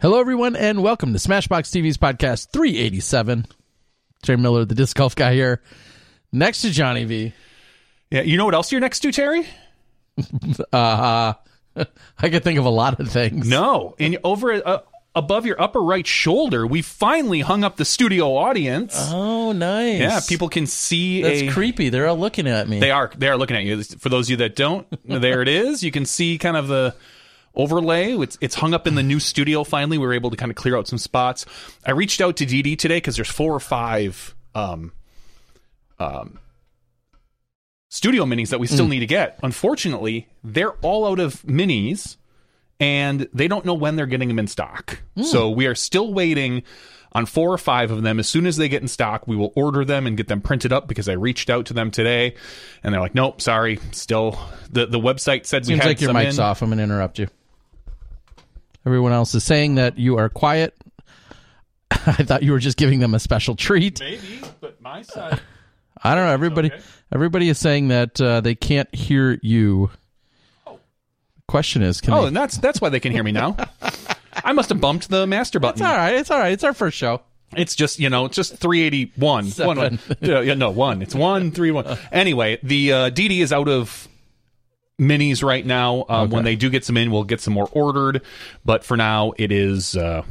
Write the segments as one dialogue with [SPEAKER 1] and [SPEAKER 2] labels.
[SPEAKER 1] Hello, everyone, and welcome to Smashboxx TV's podcast 387. Terry Miller, the disc golf guy here, next to Johnny V.
[SPEAKER 2] Yeah, you know what else you're next to, Terry?
[SPEAKER 1] Uh, I could think of a lot of things.
[SPEAKER 2] No, and over uh, above your upper right shoulder, we finally hung up the studio audience.
[SPEAKER 1] Oh, nice.
[SPEAKER 2] yeah, people can see
[SPEAKER 1] That's
[SPEAKER 2] a.
[SPEAKER 1] creepy. They're all looking at me.
[SPEAKER 2] They are they are looking at you. For those of you that don't, there it is. You can see kind of the overlay. It's it's hung up in the new studio. Finally, we were able to kind of clear out some spots. I reached out to Dee today because there's four or five um, um, studio minis that we still need to get. Unfortunately, they're all out of minis, and they don't know when they're getting them in stock. So we are still waiting on four or five of them. As soon as they get in stock, we will order them and get them printed up because I reached out to them today, and they're like, "Nope, sorry, still the the website said we
[SPEAKER 1] Seems
[SPEAKER 2] had
[SPEAKER 1] like your mic's
[SPEAKER 2] in."
[SPEAKER 1] off. I'm going to interrupt you. Everyone else is saying that you are quiet. I thought you were just giving them a special treat.
[SPEAKER 2] Maybe, but my side.
[SPEAKER 1] I don't know. Everybody,
[SPEAKER 2] okay.
[SPEAKER 1] everybody is saying that uh, they can't hear you. Question is, can
[SPEAKER 2] Oh,
[SPEAKER 1] they?
[SPEAKER 2] and that's that's why they can hear me now. I must have bumped the master button.
[SPEAKER 1] It's all right. It's all right. It's our first show.
[SPEAKER 2] It's just you know, it's just three eighty one.
[SPEAKER 1] Seven.
[SPEAKER 2] Yeah, yeah, no one. It's one three one. Anyway, the uh, DD is out of minis right now. Um, When they do get some in, we'll get some more ordered. But for now, it is. Uh,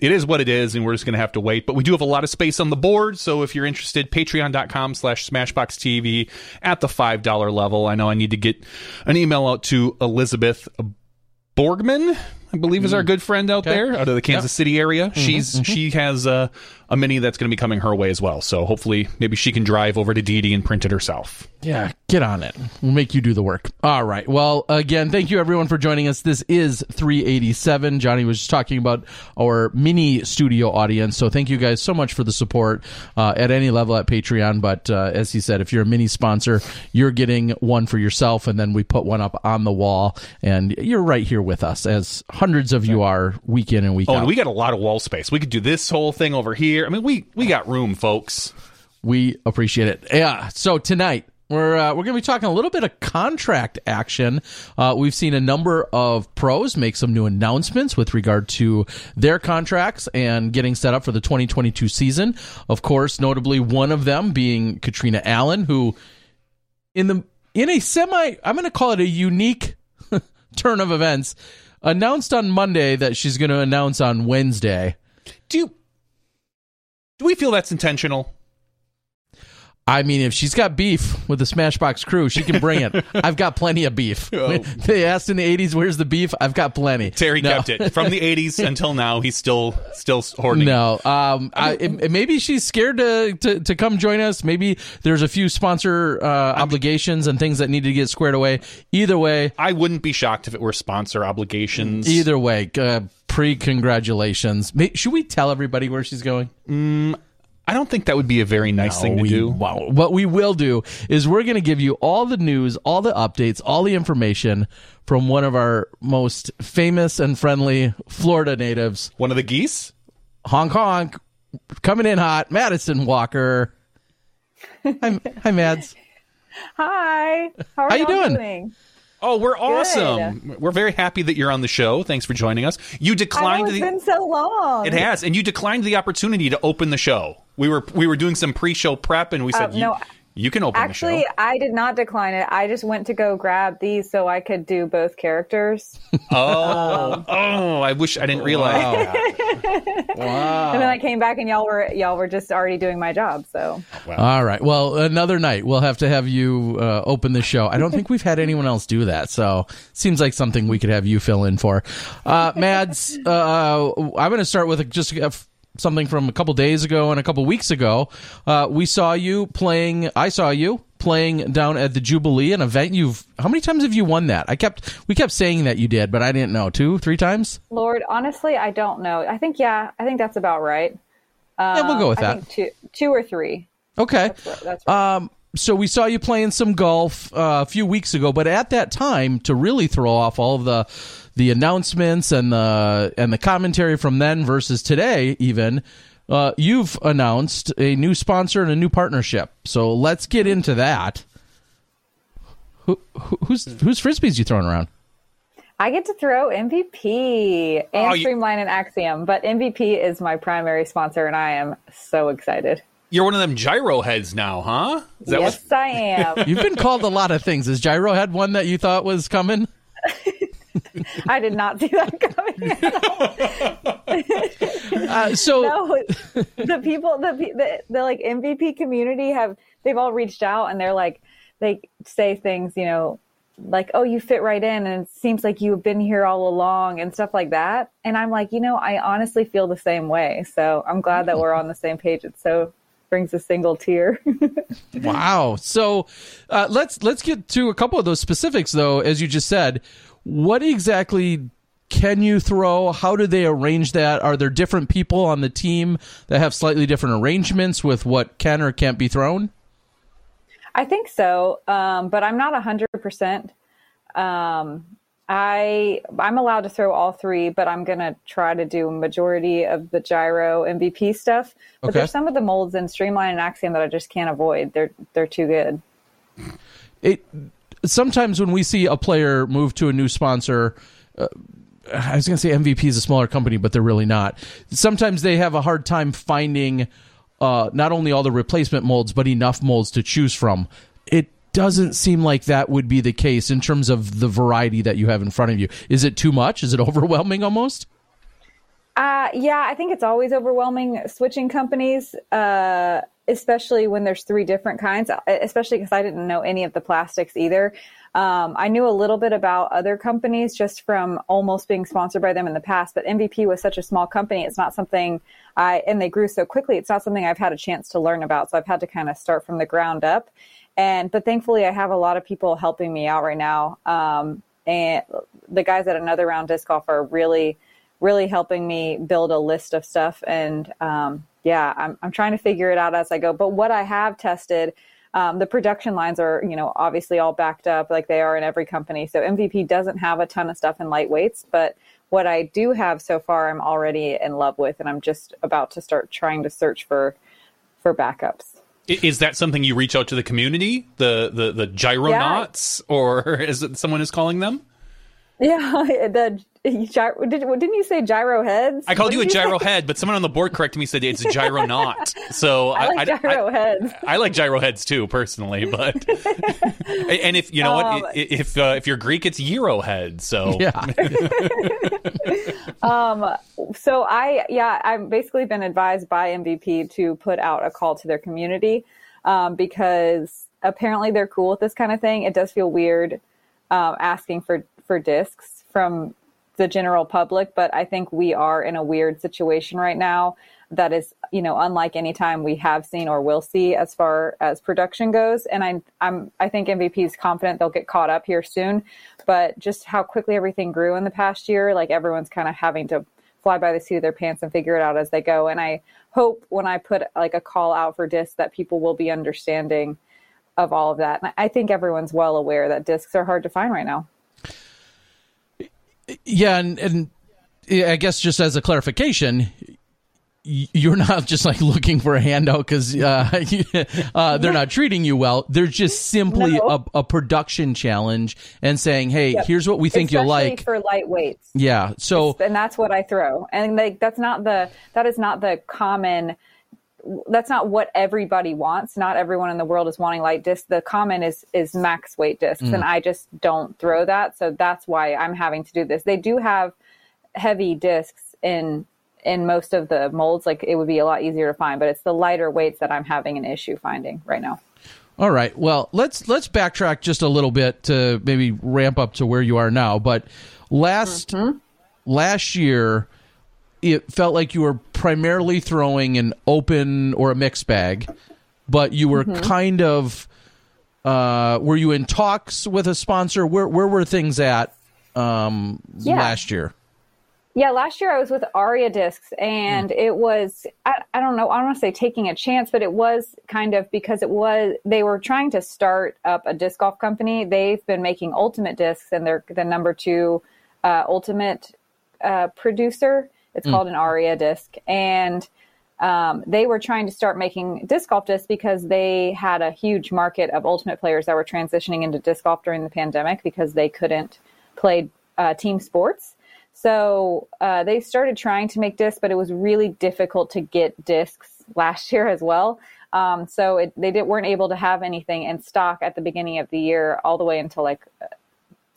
[SPEAKER 2] it is what it is, and we're just going to have to wait. But we do have a lot of space on the board, so if you're interested, patreon.com slash smashboxtv at the $5 level. I know I need to get an email out to Elizabeth Borgman, I believe is our good friend out there out of the Kansas City area. She's she has a, a mini that's going to be coming her way as well. So hopefully, maybe she can drive over to Dee and print it herself.
[SPEAKER 1] Yeah, get on it. We'll make you do the work. All right. Well, again, thank you everyone for joining us. This is 387. Johnny was just talking about our mini studio audience. So thank you guys so much for the support uh, at any level at Patreon. But uh, as he said, if you're a mini sponsor, you're getting one for yourself, and then we put one up on the wall, and you're right here with us, as hundreds of you are week in and week
[SPEAKER 2] Oh,
[SPEAKER 1] out.
[SPEAKER 2] and we got a lot of wall space. We could do this whole thing over here. I mean, we we got room, folks.
[SPEAKER 1] We appreciate it. Yeah. So tonight we're uh, we're going to be talking a little bit of contract action. Uh, we've seen a number of pros make some new announcements with regard to their contracts and getting set up for the 2022 season. Of course, notably one of them being Catrina Allen, who in the in a semi I'm going to call it a unique turn of events announced on Monday that she's going to announce on Wednesday.
[SPEAKER 2] Do you do we feel that's intentional?
[SPEAKER 1] I mean, if she's got beef with the Smashboxx crew, she can bring it. I've got plenty of beef. They asked in the '80s, "Where's the beef?" I've got plenty.
[SPEAKER 2] Terry
[SPEAKER 1] No.
[SPEAKER 2] kept it from the '80s until now. He's still still hoarding.
[SPEAKER 1] No, um, I, it- maybe she's scared to, to to come join us. Maybe there's a few sponsor uh, obligations and things that need to get squared away. Either way,
[SPEAKER 2] I wouldn't be shocked if it were sponsor obligations.
[SPEAKER 1] either way, uh, pre congratulations. Should we tell everybody where she's going?
[SPEAKER 2] Mm, I don't think that would be a very nice thing to
[SPEAKER 1] we,
[SPEAKER 2] do.
[SPEAKER 1] Wow. What we will do is we're going to give you all the news, all the updates, all the information from one of our most famous and friendly Florida natives,
[SPEAKER 2] One of the geese.
[SPEAKER 1] Hong Kong, coming in hot, Madison Walker. hi, hi, Mads.
[SPEAKER 3] Hi. How are
[SPEAKER 1] How you
[SPEAKER 3] y'all
[SPEAKER 1] doing?
[SPEAKER 2] Oh, we're awesome. We're very happy that you're on the show. Thanks for joining us. You declined
[SPEAKER 3] it's
[SPEAKER 2] the
[SPEAKER 3] been so long.
[SPEAKER 2] It has, and you declined the opportunity to open the show. We were we were doing some pre-show prep, and we said,
[SPEAKER 3] Uh, no,
[SPEAKER 2] you, you can open
[SPEAKER 3] Actually,
[SPEAKER 2] the show."
[SPEAKER 3] Actually, I did not decline it. I just went to go grab these so I could do both characters.
[SPEAKER 2] Oh, oh! I wish I didn't realize. that.
[SPEAKER 3] And then I came back and y'all were y'all were just already doing my job. So
[SPEAKER 1] All right. Well, another night we'll have to have you uh, open the show. I don't think we've had anyone else do that, so seems like something we could have you fill in for. Uh, Mads, uh, I'm going to start with just a, something from a couple days ago and a couple weeks ago. Uh, we saw you playing. I saw you playing down at the Jubilee, an event you've. How many times have you won that? I kept we kept saying that you did, but I didn't know. Two, three times.
[SPEAKER 3] Lord, honestly, I don't know. I think yeah, I think that's about right.
[SPEAKER 1] yeah, we'll go with
[SPEAKER 3] Um,
[SPEAKER 1] that.
[SPEAKER 3] two, two or three.
[SPEAKER 1] Okay.
[SPEAKER 3] That's right. That's right.
[SPEAKER 1] Um, so we saw you playing some golf uh, a few weeks ago, but at that time, to really throw off all of the the announcements and the and the commentary from then versus today, even uh, you've announced a new sponsor and a new partnership. So let's get into that. Who, who, who's whose frisbees you throwing around?
[SPEAKER 3] I get to throw MVP and
[SPEAKER 2] Oh, you-
[SPEAKER 3] Streamline and Axiom, but MVP is my primary sponsor, and I am so excited.
[SPEAKER 2] You're one of them gyro heads now, huh? Is that
[SPEAKER 3] yes, I am.
[SPEAKER 1] You've been called a lot of things. Is Gyro head one that you thought was coming?
[SPEAKER 3] I did not see that coming.
[SPEAKER 1] Uh, so
[SPEAKER 3] no, the people, the, the the like MVP community have they've all reached out and they're like they say things, you know, like oh you fit right in and it seems like you've been here all along and stuff like that. And I'm like, you know, I honestly feel the same way. So I'm glad that we're on the same page. It so brings a single tear.
[SPEAKER 1] Wow. So uh, let's let's get to a couple of those specifics, though. As you just said, what exactly can you throw? How do they arrange that? Are there different people on the team that have slightly different arrangements with what can or can't be thrown?
[SPEAKER 3] I think so, um, but I'm not hundred percent. Um, I I'm allowed to throw all three, but I'm gonna try to do a majority of the gyro MVP stuff. But
[SPEAKER 1] Okay.
[SPEAKER 3] there's some of the molds in Streamline and Axiom that I just can't avoid. They're they're too good.
[SPEAKER 1] It sometimes when we see a player move to a new sponsor. Uh, I was going to say MVP is a smaller company, but they're really not. Sometimes they have a hard time finding uh, not only all the replacement molds, but enough molds to choose from. It doesn't seem like that would be the case in terms of the variety that you have in front of you. Is it too much? Is it overwhelming almost?
[SPEAKER 3] Uh, yeah, I think it's always overwhelming switching companies, uh, especially when there's three different kinds, especially because I didn't know any of the plastics either. Um, I knew a little bit about other companies just from almost being sponsored by them in the past, but MVP was such a small company. It's not something I, and they grew so quickly. It's not something I've had a chance to learn about. So I've had to kind of start from the ground up. And, but thankfully I have a lot of people helping me out right now. Um, and the guys at another round disc golf are really, really helping me build a list of stuff. And um, yeah, I'm, I'm trying to figure it out as I go. But what I have tested, um, the production lines are, you know, obviously all backed up like they are in every company. So MVP doesn't have a ton of stuff in lightweights, but what I do have so far, I'm already in love with, and I'm just about to start trying to search for for backups.
[SPEAKER 2] Is that something you reach out to the community, the the the gyronauts, or is it someone is calling them?
[SPEAKER 3] Yeah, the gyro, did, didn't you say gyro heads?
[SPEAKER 2] I called
[SPEAKER 3] What
[SPEAKER 2] you a
[SPEAKER 3] did
[SPEAKER 2] gyro
[SPEAKER 3] say?
[SPEAKER 2] head, but someone on the board corrected me said it's a gyronaut. So
[SPEAKER 3] I like gyro heads.
[SPEAKER 2] I like gyro heads too, personally. But and if you know
[SPEAKER 3] Um,
[SPEAKER 2] what, if uh, if you're Greek, it's gyro head. So
[SPEAKER 1] Yeah. um.
[SPEAKER 3] So I, yeah, I've basically been advised by MVP to put out a call to their community um, because apparently they're cool with this kind of thing. It does feel weird um, asking for for discs from the general public, but I think we are in a weird situation right now that is, you know, unlike any time we have seen or will see as far as production goes. And I, I'm, I think MVP is confident they'll get caught up here soon, but just how quickly everything grew in the past year, like everyone's kind of having to fly by the seat of their pants and figure it out as they go. And I hope when I put like a call out for discs that people will be understanding of all of that. And I think everyone's well aware that discs are hard to find right now.
[SPEAKER 1] Yeah, and, and I guess just as a clarification, you're not just like looking for a handout because uh, uh, they're not treating you well. They're just simply
[SPEAKER 3] No.
[SPEAKER 1] a, a production challenge and saying, "Hey, here's what we think you'll like."
[SPEAKER 3] for lightweights.
[SPEAKER 1] yeah. So
[SPEAKER 3] and that's what I throw. And like that's not the that is not the common that's not what everybody wants. Not everyone in the world is wanting light discs. The common is is max weight discs, and mm. I just don't throw that. So that's why I'm having to do this. They do have heavy discs in in most of the molds. Like it would be a lot easier to find, but it's the lighter weights that I'm having an issue finding right now.
[SPEAKER 1] All right. Well, let's let's backtrack just a little bit to maybe ramp up to where you are now. But last mm-hmm. last year, it felt like you were primarily throwing an open or a mixed bag, but you were kind of uh, were you in talks with a sponsor? Where where were things at um,
[SPEAKER 3] Yeah.
[SPEAKER 1] last year?
[SPEAKER 3] Yeah, last year I was with Aria Discs, and it was I, I don't know I don't want to say taking a chance, but it was kind of because it was they were trying to start up a disc golf company. They've been making Ultimate discs, and they're the number two uh, Ultimate uh, producer. It's called an Aria disc, and um, they were trying to start making disc golf discs because they had a huge market of Ultimate players that were transitioning into disc golf during the pandemic because they couldn't play uh, team sports. So uh, they started trying to make discs, but it was really difficult to get discs last year as well. Um, so it, they did, weren't able to have anything in stock at the beginning of the year, all the way until like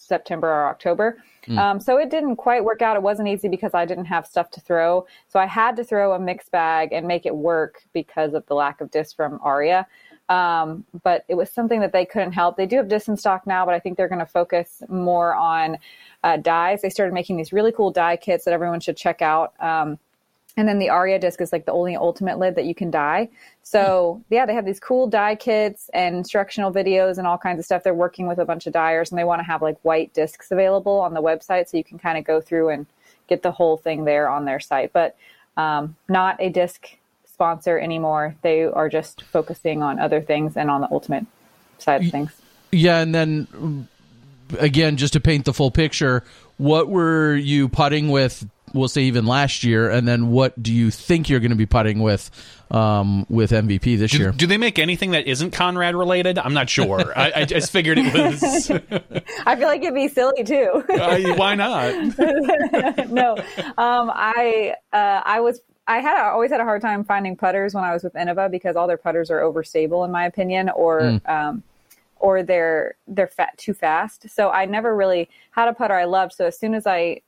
[SPEAKER 3] September or October. Um, so it didn't quite work out. It wasn't easy because I didn't have stuff to throw. So I had to throw a mixed bag and make it work because of the lack of discs from Aria. Um, but it was something that they couldn't help. They do have discs in stock now, but I think they're going to focus more on uh, dyes. They started making these really cool dye kits that everyone should check out. Um, and then the Aria disc is like the only ultimate lid that you can dye. So yeah, they have these cool dye kits and instructional videos and all kinds of stuff. They're working with a bunch of dyers and they want to have like white discs available on the website so you can kind of go through and get the whole thing there on their site. But um, not a disc sponsor anymore. They are just focusing on other things and on the ultimate side of things.
[SPEAKER 1] Yeah, and then again, just to paint the full picture, what were you putting with? We'll say even last year, and then what do you think you're going to be putting with um, with MVP this
[SPEAKER 2] Do,
[SPEAKER 1] year?
[SPEAKER 2] do they make anything that isn't Conrad related? I'm not sure. I, I just figured it was.
[SPEAKER 3] I feel like it'd be silly too.
[SPEAKER 2] uh, why not?
[SPEAKER 3] no, um, I uh, I was I had I always had a hard time finding putters when I was with Innova because all their putters are overstable in my opinion, or um, or they're they're fat too fast. So I never really had a putter I loved. So as soon as I s-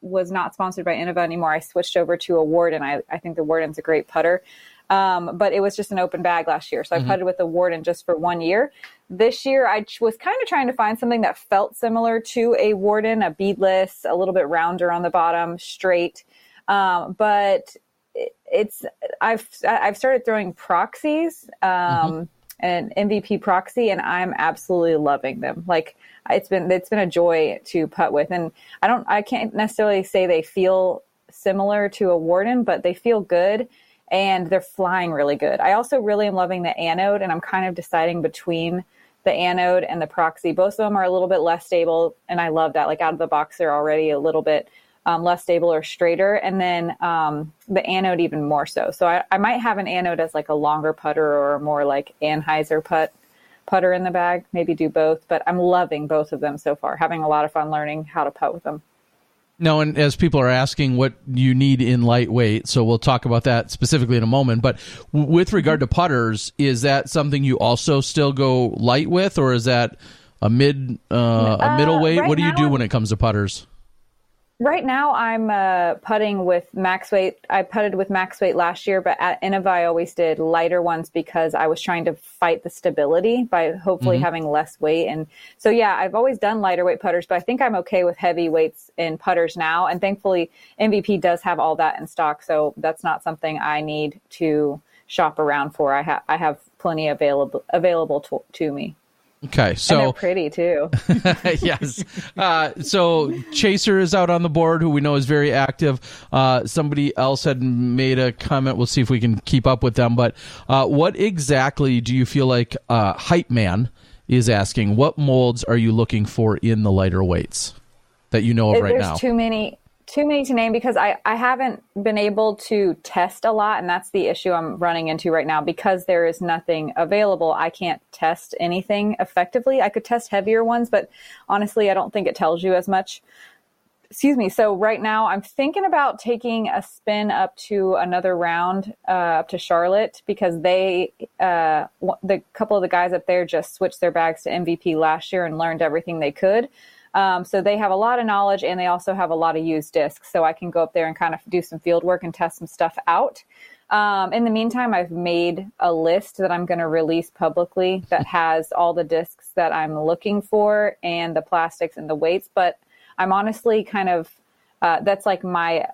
[SPEAKER 3] was not sponsored by Innova anymore, I switched over to a Warden. I I think the Warden's a great putter. Um, but it was just an open bag last year. So I putted with the Warden just for one year. This year, I was kind of trying to find something that felt similar to a Warden, a beadless, a little bit rounder on the bottom, straight. Um, but it- it's I've I've started throwing proxies um, and MVP proxy, and I'm absolutely loving them. Like it's been it's been a joy to putt with, and I don't I can't necessarily say they feel similar to a Warden, but they feel good and they're flying really good. I also really am loving the anode, and I'm kind of deciding between the anode and the proxy. Both of them are a little bit less stable, and I love that. Like out of the box, they're already a little bit um, less stable or straighter, and then um, the anode even more so. So I, I might have an anode as like a longer putter or a more like Anheuser putt putter in the bag. Maybe do both, but I'm loving both of them so far. Having a lot of fun learning how to putt with them.
[SPEAKER 1] No, and as people are asking what you need in lightweight, so we'll talk about that specifically in a moment. But w- with regard to putters, is that something you also still go light with, or is that a mid uh, a middleweight?
[SPEAKER 3] right
[SPEAKER 1] what do you do
[SPEAKER 3] I'm-
[SPEAKER 1] when it comes to putters?
[SPEAKER 3] Right now, I'm uh, putting with max weight. I putted with max weight last year, but at Innova, I always did lighter ones because I was trying to fight the stability by hopefully having less weight. And so, yeah, I've always done lighter weight putters, but I think I'm okay with heavy weights in putters now. And thankfully, MVP does have all that in stock, so that's not something I need to shop around for. I have I have plenty available available to, to me,
[SPEAKER 1] Okay,
[SPEAKER 3] and they're
[SPEAKER 1] so
[SPEAKER 3] pretty too.
[SPEAKER 1] yes. Uh, so Chaser is out on the board, who we know is very active. Uh, somebody else had made a comment. We'll see if we can keep up with them. But uh, what exactly do you feel like uh, Hype Man is asking? What molds are you looking for in the lighter weights that you know of right
[SPEAKER 3] there's
[SPEAKER 1] now?
[SPEAKER 3] too many too many to name because I, I haven't been able to test a lot and that's the issue i'm running into right now. Because there is nothing available i can't test anything effectively. I could test heavier ones but honestly i don't think it tells you as much. Excuse me. So right now i'm thinking about taking a spin up to another round uh, up to charlotte because they uh, the couple of the guys up there just switched their bags to mvp last year and learned everything they could um, so they have a lot of knowledge and they also have a lot of used discs so i can go up there and kind of do some field work and test some stuff out um, in the meantime, I've made a list that I'm going to release publicly that has all the discs that I'm looking for and the plastics and the weights. But I'm honestly kind of, uh, that's like my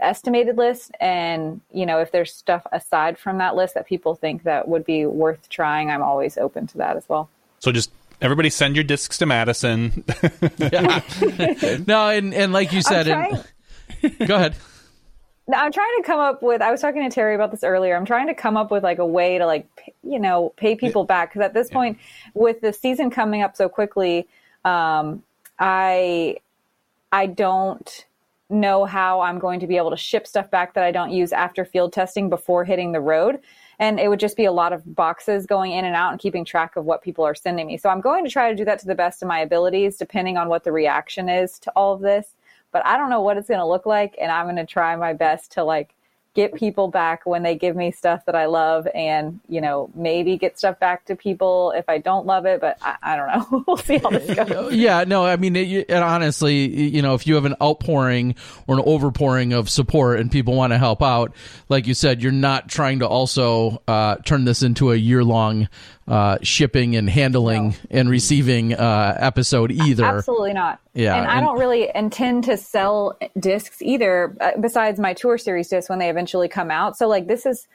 [SPEAKER 3] estimated list. And, you know, if there's stuff aside from that list that people think that would be worth trying, I'm always open to that as well.
[SPEAKER 2] So just everybody send your discs to Madison.
[SPEAKER 1] no, and and like you said,
[SPEAKER 3] I'm
[SPEAKER 1] and, go ahead.
[SPEAKER 3] No, I'm trying to come up with. I was talking to Terry about this earlier. I'm trying to come up with like a way to like p- you know pay people back because at this point, with the season coming up so quickly, um, I I don't know how I'm going to be able to ship stuff back that I don't use after field testing before hitting the road. And it would just be a lot of boxes going in and out and keeping track of what people are sending me. So I'm going to try to do that to the best of my abilities, depending on what the reaction is to all of this. But I don't know what it's going to look like. And I'm going to try my best to like get people back when they give me stuff that I love and, you know, maybe get stuff back to people if I don't love it, but I, I don't know. we'll see how this goes.
[SPEAKER 1] Yeah, no, I mean, it, and honestly, you know, if you have an outpouring or an overpouring of support and people want to help out, like you said, you're not trying to also uh, turn this into a year long uh, shipping and handling
[SPEAKER 3] No.
[SPEAKER 1] and receiving uh, episode either.
[SPEAKER 3] Absolutely not.
[SPEAKER 1] Yeah,
[SPEAKER 3] And I
[SPEAKER 1] and-
[SPEAKER 3] don't really intend to sell discs either, uh, besides my tour series discs when they eventually come out. So, like, this is,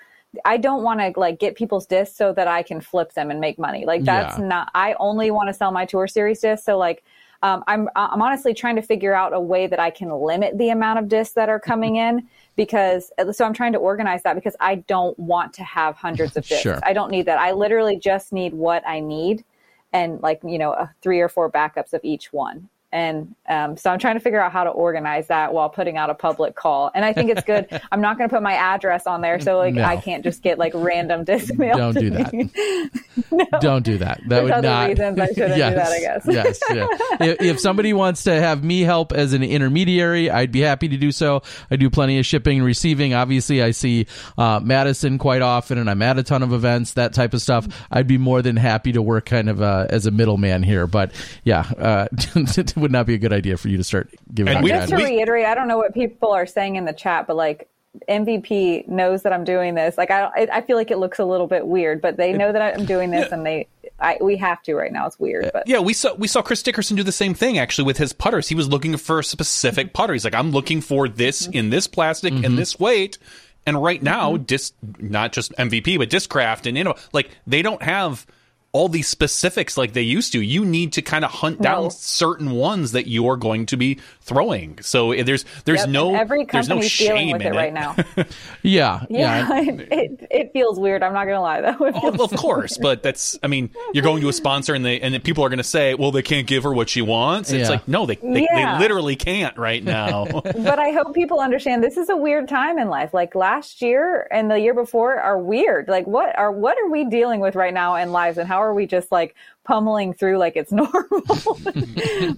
[SPEAKER 3] I don't want to like get people's discs so that I can flip them and make money. Like, that's
[SPEAKER 1] Yeah.
[SPEAKER 3] not, I only want to sell my tour series discs. So, like, um, I'm, I'm honestly trying to figure out a way that I can limit the amount of discs that are coming in because, so I'm trying to organize that because I don't want to have hundreds of discs.
[SPEAKER 1] Sure.
[SPEAKER 3] I don't need that. I literally just need what I need and like you know uh, three or four backups of each one and um, so i'm trying to figure out how to organize that while putting out a public call and i think it's good i'm not going to put my address on there so like
[SPEAKER 1] No.
[SPEAKER 3] i can't just get like random disc mail
[SPEAKER 1] Don't do that.
[SPEAKER 3] me.
[SPEAKER 1] Don't do that. That
[SPEAKER 3] There's
[SPEAKER 1] would
[SPEAKER 3] other
[SPEAKER 1] not.
[SPEAKER 3] reasons I shouldn't do that, I guess.
[SPEAKER 1] yes. Yeah. if, if somebody wants to have me help as an intermediary, I'd be happy to do so. I do plenty of shipping and receiving. Obviously, I see uh, Madison quite often, and I'm at a ton of events, that type of stuff. I'd be more than happy to work kind of uh, as a middleman here. But yeah, uh, would not be a good idea for you to start giving
[SPEAKER 2] And
[SPEAKER 1] out
[SPEAKER 2] we-
[SPEAKER 1] your
[SPEAKER 3] just to
[SPEAKER 1] address.
[SPEAKER 2] we-
[SPEAKER 3] reiterate i don't know what people are saying in the chat but like mvp knows that i'm doing this like i I i feel like it looks a little bit weird but they know that i'm doing this and they I, we have to right now it's weird but
[SPEAKER 2] Yeah, we saw we saw Chris Dickerson do the same thing actually with his putters. He was looking for a specific mm-hmm. putter. He's like, I'm looking for this mm-hmm. in this plastic and mm-hmm. this weight. And right now, disc not just MVP, but Discraft and you know, like they don't have all these specifics like they used to. You need to kind of hunt down
[SPEAKER 3] No.
[SPEAKER 2] certain ones that you're going to be throwing. So eh, there's there's
[SPEAKER 3] Yep,
[SPEAKER 2] no
[SPEAKER 3] every
[SPEAKER 2] there's no shame
[SPEAKER 3] with
[SPEAKER 2] in
[SPEAKER 3] it right now
[SPEAKER 1] Yeah,
[SPEAKER 3] yeah,
[SPEAKER 1] yeah.
[SPEAKER 3] it, it, it feels weird i'm not gonna lie though It
[SPEAKER 2] Oh, of course, but that's I mean, you're going to a sponsor and they and then people are going to say, "Well, they can't give her what she wants." It's
[SPEAKER 1] Yeah.
[SPEAKER 2] like, "No, they they,
[SPEAKER 3] Yeah.
[SPEAKER 2] they literally can't right now."
[SPEAKER 3] but I hope people understand this is a weird time in life. Like last year and the year before are weird. Like what are what are we dealing with right now in lives and how are we just like pummeling through like it's normal?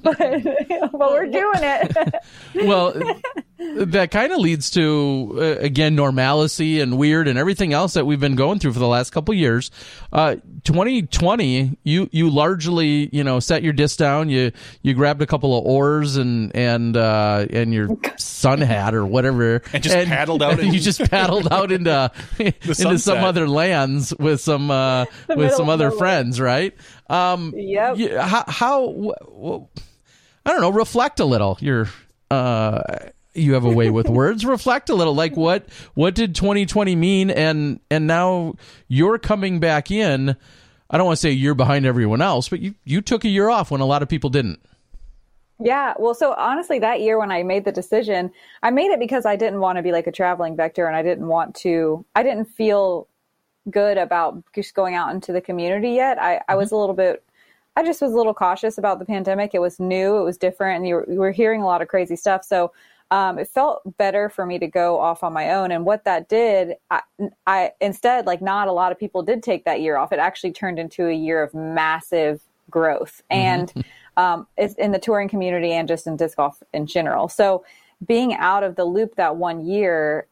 [SPEAKER 3] but but we're doing it.
[SPEAKER 1] well that kind of leads to uh, again normalcy and weird and everything else that we've been going through for the last couple years uh 2020 you you largely you know set your disc down you you grabbed a couple of oars and and uh and your sun hat or whatever
[SPEAKER 2] And just paddled out
[SPEAKER 1] and you just paddled out into into some other lands with some uh with some other
[SPEAKER 3] nowhere.
[SPEAKER 1] friends right um
[SPEAKER 3] Yep.
[SPEAKER 1] you- how, how wh- wh- I don't know. Reflect a little. You're uh, you have a way with words. Reflect a little. Like what what did 2020 mean? And and now you're coming back in. I don't want to say you're behind everyone else, but you you took a year off when a lot of people didn't.
[SPEAKER 3] Yeah, well, so honestly, that year when I made the decision, I made it because I didn't want to be like a traveling vector, and I didn't want to. I didn't feel good about just going out into the community yet. I, I was mm-hmm. a little bit. I just was a little cautious about the pandemic. It was new, it was different, and you were, you were hearing a lot of crazy stuff. So um, it felt better for me to go off on my own. And what that did, I, I instead, like not a lot of people did take that year off. It actually turned into a year of massive growth and um, it's in the touring community and just in disc golf in general. So being out of the loop that one year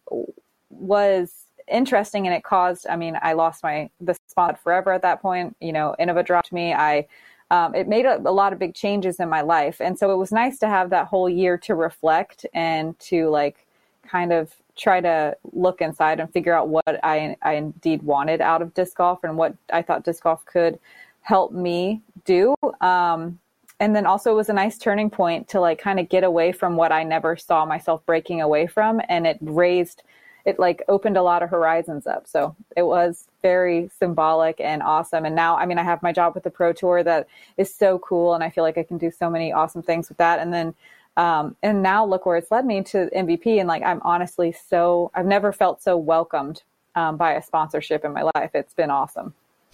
[SPEAKER 3] was interesting and it caused i mean i lost my the spot forever at that point you know innova dropped me i um, it made a, a lot of big changes in my life. And so it was nice to have that whole year to reflect and to like kind of try to look inside and figure out what i i indeed wanted out of disc golf and what i thought disc golf could help me do. Um, and then also it was a nice turning point to like kind of get away from what i never saw myself breaking away from. And it raised it like opened a lot of horizons up. So it was very symbolic and awesome. And now, I mean, I have my job with the Pro Tour that is so cool, and I feel like I can do so many awesome things with that. And then, um, and now look where it's led me to MVP. And like, I'm honestly so, I've never felt so welcomed um, by a sponsorship in my life. It's been awesome.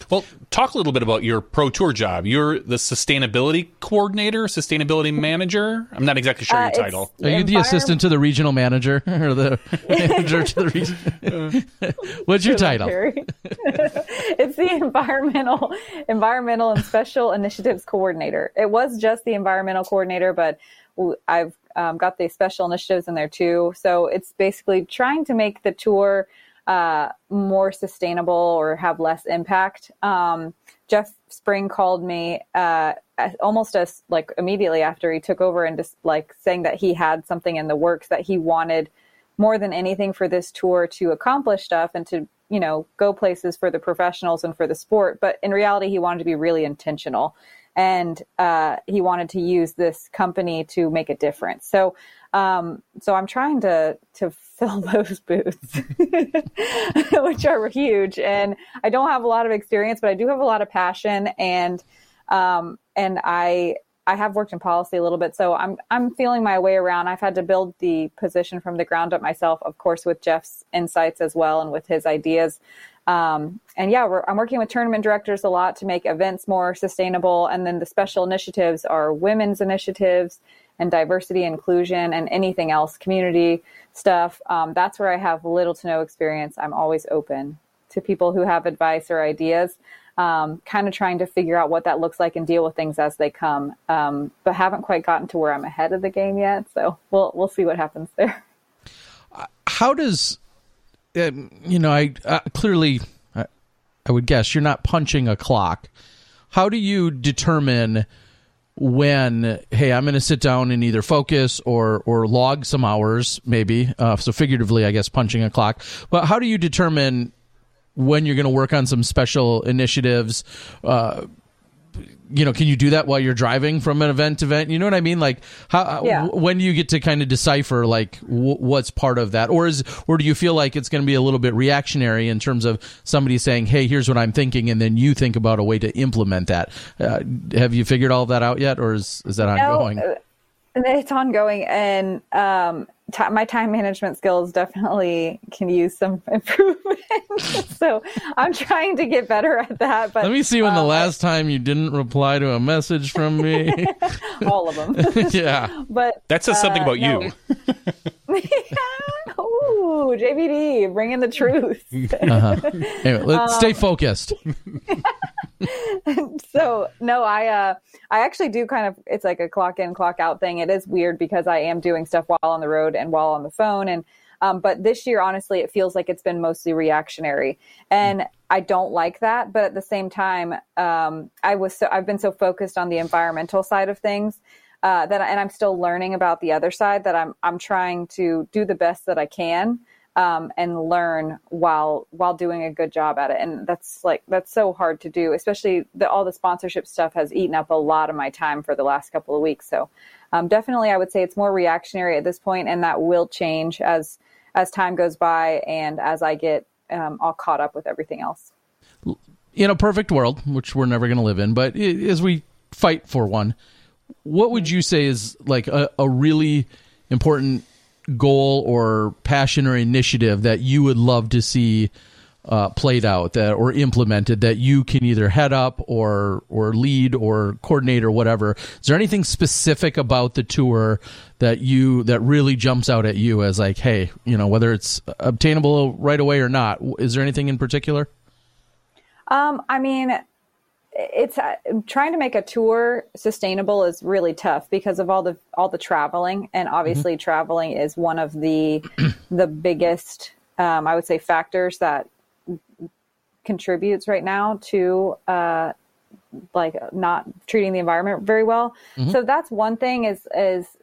[SPEAKER 2] Well, talk a little bit about your pro tour job. You're the sustainability coordinator, sustainability manager. I'm not exactly sure
[SPEAKER 3] Uh,
[SPEAKER 2] your title.
[SPEAKER 1] Are you the assistant to the regional manager or the manager to the region? What's your title?
[SPEAKER 3] It's the environmental environmental and special initiatives coordinator. It was just the environmental coordinator, but I've um, got the special initiatives in there too. So it's basically trying to make the tour uh, more sustainable or have less impact. Um, Jeff Spring called me uh, almost as like immediately after he took over and just like saying that he had something in the works that he wanted more than anything for this tour to accomplish stuff and to you know go places for the professionals and for the sport. But in reality he wanted to be really intentional. And uh, he wanted to use this company to make a difference. So um, so i'm trying to to fill those boots which are huge and i don't have a lot of experience but i do have a lot of passion and um, and i I have worked in policy a little bit, so I'm I'm feeling my way around. I've had to build the position from the ground up myself, of course, with Jeff's insights as well and with his ideas. Um, and yeah, I'm working with tournament directors a lot to make events more sustainable. And then the special initiatives are women's initiatives and diversity, inclusion, and anything else, community stuff. Um, that's where I have little to no experience. I'm always open to people who have advice or ideas um, kind of trying to figure out what that looks like and deal with things as they come. Um, but haven't quite gotten to where I'm ahead of the game yet. So we'll we'll see what happens there.
[SPEAKER 1] How does um, you know? I uh, clearly, I, I would guess you're not punching a clock. How do you determine? When hey i'm going to sit down and either focus or or log some hours maybe uh, so figuratively i guess punching a clock. But how do you determine when you're going to work on some special initiatives uh, you know can you do that while you're driving from an event to event? You know what i mean? Like how
[SPEAKER 3] Yeah.
[SPEAKER 1] w- when do you get to kind of decipher like w- what's part of that? Or is or do you feel like it's going to be a little bit reactionary in terms of somebody saying hey here's what i'm thinking and then you think about a way to implement that? Uh, have you figured all that out yet or is is that ongoing?
[SPEAKER 3] uh, it's ongoing, and um, ti my time management skills definitely can use some improvement. so I'm trying to get better at that. But
[SPEAKER 1] let me see when the
[SPEAKER 3] um,
[SPEAKER 1] last time you didn't reply to a message from me
[SPEAKER 3] all of them.
[SPEAKER 1] yeah
[SPEAKER 3] but
[SPEAKER 2] That says something
[SPEAKER 3] uh,
[SPEAKER 2] about
[SPEAKER 3] no.
[SPEAKER 2] you.
[SPEAKER 3] Ooh, JVD, bringing the truth.
[SPEAKER 1] anyway let's stay focused
[SPEAKER 3] so no i uh i actually do kind of it's like a clock in clock out thing. It is weird because i am doing stuff while on the road and while on the phone and um, but this year honestly it feels like it's been mostly reactionary. And i don't like that but at the same time um, i was so i've been so focused on the environmental side of things uh, that and i'm still learning about the other side that i'm i'm trying to do the best that i can um, and learn while while doing a good job at it. And that's like that's so hard to do, especially the, all the sponsorship stuff has eaten up a lot of my time for the last couple of weeks. So um, definitely, I would say it's more reactionary at this point, and that will change as as time goes by and as I get um, all caught up with everything else.
[SPEAKER 1] in a perfect world, which we're never going to live in, but as we fight for one, what would you say is like a, a really important goal or passion or initiative that you would love to see uh, played out that or implemented that you can either head up or or lead or coordinate or whatever? Is there anything specific about the tour that you that really jumps out at you as like, hey, you know, whether it's obtainable right away or not? Is there anything in particular?
[SPEAKER 3] Um, I mean, it's uh, trying to make a tour sustainable is really tough because of all the all the traveling, and obviously traveling is one of the the biggest, um, I would say, factors that contributes right now to uh, like not treating the environment very well. So that's one thing is is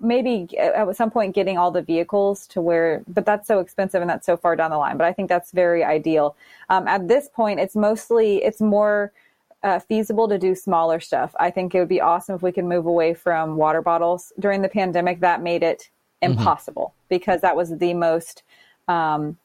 [SPEAKER 3] maybe at some point getting all the vehicles to where but that's so expensive and that's so far down the line but i think that's very ideal. Um, at this point it's mostly it's more uh, feasible to do smaller stuff. I think it would be awesome if we could move away from water bottles during the pandemic. That made it impossible because that was the most um,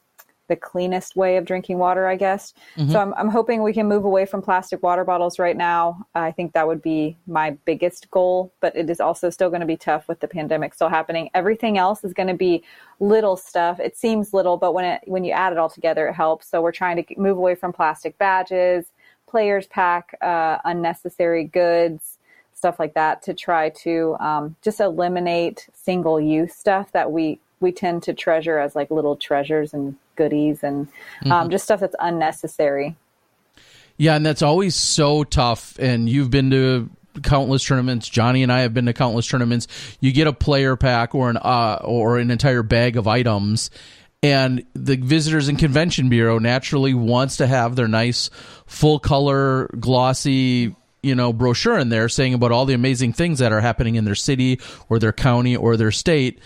[SPEAKER 3] the cleanest way of drinking water, I guess. Mm-hmm. So I'm, I'm hoping we can move away from plastic water bottles right now. I think that would be my biggest goal, but it is also still going to be tough with the pandemic still happening. Everything else is going to be little stuff. It seems little, but when it when you add it all together, it helps. So we're trying to move away from plastic badges, players pack, uh, unnecessary goods, stuff like that, to try to um, just eliminate single use stuff that we we tend to treasure as like little treasures and goodies and um, mm-hmm. just stuff that's unnecessary.
[SPEAKER 1] Yeah, and that's always so tough. And you've been to countless tournaments. Johnny and I have been to countless tournaments. You get a player pack or an uh, or an entire bag of items, and the visitors and convention bureau naturally wants to have their nice full color glossy you know brochure in there saying about all the amazing things that are happening in their city or their county or their state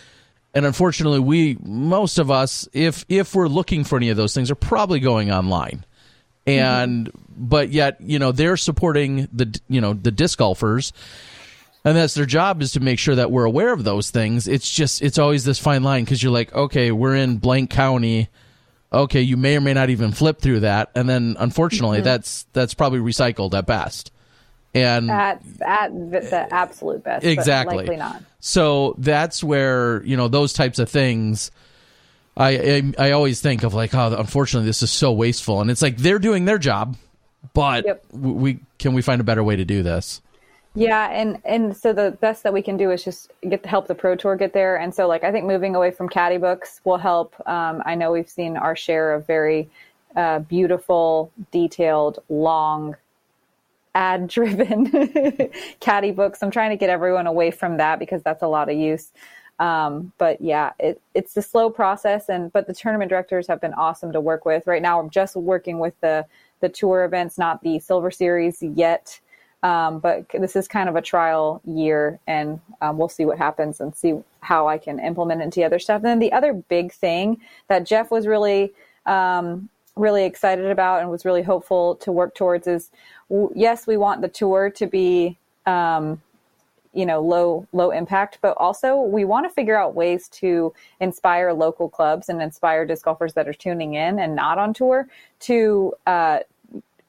[SPEAKER 1] and unfortunately we most of us if if we're looking for any of those things are probably going online. And mm-hmm. but yet you know they're supporting the you know the disc golfers. And that's their job is to make sure that we're aware of those things. It's just it's always this fine line because you're like okay we're in blank county. Okay you may or may not even flip through that. And then unfortunately mm-hmm. that's that's probably recycled at best and
[SPEAKER 3] at at the absolute best
[SPEAKER 1] exactly.
[SPEAKER 3] likely not.
[SPEAKER 1] So that's where you know those types of things I, I, I always think of like oh unfortunately this is so wasteful. And it's like they're doing their job but yep. we can we find a better way to do this?
[SPEAKER 3] Yeah and and so the best that we can do is just get help the pro tour get there. And so like i think moving away from caddy books will help. Um, i know we've seen our share of very uh, beautiful detailed long ad driven caddy books. I'm trying to get everyone away from that because that's a lot of use. Um, but yeah, it, it's a slow process and, but the tournament directors have been awesome to work with right now. I'm just working with the, the tour events, not the silver series yet. Um, but this is kind of a trial year and um, we'll see what happens and see how I can implement into other stuff. And then the other big thing that Jeff was really, um, really excited about and was really hopeful to work towards is yes, we want the tour to be, um, you know, low low impact, but also we want to figure out ways to inspire local clubs and inspire disc golfers that are tuning in and not on tour to uh,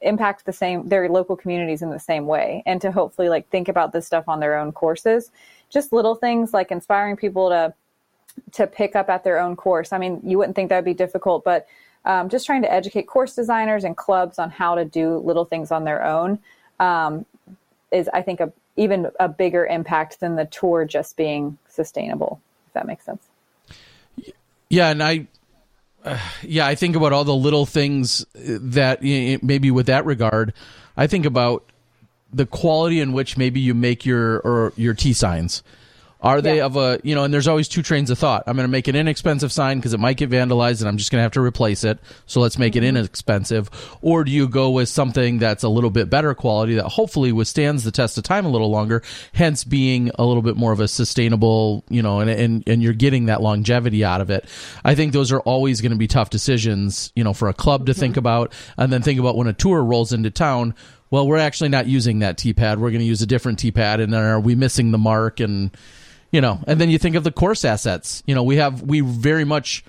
[SPEAKER 3] impact the same their local communities in the same way, and to hopefully like think about this stuff on their own courses. Just little things like inspiring people to to pick up at their own course. I mean, you wouldn't think that would be difficult, but um, just trying to educate course designers and clubs on how to do little things on their own um, is, I think, a even a bigger impact than the tour just being sustainable. If that makes sense.
[SPEAKER 1] Yeah, and I, uh, yeah, I think about all the little things that maybe with that regard, I think about the quality in which maybe you make your or your tee signs. Are they yeah. of a, you know, and there's always two trains of thought. I'm going to make an inexpensive sign because it might get vandalized and I'm just going to have to replace it. So let's make mm-hmm. it inexpensive. Or do you go with something that's a little bit better quality that hopefully withstands the test of time a little longer, hence being a little bit more of a sustainable, you know, and, and, and you're getting that longevity out of it. I think those are always going to be tough decisions, you know, for a club to mm-hmm. think about and then think about when a tour rolls into town well, we're actually not using that tee pad. We're going to use a different tee pad, and then are we missing the mark? And you know, and then you think of the course assets. You know, we have we very much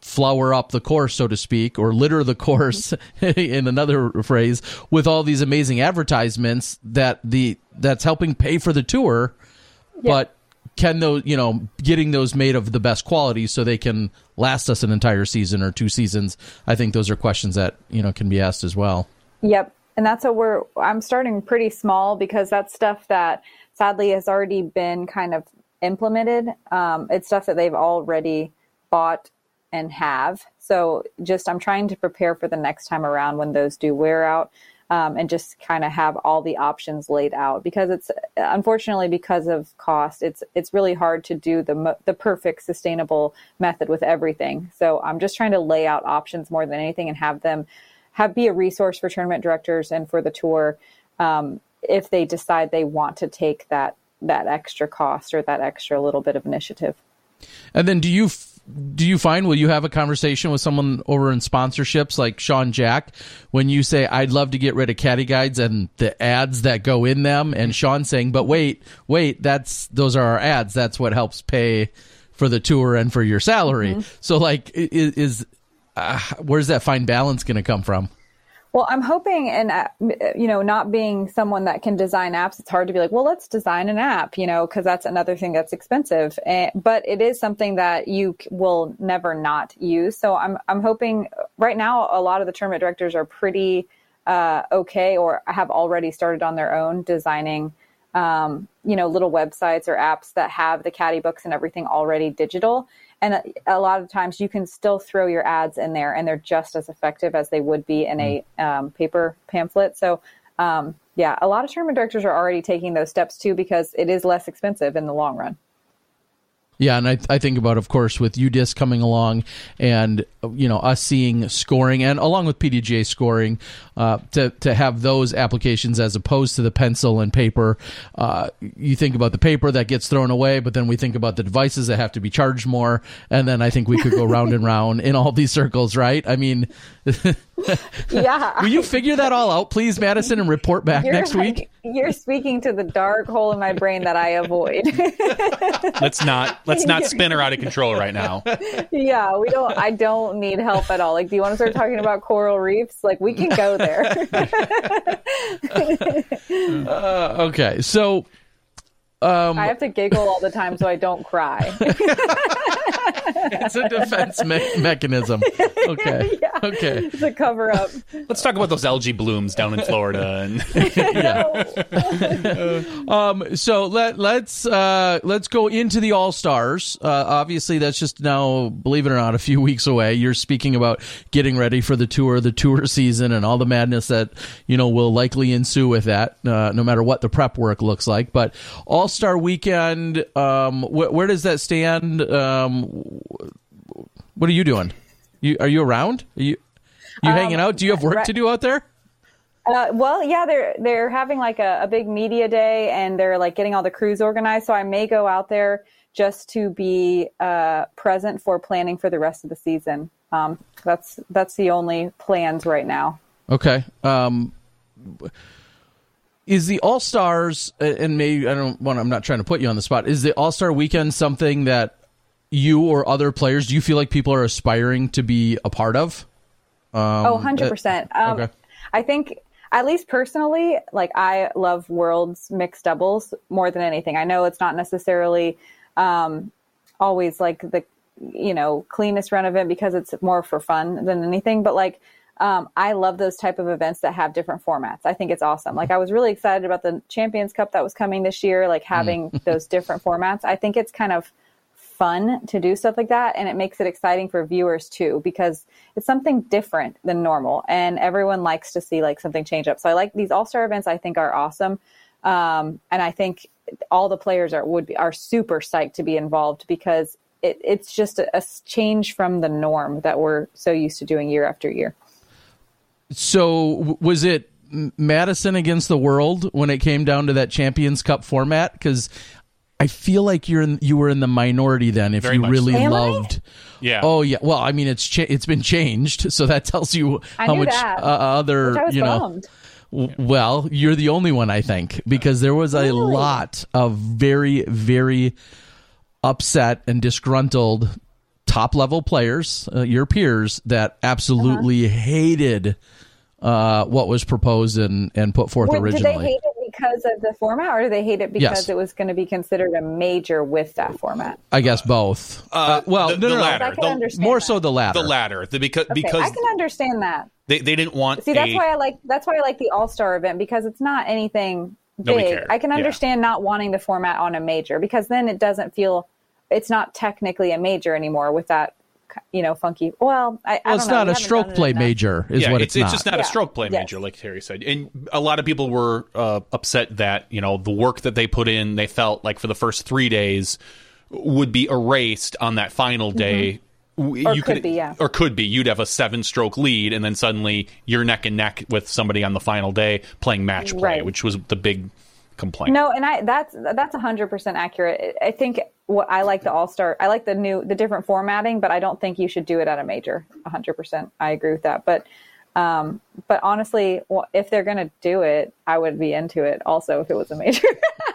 [SPEAKER 1] flower up the course, so to speak, or litter the course in another phrase with all these amazing advertisements that the that's helping pay for the tour. Yeah. But can those you know getting those made of the best quality so they can last us an entire season or two seasons? I think those are questions that you know can be asked as well.
[SPEAKER 3] Yep, and that's what we're. I'm starting pretty small because that's stuff that sadly has already been kind of implemented. Um, it's stuff that they've already bought and have. So just I'm trying to prepare for the next time around when those do wear out. Um, and just kind of have all the options laid out because it's unfortunately because of cost it's it's really hard to do the the perfect sustainable method with everything so i'm just trying to lay out options more than anything and have them have be a resource for tournament directors and for the tour um, if they decide they want to take that that extra cost or that extra little bit of initiative.
[SPEAKER 1] And then do you do you find will you have a conversation with someone over in sponsorships like Sean Jack when you say I'd love to get rid of caddy guides and the ads that go in them and Sean saying but wait wait that's those are our ads that's what helps pay for the tour and for your salary. Mm-hmm. So like is uh, where's that fine balance going to come from?
[SPEAKER 3] Well, I'm hoping, and uh, you know, not being someone that can design apps, it's hard to be like, well, let's design an app, you know, because that's another thing that's expensive. And, but it is something that you will never not use. So I'm I'm hoping right now a lot of the tournament directors are pretty uh, okay or have already started on their own designing, um, you know, little websites or apps that have the caddy books and everything already digital and a, lot of times you can still throw your ads in there and they're just as effective as they would be in a mm. um, paper pamphlet so um, yeah a lot of tournament directors are already taking those steps too because it is less expensive in the long run
[SPEAKER 1] yeah, and I, I think about, of course, with UDisc coming along, and you know us seeing scoring, and along with PDGA scoring, uh, to to have those applications as opposed to the pencil and paper. Uh, you think about the paper that gets thrown away, but then we think about the devices that have to be charged more, and then I think we could go round and round in all these circles, right? I mean,
[SPEAKER 3] yeah.
[SPEAKER 1] Will you figure that all out, please, Madison, and report back
[SPEAKER 3] you're
[SPEAKER 1] next
[SPEAKER 3] like,
[SPEAKER 1] week?
[SPEAKER 3] You're speaking to the dark hole in my brain that I avoid.
[SPEAKER 2] let's not let's not spin her out of control right now.
[SPEAKER 3] Yeah, we don't. I don't need help at all. Like, do you want to start talking about coral reefs? Like, we can go there.
[SPEAKER 1] uh, okay, so
[SPEAKER 3] um, I have to giggle all the time so I don't cry.
[SPEAKER 1] it's a defense me- mechanism. Okay.
[SPEAKER 3] Yeah.
[SPEAKER 1] Okay.
[SPEAKER 3] It's a cover up.
[SPEAKER 2] Let's talk about those algae blooms down in Florida. And
[SPEAKER 1] yeah. um, so let let's uh, let's go into the All Stars. Uh, obviously, that's just now, believe it or not, a few weeks away. You're speaking about getting ready for the tour, the tour season, and all the madness that you know will likely ensue with that. Uh, no matter what the prep work looks like, but all Star Weekend. Um, wh- where does that stand? Um, what are you doing? You are you around? Are you you um, hanging out? Do you have work right. to do out there?
[SPEAKER 3] Uh, well, yeah, they're they're having like a, a, big media day, and they're like getting all the crews organized. So I may go out there just to be uh, present for planning for the rest of the season. Um, that's that's the only plans right now.
[SPEAKER 1] Okay. Um, is the All Stars and maybe I don't want I'm not trying to put you on the spot. Is the All Star weekend something that you or other players do you feel like people are aspiring to be a part of?
[SPEAKER 3] Um, oh, 100%. Uh, um, okay. I think at least personally, like I love worlds mixed doubles more than anything. I know it's not necessarily um, always like the you know cleanest run event because it's more for fun than anything, but like um, I love those type of events that have different formats. I think it's awesome. Like I was really excited about the Champions Cup that was coming this year, like having mm. those different formats. I think it's kind of fun to do stuff like that and it makes it exciting for viewers too because it's something different than normal and everyone likes to see like something change up. So I like these all-star events I think are awesome. Um, and I think all the players are would be, are super psyched to be involved because it, it's just a, a change from the norm that we're so used to doing year after year.
[SPEAKER 1] So was it Madison against the world when it came down to that Champions Cup format? Because I feel like you're in, you were in the minority then if Very you really so. loved.
[SPEAKER 2] Yeah.
[SPEAKER 1] Oh yeah. Well, I mean it's cha- it's been changed, so that tells you how much uh, other you know. Well, you're the only one I think because there was a really? lot of very very upset and disgruntled top level players, uh, your peers that absolutely uh-huh. hated uh, what was proposed and, and put forth originally. Did
[SPEAKER 3] they hate it because of the format, or did they hate it because yes. it was going to be considered a major with that format?
[SPEAKER 1] I guess both. Uh, uh, well,
[SPEAKER 2] the,
[SPEAKER 1] no,
[SPEAKER 2] the
[SPEAKER 1] no,
[SPEAKER 2] latter.
[SPEAKER 1] The, more that. so the latter.
[SPEAKER 2] The latter. The, because okay, because I
[SPEAKER 3] can understand that.
[SPEAKER 2] They, they didn't want.
[SPEAKER 3] See, that's a, why I like that's why I like the All Star event because it's not anything big. I can understand yeah. not wanting the format on a major because then it doesn't feel it's not technically a major anymore with that you know, funky. Well, I,
[SPEAKER 1] well, it's not a stroke play major, is
[SPEAKER 2] yeah,
[SPEAKER 1] what
[SPEAKER 2] it's,
[SPEAKER 1] it's,
[SPEAKER 2] it's just not
[SPEAKER 1] yeah.
[SPEAKER 2] a stroke play major, like Terry said. And a lot of people were uh, upset that you know the work that they put in, they felt like for the first three days would be erased on that final mm-hmm. day. Mm-hmm.
[SPEAKER 3] Or you could, could be, yeah.
[SPEAKER 2] Or could be. You'd have a seven stroke lead, and then suddenly you're neck and neck with somebody on the final day playing match play, right. which was the big complaint.
[SPEAKER 3] No, and I that's that's hundred percent accurate. I think what I like the All Star. I like the new the different formatting, but I don't think you should do it at a major. hundred percent, I agree with that. But um, but honestly, if they're gonna do it, I would be into it. Also, if it was a major,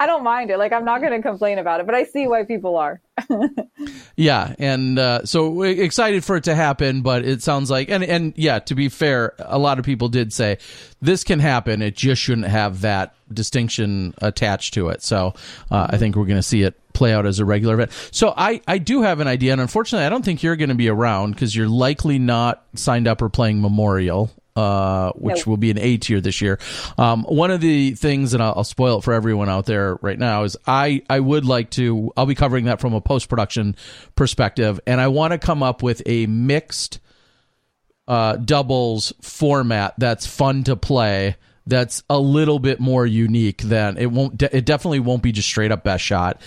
[SPEAKER 3] I don't mind it. Like I'm not going to complain about it, but I see why people are.
[SPEAKER 1] yeah, and uh, so excited for it to happen, but it sounds like and and yeah, to be fair, a lot of people did say this can happen. It just shouldn't have that distinction attached to it. So uh, I think we're going to see it play out as a regular event. So I, I do have an idea, and unfortunately, I don't think you're going to be around because you're likely not signed up or playing Memorial. Uh, which will be an A tier this year. Um, one of the things, and I'll, I'll, spoil it for everyone out there right now, is I, I would like to, I'll be covering that from a post production perspective, and I want to come up with a mixed uh, doubles format that's fun to play that's a little bit more unique than it won't it definitely won't be just straight up best shot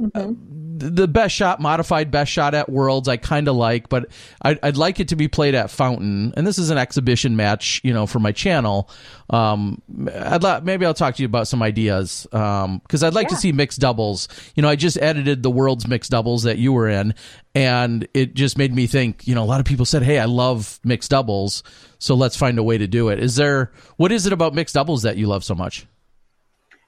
[SPEAKER 1] Mm-hmm. the best shot, modified best shot at Worlds, I kind of like, but I'd, I'd, like it to be played at Fountain. And this is an exhibition match, you know, for my channel. Um, I'd la- maybe I'll talk to you about some ideas because um, I'd like yeah. to see mixed doubles. You know, I just edited the World's mixed doubles that you were in, and it just made me think. You know, a lot of people said, "Hey, I love mixed doubles." So let's find a way to do it. Is there what is it about mixed doubles that you love so much?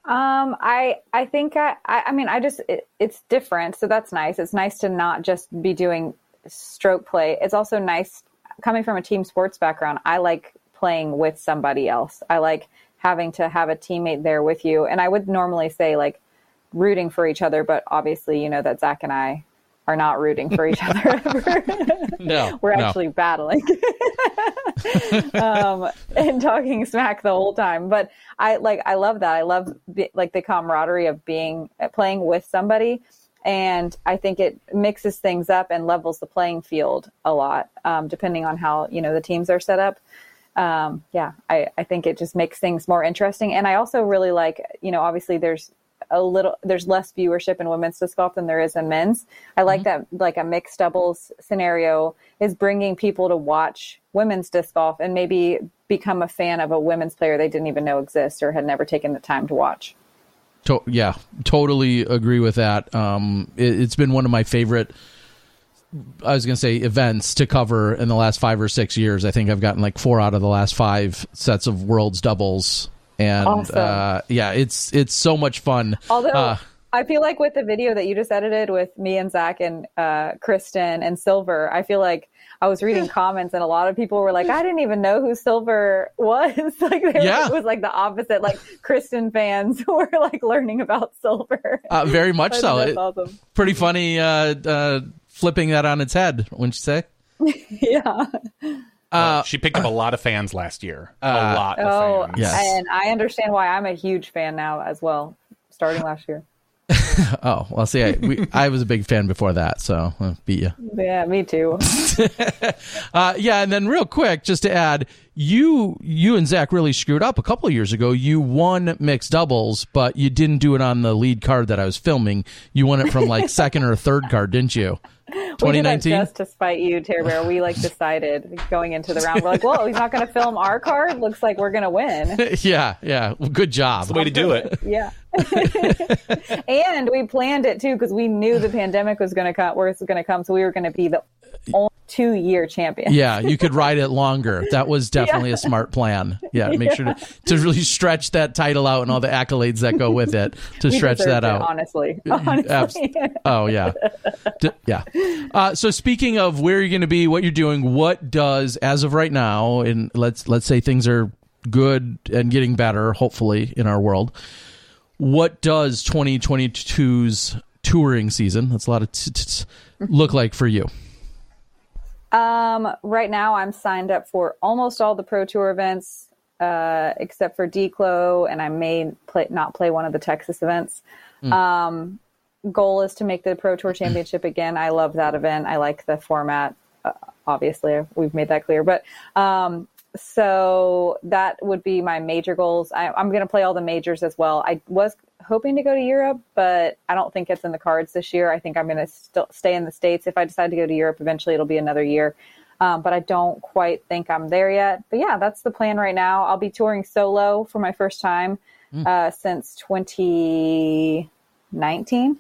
[SPEAKER 3] Um, I I think I I, mean I just it, it's different, so that's nice. It's nice to not just be doing stroke play. It's also nice coming from a team sports background. I like playing with somebody else. I like having to have a teammate there with you. And I would normally say like rooting for each other, but obviously you know that Zach and I are not rooting for each other ever.
[SPEAKER 1] no,
[SPEAKER 3] we're
[SPEAKER 1] no.
[SPEAKER 3] actually battling um, and talking smack the whole time. But I like, I love that. I love like the camaraderie of being uh, playing with somebody. And I think it mixes things up and levels the playing field a lot, um, depending on how, you know, the teams are set up. Um, yeah, I, I think it just makes things more interesting. And I also really like, you know, obviously there's a little there's less viewership in women's disc golf than there is in men's. I like mm-hmm. that like a mixed doubles scenario is bringing people to watch women's disc golf and maybe become a fan of a women's player they didn't even know exists or had never taken the time to watch.
[SPEAKER 1] To- yeah, totally agree with that. Um, it, it's been one of my favorite. I was going to say events to cover in the last five or six years. I think I've gotten like four out of the last five sets of world's doubles and awesome. uh, yeah, it's it's so much fun.
[SPEAKER 3] Although uh, I feel like with the video that you just edited with me and Zach and uh, Kristin and Silver, I feel like I was reading comments and a lot of people were like, I didn't even know who Silver was. like
[SPEAKER 1] yeah.
[SPEAKER 3] it was like the opposite. Like Kristin fans were like learning about Silver.
[SPEAKER 1] Uh, very much so. It, awesome. Pretty funny uh, uh, flipping that on its head, wouldn't you say?
[SPEAKER 3] yeah.
[SPEAKER 2] Uh, she picked up a lot of fans last year. Uh, a lot
[SPEAKER 3] oh,
[SPEAKER 2] fans.
[SPEAKER 1] Yes.
[SPEAKER 3] And I understand why I'm a huge fan now as well, starting last year.
[SPEAKER 1] oh well, see, I, we, I was a big fan before that, so I beat you.
[SPEAKER 3] Yeah, me too.
[SPEAKER 1] uh, yeah, and then real quick, just to add, you you and Zach really screwed up a couple of years ago. You won mixed doubles, but you didn't do it on the lead card that I was filming. You won it from like second or third card, didn't you? 2019
[SPEAKER 3] just to spite you Terry. Bear we like decided going into the round. We're like well he's not going to film our card looks like we're going to win.
[SPEAKER 1] Yeah yeah. Well, good job.
[SPEAKER 2] That's the way to do it.
[SPEAKER 3] Yeah. And we planned it too because we knew the pandemic was going to come was going to come so we were going to be the only two year champion.
[SPEAKER 1] Yeah, you could ride it longer. That was definitely yeah. a smart plan. Yeah, make yeah. sure to, to really stretch that title out and all the accolades that go with it to we stretch that
[SPEAKER 3] it,
[SPEAKER 1] out.
[SPEAKER 3] Honestly, honestly.
[SPEAKER 1] oh yeah, D- yeah. Uh, so speaking of where you're going to be, what you're doing, what does as of right now, and let's let's say things are good and getting better, hopefully in our world. What does 2022's touring season? That's a lot of t- t- t- look like for you.
[SPEAKER 3] Um, right now, I'm signed up for almost all the Pro Tour events, uh, except for Declo, and I may play, not play one of the Texas events. Mm. Um, goal is to make the Pro Tour Championship again. I love that event. I like the format. Uh, obviously, we've made that clear. But um, so that would be my major goals. I, am going to play all the majors as well. I was hoping to go to Europe, but I don't think it's in the cards this year. I think I'm going to st- stay in the States. If I decide to go to Europe, eventually it'll be another year. Um, but I don't quite think I'm there yet. But yeah, that's the plan right now. I'll be touring solo for my first time mm. uh, since 2019.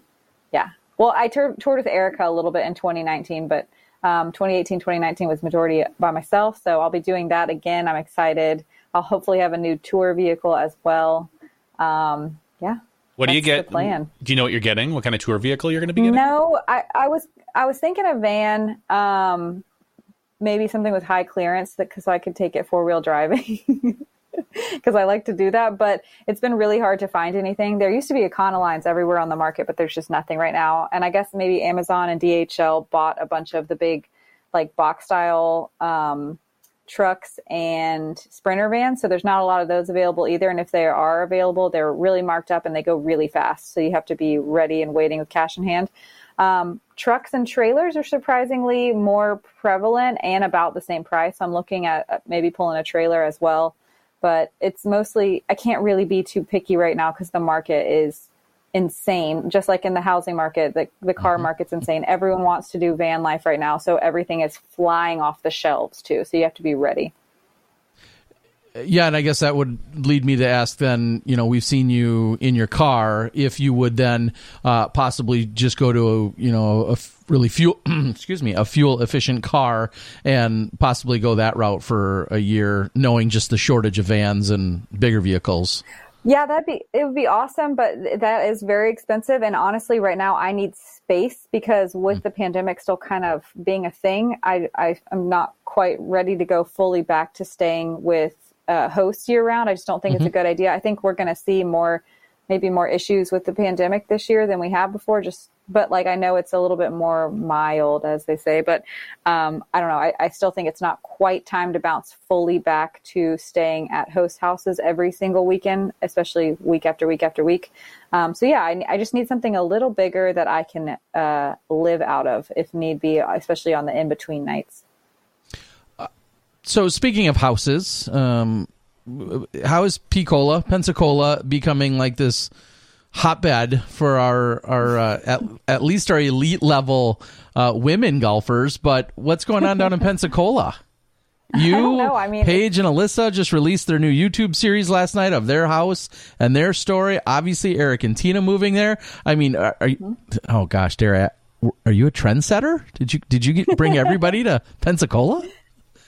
[SPEAKER 3] Yeah. Well, I toured with Erica a little bit in 2019, but um, 2018, 2019 was majority by myself. So I'll be doing that again. I'm excited. I'll hopefully have a new tour vehicle as well. Um, yeah,
[SPEAKER 2] What do you get?
[SPEAKER 3] plan.
[SPEAKER 2] Do you know what you're getting? What kind of tour vehicle you're going to be getting?
[SPEAKER 3] No, I, I was I was thinking a van, um, maybe something with high clearance that because I could take it four wheel driving. Because I like to do that, but it's been really hard to find anything. There used to be Econolines everywhere on the market, but there's just nothing right now. And I guess maybe Amazon and DHL bought a bunch of the big, like box style um, trucks and sprinter vans. So there's not a lot of those available either. And if they are available, they're really marked up and they go really fast. So you have to be ready and waiting with cash in hand. Um, trucks and trailers are surprisingly more prevalent and about the same price. I'm looking at maybe pulling a trailer as well, but it's mostly, I can't really be too picky right now because the market is insane. Just like in the housing market, the, the car market's insane. Everyone wants to do van life right now. So everything is flying off the shelves too. So you have to be ready.
[SPEAKER 1] Yeah, and I guess that would lead me to ask then, you know, we've seen you in your car. If you would then uh, possibly just go to, a, you know, a f- really fuel, excuse me, a fuel efficient car and possibly go that route for a year, knowing just the shortage of vans and bigger vehicles.
[SPEAKER 3] Yeah, that'd be it would be awesome, but that is very expensive. And honestly, right now I need space because with the pandemic still kind of being a thing, I, I am not quite ready to go fully back to staying with uh, hosts year round. I just don't think it's a good idea. I think we're going to see more, maybe more issues with the pandemic this year than we have before. Just but like I know it's a little bit more mild, as they say. But um, I don't know. I, I still think it's not quite time to bounce fully back to staying at host houses every single weekend, especially week after week after week. Um, so yeah, I, I just need something a little bigger that I can uh, live out of if need be, especially on the in between nights.
[SPEAKER 1] So speaking of houses, um, how is Picola, Pensacola, becoming like this hotbed for our our uh, at, at least our elite level uh, women golfers? But what's going on down in Pensacola? You,
[SPEAKER 3] don't. I mean,
[SPEAKER 1] Paige and Alyssa just released their new YouTube series last night of their house and their story. Obviously, Eric and Tina moving there. I mean, are, are you, oh gosh, Dara, are you a trendsetter? Did you did you get, bring everybody to Pensacola?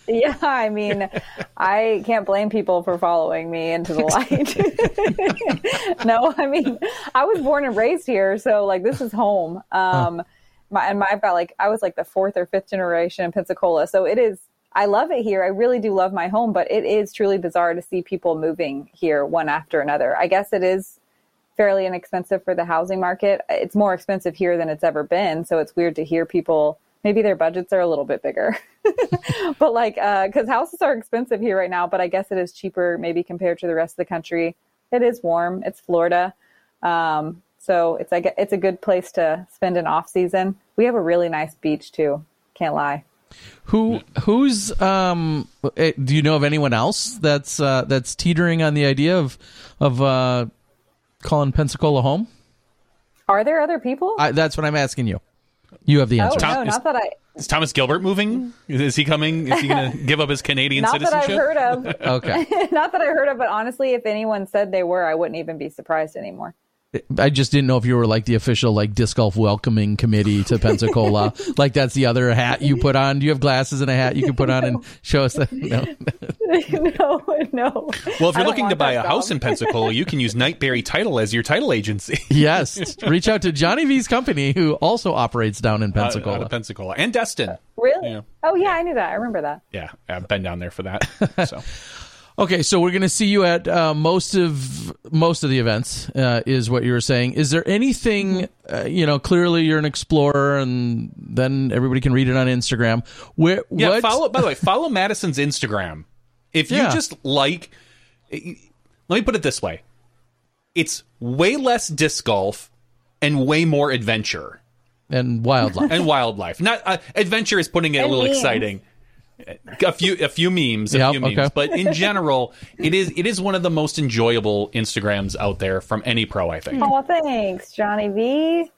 [SPEAKER 3] Yeah, I mean, I can't blame people for following me into the light. no, I mean, I was born and raised here, so like this is home. Um, my and my, I've got like I was like the fourth or fifth generation in Pensacola, so it is. I love it here. I really do love my home, but it is truly bizarre to see people moving here one after another. I guess it is fairly inexpensive for the housing market. It's more expensive here than it's ever been, so it's weird to hear people maybe their budgets are a little bit bigger. but like, because houses are expensive here right now, but I guess it is cheaper maybe compared to the rest of the country. It is warm. It's Florida. Um, so it's like it's a good place to spend an off season. We have a really nice beach too. Can't lie.
[SPEAKER 1] Who who's um eh, do you know of anyone else that's uh that's teetering on the idea of of uh calling Pensacola home?
[SPEAKER 3] Are there other people?
[SPEAKER 1] I, that's what I'm asking you. You have the answer.
[SPEAKER 3] oh
[SPEAKER 1] answer.
[SPEAKER 3] no,
[SPEAKER 2] is-
[SPEAKER 3] not that I.
[SPEAKER 2] Is Thomas Gilbert moving? Is he coming? Is he going to give up his Canadian citizenship?
[SPEAKER 3] Not that I've heard of.
[SPEAKER 1] Okay.
[SPEAKER 3] not that I heard of, but honestly, if anyone said they were, I wouldn't even be surprised anymore.
[SPEAKER 1] I just didn't know if you were like the official like disc golf welcoming committee to Pensacola. like that's the other hat you put on. Do you have glasses and a hat you can put on and show us that? No.
[SPEAKER 3] no, no.
[SPEAKER 2] Well, if you're looking to buy a
[SPEAKER 3] that
[SPEAKER 2] house in Pensacola, you can use Nightberry Title as your title agency.
[SPEAKER 1] Yes. Reach out to Johnny V's company who also operates down in
[SPEAKER 2] Out- out
[SPEAKER 1] Pensacola.
[SPEAKER 2] of Pensacola and Destin.
[SPEAKER 3] Really?
[SPEAKER 2] Yeah.
[SPEAKER 3] Oh yeah, I knew that. I remember that.
[SPEAKER 2] Yeah, I've been down there for that. So
[SPEAKER 1] Okay, so we're going to see you at uh, most of most of the events, uh, is what you were saying. Is there anything, uh, you know? Clearly, you're an explorer, and then everybody can read it on Instagram. Where?
[SPEAKER 2] yeah,
[SPEAKER 1] what,
[SPEAKER 2] follow. By the way, follow Madison's Instagram. If you
[SPEAKER 1] Yeah.
[SPEAKER 2] just like, let me put it this way: it's way less disc golf and way more adventure
[SPEAKER 1] and wildlife.
[SPEAKER 2] and wildlife. Not uh, adventure is putting it a little
[SPEAKER 3] memes.
[SPEAKER 2] exciting. A few, a few memes, a
[SPEAKER 1] Yep,
[SPEAKER 2] few memes,
[SPEAKER 1] okay.
[SPEAKER 2] but in general, it is it is one of the most enjoyable Instagrams out there from any pro. I think.
[SPEAKER 3] Oh, thanks, Johnny V.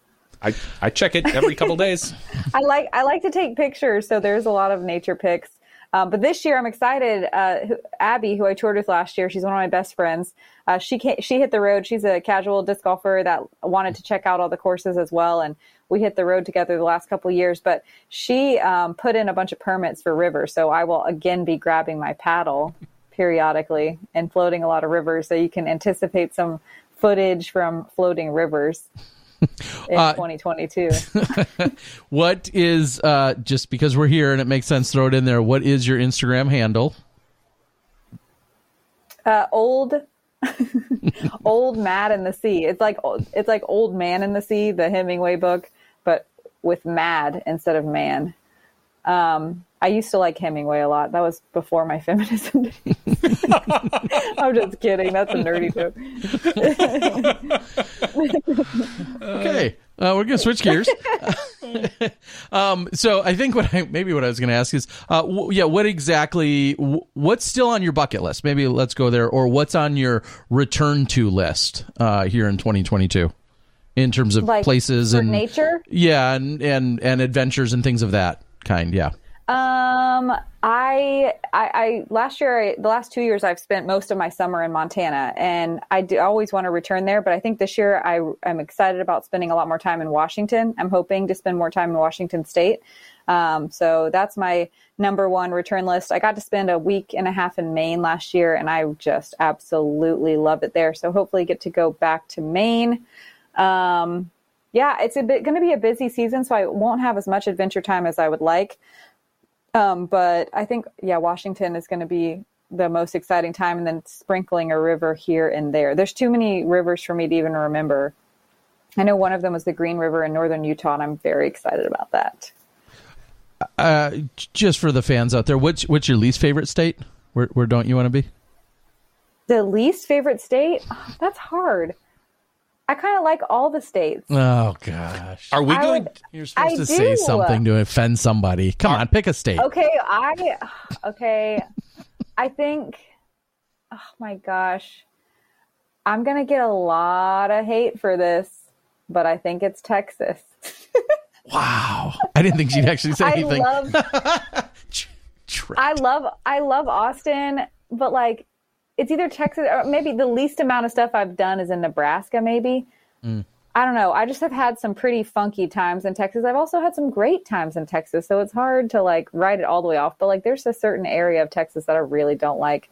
[SPEAKER 2] I I check it every couple days.
[SPEAKER 3] I like I like to take pictures, so there's a lot of nature pics. Um, but this year, I'm excited. Uh, Abby, who I toured with last year, she's one of my best friends. Uh, she ca she hit the road. She's a casual disc golfer that wanted to check out all the courses as well, and we hit the road together the last couple of years. But she um, put in a bunch of permits for rivers, so I will again be grabbing my paddle periodically and floating a lot of rivers, so you can anticipate some footage from floating rivers in
[SPEAKER 1] Uh,
[SPEAKER 3] 2022.
[SPEAKER 1] What is uh, just because we're here and it makes sense? Throw it in there. What is your Instagram handle?
[SPEAKER 3] Uh, old, old Mad in the Sea. It's like it's like Old Man in the Sea, the Hemingway book, with mad instead of man. Um, I used to like Hemingway a lot. That was before my feminism. I'm just kidding. That's a nerdy joke.
[SPEAKER 1] Okay, uh, we're gonna switch gears. um, so I think what I maybe what I was gonna ask is, uh, w- yeah, what exactly? W- what's still on your bucket list? Maybe let's go there, or what's on your return to list uh, here in 2022 in terms of
[SPEAKER 3] Like
[SPEAKER 1] places and
[SPEAKER 3] nature.
[SPEAKER 1] yeah, and and and adventures and things of that kind. Yeah.
[SPEAKER 3] Um, I, I, I last year, I, the last two years, I've spent most of my summer in Montana, and I do always want to return there. But I think this year, I, I'm excited about spending a lot more time in Washington. I'm hoping to spend more time in Washington State. Um, so that's my number one return list. I got to spend a week and a half in Maine last year, and I just absolutely love it there. So hopefully, get to go back to Maine. Um, yeah, it's a bit going to be a busy season, so I won't have as much adventure time as I would like. Um, but I think, yeah, Washington is going to be the most exciting time, and then sprinkling a river here and there. There's too many rivers for me to even remember. I know one of them was the Green River in northern Utah, and I'm very excited about that.
[SPEAKER 1] Uh, just for the fans out there, what's what's your least favorite state? Where where don't you want to be?
[SPEAKER 3] The least favorite state? That's hard. I kind of like all the states.
[SPEAKER 1] Oh gosh.
[SPEAKER 2] Are we
[SPEAKER 3] I
[SPEAKER 2] going?
[SPEAKER 3] would-
[SPEAKER 1] You're supposed
[SPEAKER 3] I
[SPEAKER 1] to say something to offend somebody. Come on, pick a state.
[SPEAKER 3] Okay, I okay. I think oh my gosh. I'm going to get a lot of hate for this, but I think it's Texas.
[SPEAKER 1] Wow. I didn't think she'd actually say
[SPEAKER 3] I
[SPEAKER 1] anything.
[SPEAKER 3] love I love I love Austin, but like it's either Texas or maybe the least amount of stuff I've done is in Nebraska maybe. I don't know. I just have had some pretty funky times in Texas. I've also had some great times in Texas, so it's hard to like write it all the way off. But like there's a certain area of Texas that I really don't like.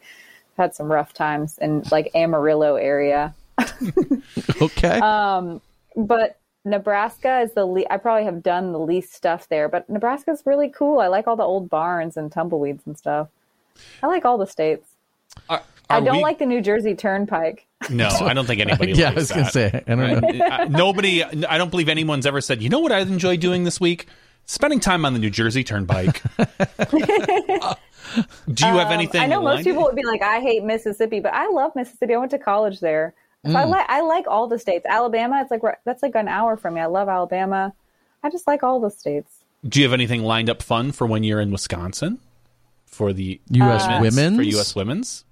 [SPEAKER 3] I've had some rough times in like Amarillo area.
[SPEAKER 1] okay.
[SPEAKER 3] Um, but Nebraska is the le- I probably have done the least stuff there, but Nebraska's really cool. I like all the old barns and tumbleweeds and stuff. I like all the states.
[SPEAKER 2] Are,
[SPEAKER 3] I don't
[SPEAKER 2] we-
[SPEAKER 3] like the New Jersey Turnpike.
[SPEAKER 2] No, I don't think anybody.
[SPEAKER 1] yeah, I
[SPEAKER 2] likes
[SPEAKER 1] was gonna say. I don't know.
[SPEAKER 2] Uh, Nobody. I don't believe anyone's ever said. You know what I enjoy doing this week? Spending time on the New Jersey Turnpike. Do you have anything?
[SPEAKER 3] Um, I know most people would be like, I hate Mississippi, but I love Mississippi. I went to college there. So I like I like all the states. Alabama, it's like that's like an hour from me. I love Alabama. I just like all the states.
[SPEAKER 2] Do you have anything lined up fun for when you're in Wisconsin for the
[SPEAKER 1] U.S.
[SPEAKER 3] Uh,
[SPEAKER 1] women's
[SPEAKER 2] for U.S. women's?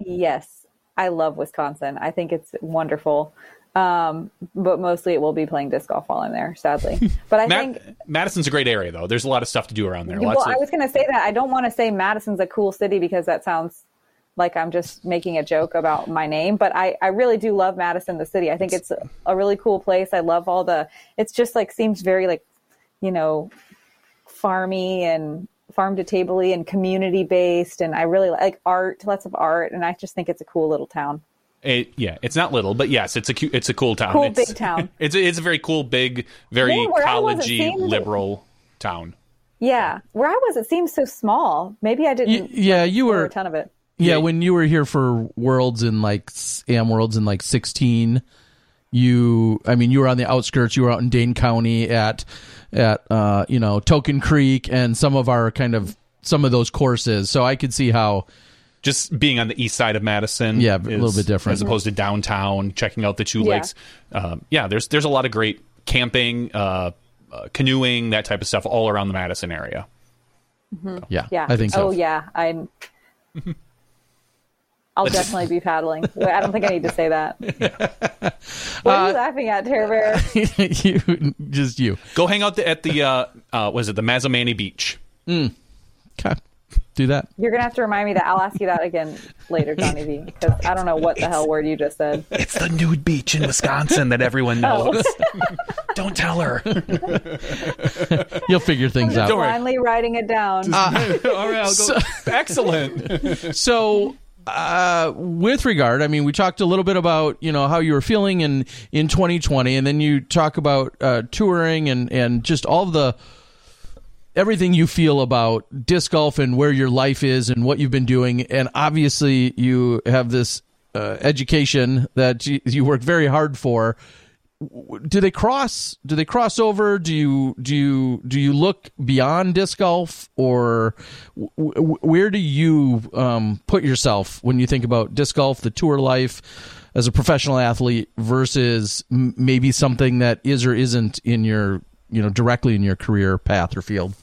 [SPEAKER 3] Yes, I love Wisconsin. I think it's wonderful. Um, but mostly it will be playing disc golf while I'm there, sadly. But I think
[SPEAKER 2] Madison's a great area, though. There's a lot of stuff to do around there.
[SPEAKER 3] well,
[SPEAKER 2] of,
[SPEAKER 3] I was going to say that I don't want to say Madison's a cool city because that sounds like I'm just making a joke about my name, but I, I really do love Madison, the city. I think it's a really cool place. I love all the, it's just like seems very like, you know, farmy and farm to table and community based. And I really like art, lots of art. And I just think it's a cool little town.
[SPEAKER 2] It, yeah, it's not little, but yes, it's a cu- it's a cool town.
[SPEAKER 3] Cool
[SPEAKER 2] it's,
[SPEAKER 3] big town.
[SPEAKER 2] It's it's a very cool, big, very
[SPEAKER 3] Yeah, where I was, it
[SPEAKER 2] collegey, liberal town.
[SPEAKER 3] Yeah. Where I was, it seems so small. Maybe I didn't
[SPEAKER 1] Y- yeah, you were.
[SPEAKER 3] a ton of it.
[SPEAKER 1] Yeah, when you were here for Worlds in like Am Worlds in like 16, you I mean you were on the outskirts, you were out in Dane County at at uh, you know, Token Creek and some of our kind of some of those courses. So I could see how
[SPEAKER 2] Just being on the east side of Madison,
[SPEAKER 1] Yeah, a little bit different.
[SPEAKER 2] as opposed to downtown. Checking out the two
[SPEAKER 3] Yeah.
[SPEAKER 2] lakes. Um, yeah, there's there's a lot of great camping, uh, uh, canoeing, that type of stuff all around the Madison area.
[SPEAKER 1] yeah,
[SPEAKER 3] Yeah.
[SPEAKER 1] I think so.
[SPEAKER 3] Oh yeah. I'm. I'll definitely be paddling. I don't think I need to say that. What
[SPEAKER 1] Uh,
[SPEAKER 3] are you laughing at, Terror Bear?
[SPEAKER 1] you just you.
[SPEAKER 2] Go hang out the, at the uh, uh, was it the Mazomanie Beach?
[SPEAKER 1] Okay. Do that.
[SPEAKER 3] You're gonna have to remind me that. I'll ask you that again later, Johnny V, because I don't know what the hell word you just said.
[SPEAKER 2] It's the nude beach in Wisconsin that everyone knows. Don't tell her.
[SPEAKER 1] You'll figure things out.
[SPEAKER 3] Finally writing it down.
[SPEAKER 2] all right, I'll go. Excellent.
[SPEAKER 1] So uh, with regard, I mean, we talked a little bit about you know how you were feeling in in 2020, and then you talk about uh, touring and and just all the everything you feel about disc golf and where your life is and what you've been doing, and obviously you have this uh, education that you, you work very hard for do they cross do they cross over? Do you do you do you look beyond disc golf or w- where do you um, put yourself when you think about disc golf the tour life as a professional athlete versus m- maybe something that is or isn't in your you know directly in your career path or field?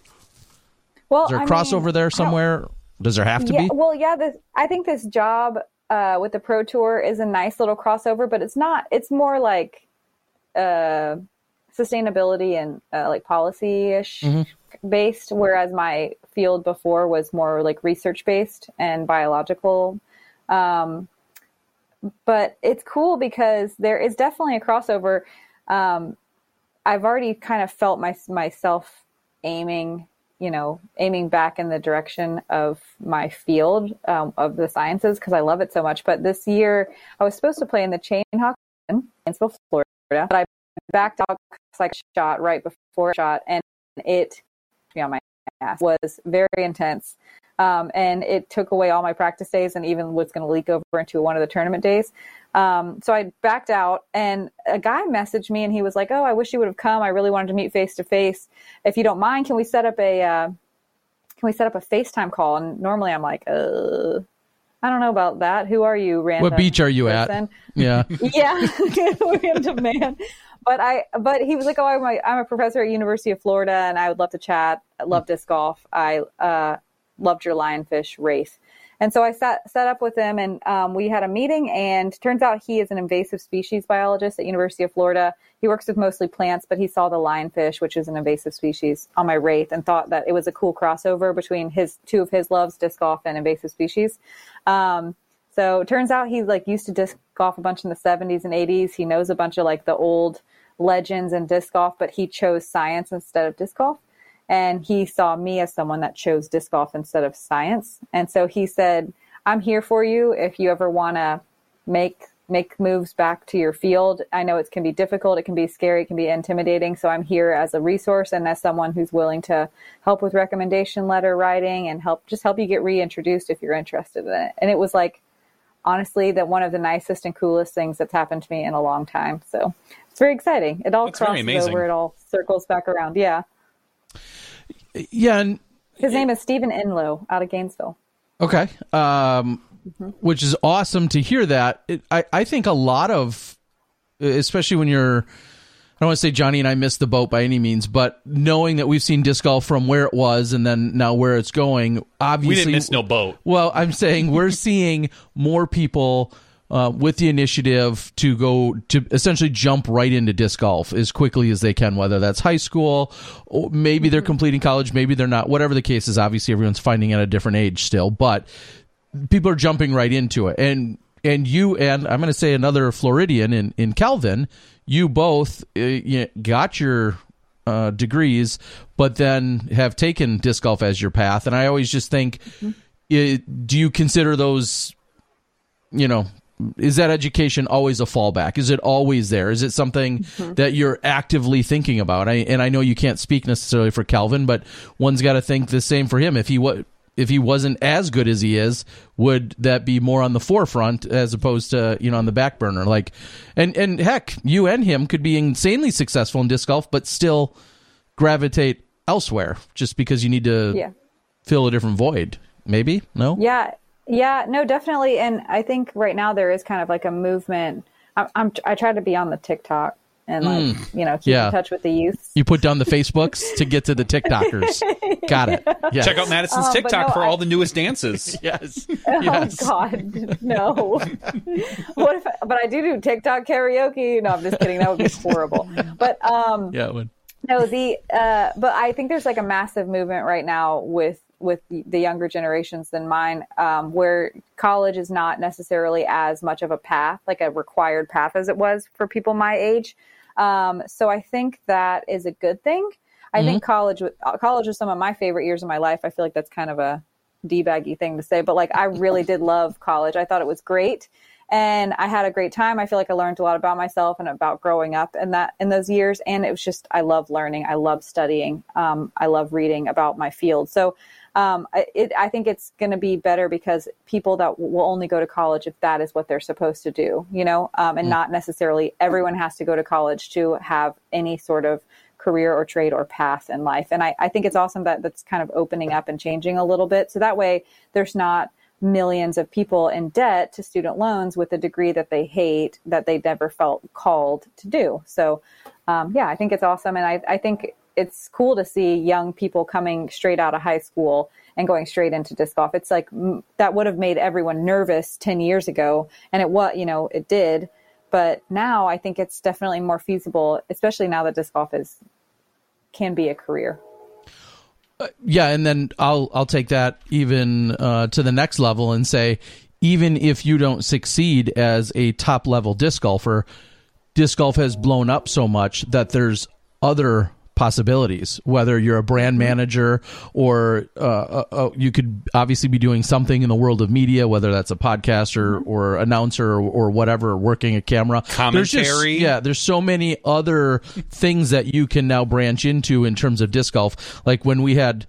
[SPEAKER 3] Well
[SPEAKER 1] is there a
[SPEAKER 3] I
[SPEAKER 1] crossover
[SPEAKER 3] mean,
[SPEAKER 1] there somewhere? Does there have to
[SPEAKER 3] yeah,
[SPEAKER 1] be
[SPEAKER 3] well yeah this, i think this job uh, with the pro tour is a nice little crossover but it's not it's more like uh, sustainability and uh, like policy ish
[SPEAKER 1] Mm-hmm.
[SPEAKER 3] based, whereas my field before was more like research based and biological. Um, but it's cool because there is definitely a crossover. Um, I've already kind of felt my, myself aiming, you know, aiming back in the direction of my field um, of the sciences because I love it so much. But this year, I was supposed to play in the chain hawk in Gainesville, Florida, but I backed out like shot right before shot, and it on my ass was very intense. Um, and it took away all my practice days and even was going to leak over into one of the tournament days. Um, so I backed out, and a guy messaged me, and he was like, "Oh, I wish you would have come. I really wanted to meet face to face. If you don't mind, can we set up a uh, can we set up a FaceTime call?" And normally I'm like, "Uh, I don't know about that. Who are you, random?
[SPEAKER 1] what beach are you
[SPEAKER 3] person?
[SPEAKER 1] at yeah
[SPEAKER 3] yeah, random man. But I, but he was like, oh, I'm a, I'm a professor at University of Florida, and I would love to chat. I love disc golf. I uh, loved your lionfish wraith, and so I sat set up with him, and um, we had a meeting. And turns out he is an invasive species biologist at University of Florida. He works with mostly plants, but he saw the lionfish, which is an invasive species, on my wraith, and thought that it was a cool crossover between his two of his loves, disc golf and invasive species. Um, so it turns out he like used to disc golf a bunch in the 70s and 80s. He knows a bunch of like the old legends in disc golf, but he chose science instead of disc golf. And he saw me as someone that chose disc golf instead of science. And so he said, I'm here for you if you ever want to make make moves back to your field. I know it can be difficult, it can be scary, it can be intimidating. So I'm here as a resource and as someone who's willing to help with recommendation letter writing and help just help you get reintroduced if you're interested in it. And it was like honestly that one of the nicest and coolest things that's happened to me in a long time. So it's very exciting. It all
[SPEAKER 2] That's
[SPEAKER 3] crosses over. It all circles back around. Yeah.
[SPEAKER 1] Yeah and
[SPEAKER 3] His name is Stephen Inlow out of Gainesville.
[SPEAKER 1] Okay. Um, Which is awesome to hear that. It, I, I think a lot of, especially when you're, I don't want to say Johnny and I missed the boat by any means, but knowing that we've seen disc golf from where it was and then now where it's going, obviously.
[SPEAKER 2] We didn't miss no boat.
[SPEAKER 1] Well, I'm saying we're seeing more people uh, with the initiative to go to essentially jump right into disc golf as quickly as they can, whether that's high school, or maybe they're completing college, maybe they're not. Whatever the case is, obviously everyone's finding at a different age still, but people are jumping right into it. And and you and I'm going to say another Floridian in in Calvin, you both uh, you got your uh, degrees, but then have taken disc golf as your path. And I always just think, it, do you consider those, you know, is that education always a fallback? Is it always there? Is it something mm-hmm. that you're actively thinking about? I, and I know you can't speak necessarily for Calvin, but one's got to think the same for him. If he wa- if he wasn't as good as he is, would that be more on the forefront as opposed to you know on the back burner? Like, and and heck, you and him could be insanely successful in disc golf, but still gravitate elsewhere just because you need to
[SPEAKER 3] Yeah.
[SPEAKER 1] fill a different void. Maybe no.
[SPEAKER 3] Yeah, yeah, no, definitely. And I think right now there is kind of like a movement. I'm, I'm I try to be on the TikTok and like you know keep
[SPEAKER 1] yeah.
[SPEAKER 3] in touch with the youth.
[SPEAKER 1] You put down the Facebooks to get to the TikTokers. Got it. Yes.
[SPEAKER 2] Check out Madison's
[SPEAKER 3] Um,
[SPEAKER 2] TikTok
[SPEAKER 3] no,
[SPEAKER 2] for
[SPEAKER 3] I-
[SPEAKER 2] all the newest dances.
[SPEAKER 1] Yes.
[SPEAKER 3] Oh
[SPEAKER 1] Yes.
[SPEAKER 3] God, no! what if? But I do do TikTok karaoke. No, I'm just kidding. That would be horrible. But um,
[SPEAKER 1] Yeah. It would.
[SPEAKER 3] no, the uh, but I think there's like a massive movement right now with with the younger generations than mine, um, where college is not necessarily as much of a path, like a required path as it was for people my age. Um, so I think that is a good thing. I think college, college was some of my favorite years of my life. I feel like that's kind of a d baggy thing to say, but like I really did love college. I thought it was great, and I had a great time. I feel like I learned a lot about myself and about growing up in that in those years. And it was just I love learning. I love studying. Um, I love reading about my field. So um, it, I think it's going to be better because people that will only go to college if that is what they're supposed to do, you know, um, and mm. not necessarily everyone has to go to college to have any sort of career or trade or path in life. And I, I think it's awesome that that's kind of opening up and changing a little bit. So that way there's not millions of people in debt to student loans with a degree that they hate that they never felt called to do. So, um, yeah, I think it's awesome. And I, I think it's cool to see young people coming straight out of high school and going straight into disc golf. It's like that would have made everyone nervous 10 years ago. And it was, you know, it did. But now I think it's definitely more feasible, especially now that disc golf is can be a career.
[SPEAKER 1] Uh, yeah, and then I'll I'll take that even uh, to the next level and say, even if you don't succeed as a top level disc golfer, disc golf has blown up so much that there's other possibilities. Whether you're a brand mm-hmm. manager or uh, uh, uh, you could obviously be doing something in the world of media, whether that's a podcaster mm-hmm. or announcer or, or whatever, working a camera.
[SPEAKER 2] Commentary.
[SPEAKER 1] There's just, yeah, there's so many other things that you can now branch into in terms of disc golf. Like when we had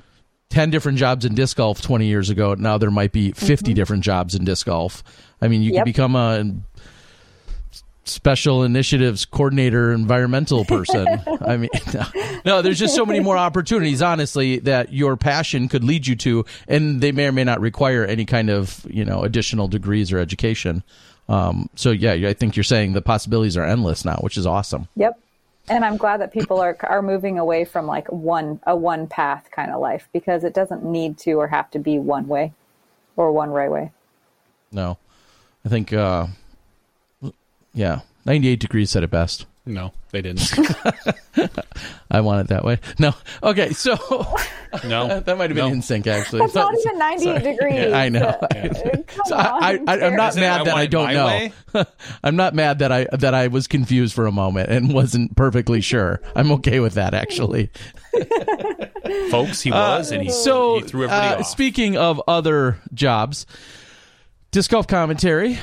[SPEAKER 1] 10 different jobs in disc golf 20 years ago, now there might be 50 mm-hmm. different jobs in disc golf. I mean, you yep. can become a special initiatives coordinator environmental person. I mean no, no, there's just so many more opportunities honestly that your passion could lead you to and they may or may not require any kind of you know additional degrees or education. Um, so yeah i think you're saying the possibilities are endless now which is awesome.
[SPEAKER 3] Yep. And i'm glad that people are are moving away from like one a one path kind of life because it doesn't need to or have to be one way or one right way.
[SPEAKER 1] No. I think uh yeah, 98 degrees said it best.
[SPEAKER 2] No, they didn't.
[SPEAKER 1] I want it that way. No. Okay, so
[SPEAKER 2] no,
[SPEAKER 1] that might have been
[SPEAKER 2] no.
[SPEAKER 1] NSYNC actually.
[SPEAKER 3] It's not even 98 Sorry. degrees.
[SPEAKER 1] Yeah, I know. Yeah. so I, am not Isn't mad that I don't know. I'm not mad that I that I was confused for a moment and wasn't perfectly sure. I'm okay with that actually.
[SPEAKER 2] Folks, he was, uh, and he so he threw everybody uh, off.
[SPEAKER 1] Speaking of other jobs, disc golf commentary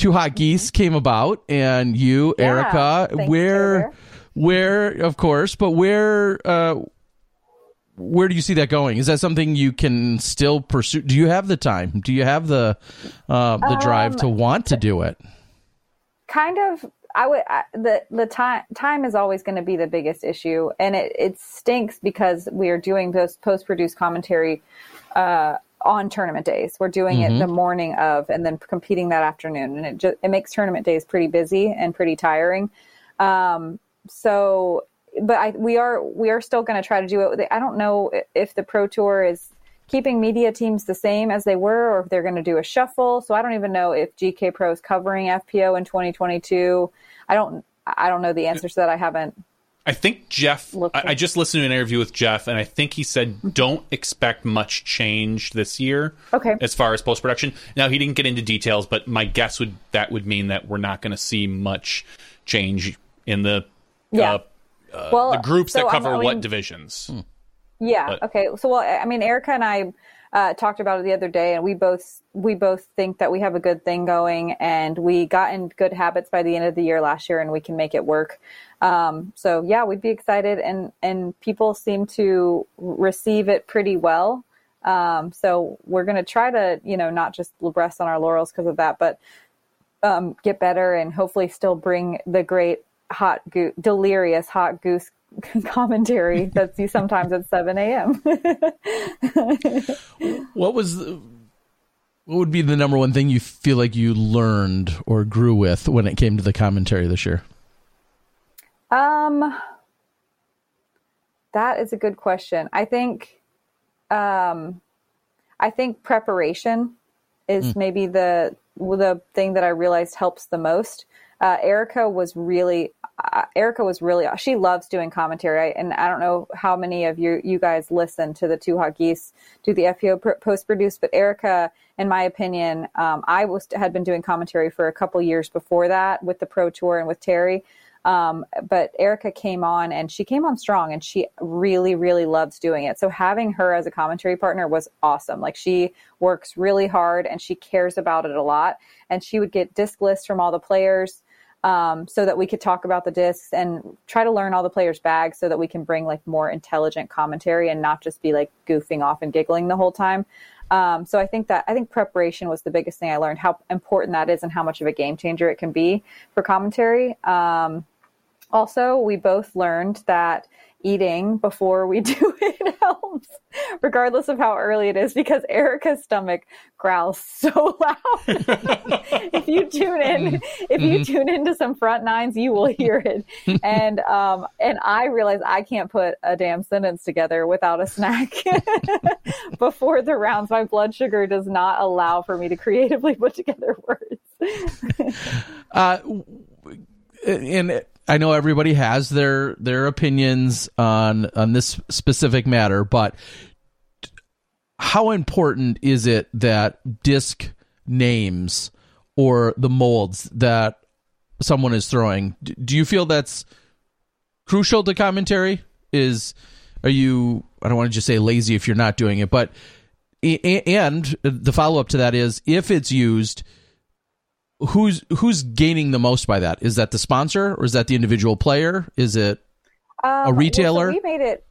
[SPEAKER 1] Two Hot Geese came about, and you, yeah, Erica, where, where, of course, but where, uh, where do you see that going? Is that something you can still pursue? Do you have the time? Do you have the uh, the drive um, to want to do it?
[SPEAKER 3] Kind of. I would I, the the time time is always going to be the biggest issue, and it it stinks because we are doing those post produced commentary uh, on tournament days. We're doing mm-hmm. it the morning of and then competing that afternoon. And it just, it makes tournament days pretty busy and pretty tiring. Um, so, but I, we are, we are still going to try to do it. I don't know if the pro tour is keeping media teams the same as they were, or if they're going to do a shuffle. So I don't even know if GK Pro is covering FPO in 2022. I don't, I don't know the answers to that. I haven't
[SPEAKER 2] I think Jeff. I, I, just listened to an interview with Jeff, and I think he said mm-hmm. don't expect much change this year.
[SPEAKER 3] Okay.
[SPEAKER 2] As far as post production, now he didn't get into details, but my guess would that would mean that we're not going to see much change in the yeah. Uh, uh, well, the groups so that cover I mean, what divisions.
[SPEAKER 3] Yeah. But, okay. So well, I mean, Erica and I uh, talked about it the other day, and we both we both think that we have a good thing going, and we got in good habits by the end of the year last year, and we can make it work. Um, so yeah, we'd be excited, and and people seem to receive it pretty well. Um, so we're going to try to you know not just rest on our laurels because of that, but um, get better and hopefully still bring the great hot go- delirious hot goose commentary that's you sometimes at 7 a.m.
[SPEAKER 1] what was the, what would be the number one thing you feel like you learned or grew with when it came to the commentary this year?
[SPEAKER 3] Um, that is a good question. I think, um, I think preparation is mm. maybe the the thing that I realized helps the most. Uh, Erica was really uh, Erica was really she loves doing commentary, and I don't know how many of you you guys listen to the Two Hot Geese do the FPO post produce, but Erica, in my opinion, um, I was had been doing commentary for a couple years before that with the Pro Tour and with Terry. Um, but Erica came on and she came on strong and she really, really loves doing it. So having her as a commentary partner was awesome. Like she works really hard and she cares about it a lot. And she would get disc lists from all the players um, so that we could talk about the discs and try to learn all the players' bags so that we can bring like more intelligent commentary and not just be like goofing off and giggling the whole time. Um, so I think that I think preparation was the biggest thing I learned how important that is and how much of a game changer it can be for commentary. Um, also, we both learned that eating before we do it helps, regardless of how early it is, because Erica's stomach growls so loud. if you tune in, if you mm-hmm. tune into some front nines, you will hear it. And um, and I realize I can't put a damn sentence together without a snack before the rounds. My blood sugar does not allow for me to creatively put together words.
[SPEAKER 1] uh, and I know everybody has their their opinions on on this specific matter, but how important is it that disc names or the molds that someone is throwing? Do you feel that's crucial to commentary? Is are you I don't want to just say lazy if you're not doing it, but and the follow up to that is if it's used who's who's gaining the most by that? Is that the sponsor or is that the individual player? Is it um, a retailer?
[SPEAKER 3] Well, so we made it.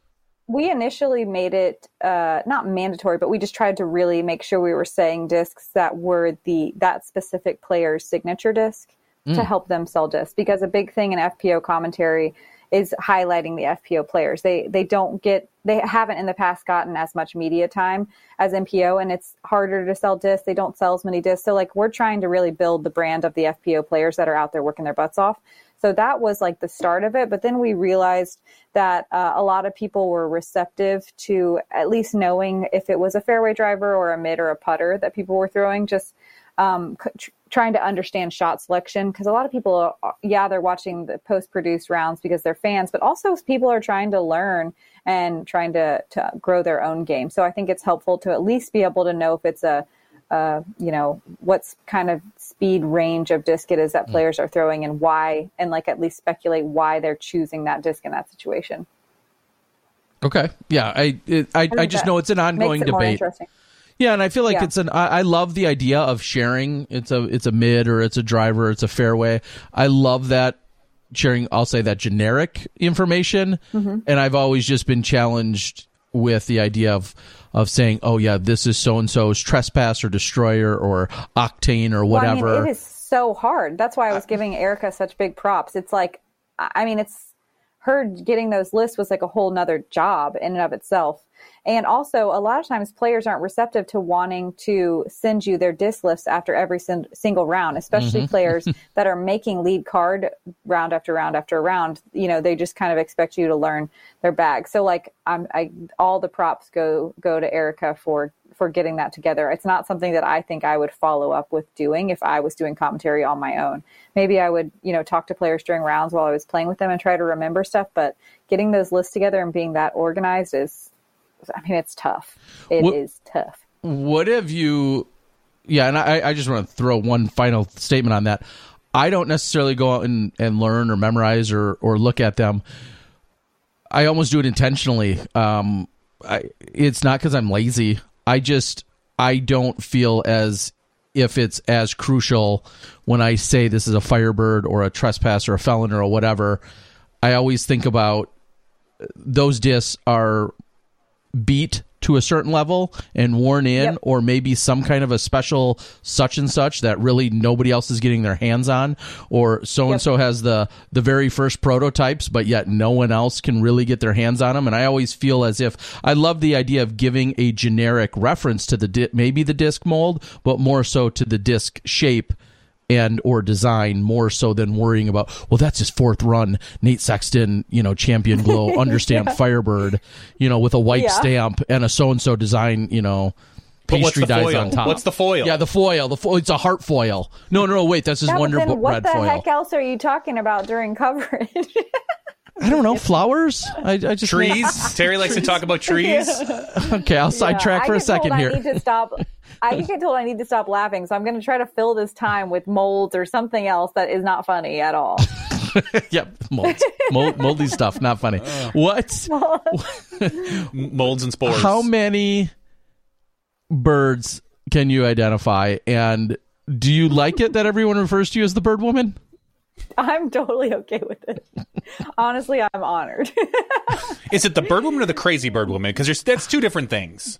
[SPEAKER 3] We initially made it uh, not mandatory, but we just tried to really make sure we were saying discs that were the that specific player's signature disc mm. to help them sell discs. Because a big thing in FPO commentary is highlighting the FPO players. They they don't get they haven't in the past gotten as much media time as MPO, and it's harder to sell discs. They don't sell as many discs. So like we're trying to really build the brand of the FPO players that are out there working their butts off. So that was like the start of it. But then we realized that uh, a lot of people were receptive to at least knowing if it was a fairway driver or a mid or a putter that people were throwing. Just um, tr- trying to understand shot selection because a lot of people, are, uh, yeah, they're watching the post produced rounds because they're fans, but also people are trying to learn and trying to, to grow their own game. So I think it's helpful to at least be able to know if it's a, uh, you know, what's kind of speed range of disc it is that mm. players are throwing and why, and like at least speculate why they're choosing that disc in that situation.
[SPEAKER 1] Okay. Yeah. I, it, I, I, I just know it's an ongoing debate. Yeah, and I feel like yeah. it's an. I, I, love the idea of sharing. It's a it's a mid or it's a driver. It's a fairway. I love that sharing. I'll say that generic information, mm-hmm. and I've always just been challenged with the idea of of saying, oh yeah, this is so and so's trespass or destroyer or octane or whatever. Well, I
[SPEAKER 3] mean, it is so hard. That's why I was giving Erica such big props. It's like, I mean, it's her getting those lists was like a whole nother job in and of itself. And also, a lot of times players aren't receptive to wanting to send you their disc lists after every sin- single round, especially mm-hmm. players that are making lead card round after round after round. You know, they just kind of expect you to learn their bag. So, like, I'm, I all the props go go to Erica for for getting that together. It's not something that I think I would follow up with doing if I was doing commentary on my own. Maybe I would, you know, talk to players during rounds while I was playing with them and try to remember stuff. But getting those lists together and being that organized is I mean, it's tough. It what, is tough.
[SPEAKER 1] What have you? Yeah, and I, I just want to throw one final statement on that. I don't necessarily go out and, and learn or memorize or, or look at them. I almost do it intentionally. Um, I, it's not because I'm lazy. I just I don't feel as if it's as crucial when I say this is a Firebird or a trespass or a felon or whatever. I always think about those discs are beat to a certain level and worn in yep. or maybe some kind of a special such and such that really nobody else is getting their hands on or so and so has the the very first prototypes but yet no one else can really get their hands on them and I always feel as if I love the idea of giving a generic reference to the di- maybe the disc mold but more so to the disc shape and or design more so than worrying about well that's his fourth run nate sexton you know champion glow understamp yeah. firebird you know with a white yeah. stamp and a so and so design you know pastry dyes
[SPEAKER 2] foil?
[SPEAKER 1] on top.
[SPEAKER 2] What's the foil?
[SPEAKER 1] Yeah, the foil. The foil. It's a heart foil. No, no, no. Wait, that's his yeah, Wonder
[SPEAKER 3] Bread
[SPEAKER 1] What
[SPEAKER 3] the
[SPEAKER 1] foil.
[SPEAKER 3] heck else are you talking about during coverage?
[SPEAKER 1] I don't know flowers. I, I just
[SPEAKER 2] trees. Terry likes to talk about trees.
[SPEAKER 1] okay, I'll sidetrack yeah, for a second here.
[SPEAKER 3] I need to stop. I get told I need to stop laughing, so I'm going to try to fill this time with molds or something else that is not funny at all.
[SPEAKER 1] yep, molds, Mold, moldy stuff. Not funny. What?
[SPEAKER 2] Molds and spores.
[SPEAKER 1] How many birds can you identify? And do you like it that everyone refers to you as the bird woman?
[SPEAKER 3] I'm totally okay with it. Honestly, I'm honored.
[SPEAKER 2] Is it the bird woman or the crazy bird woman? Because that's two different things.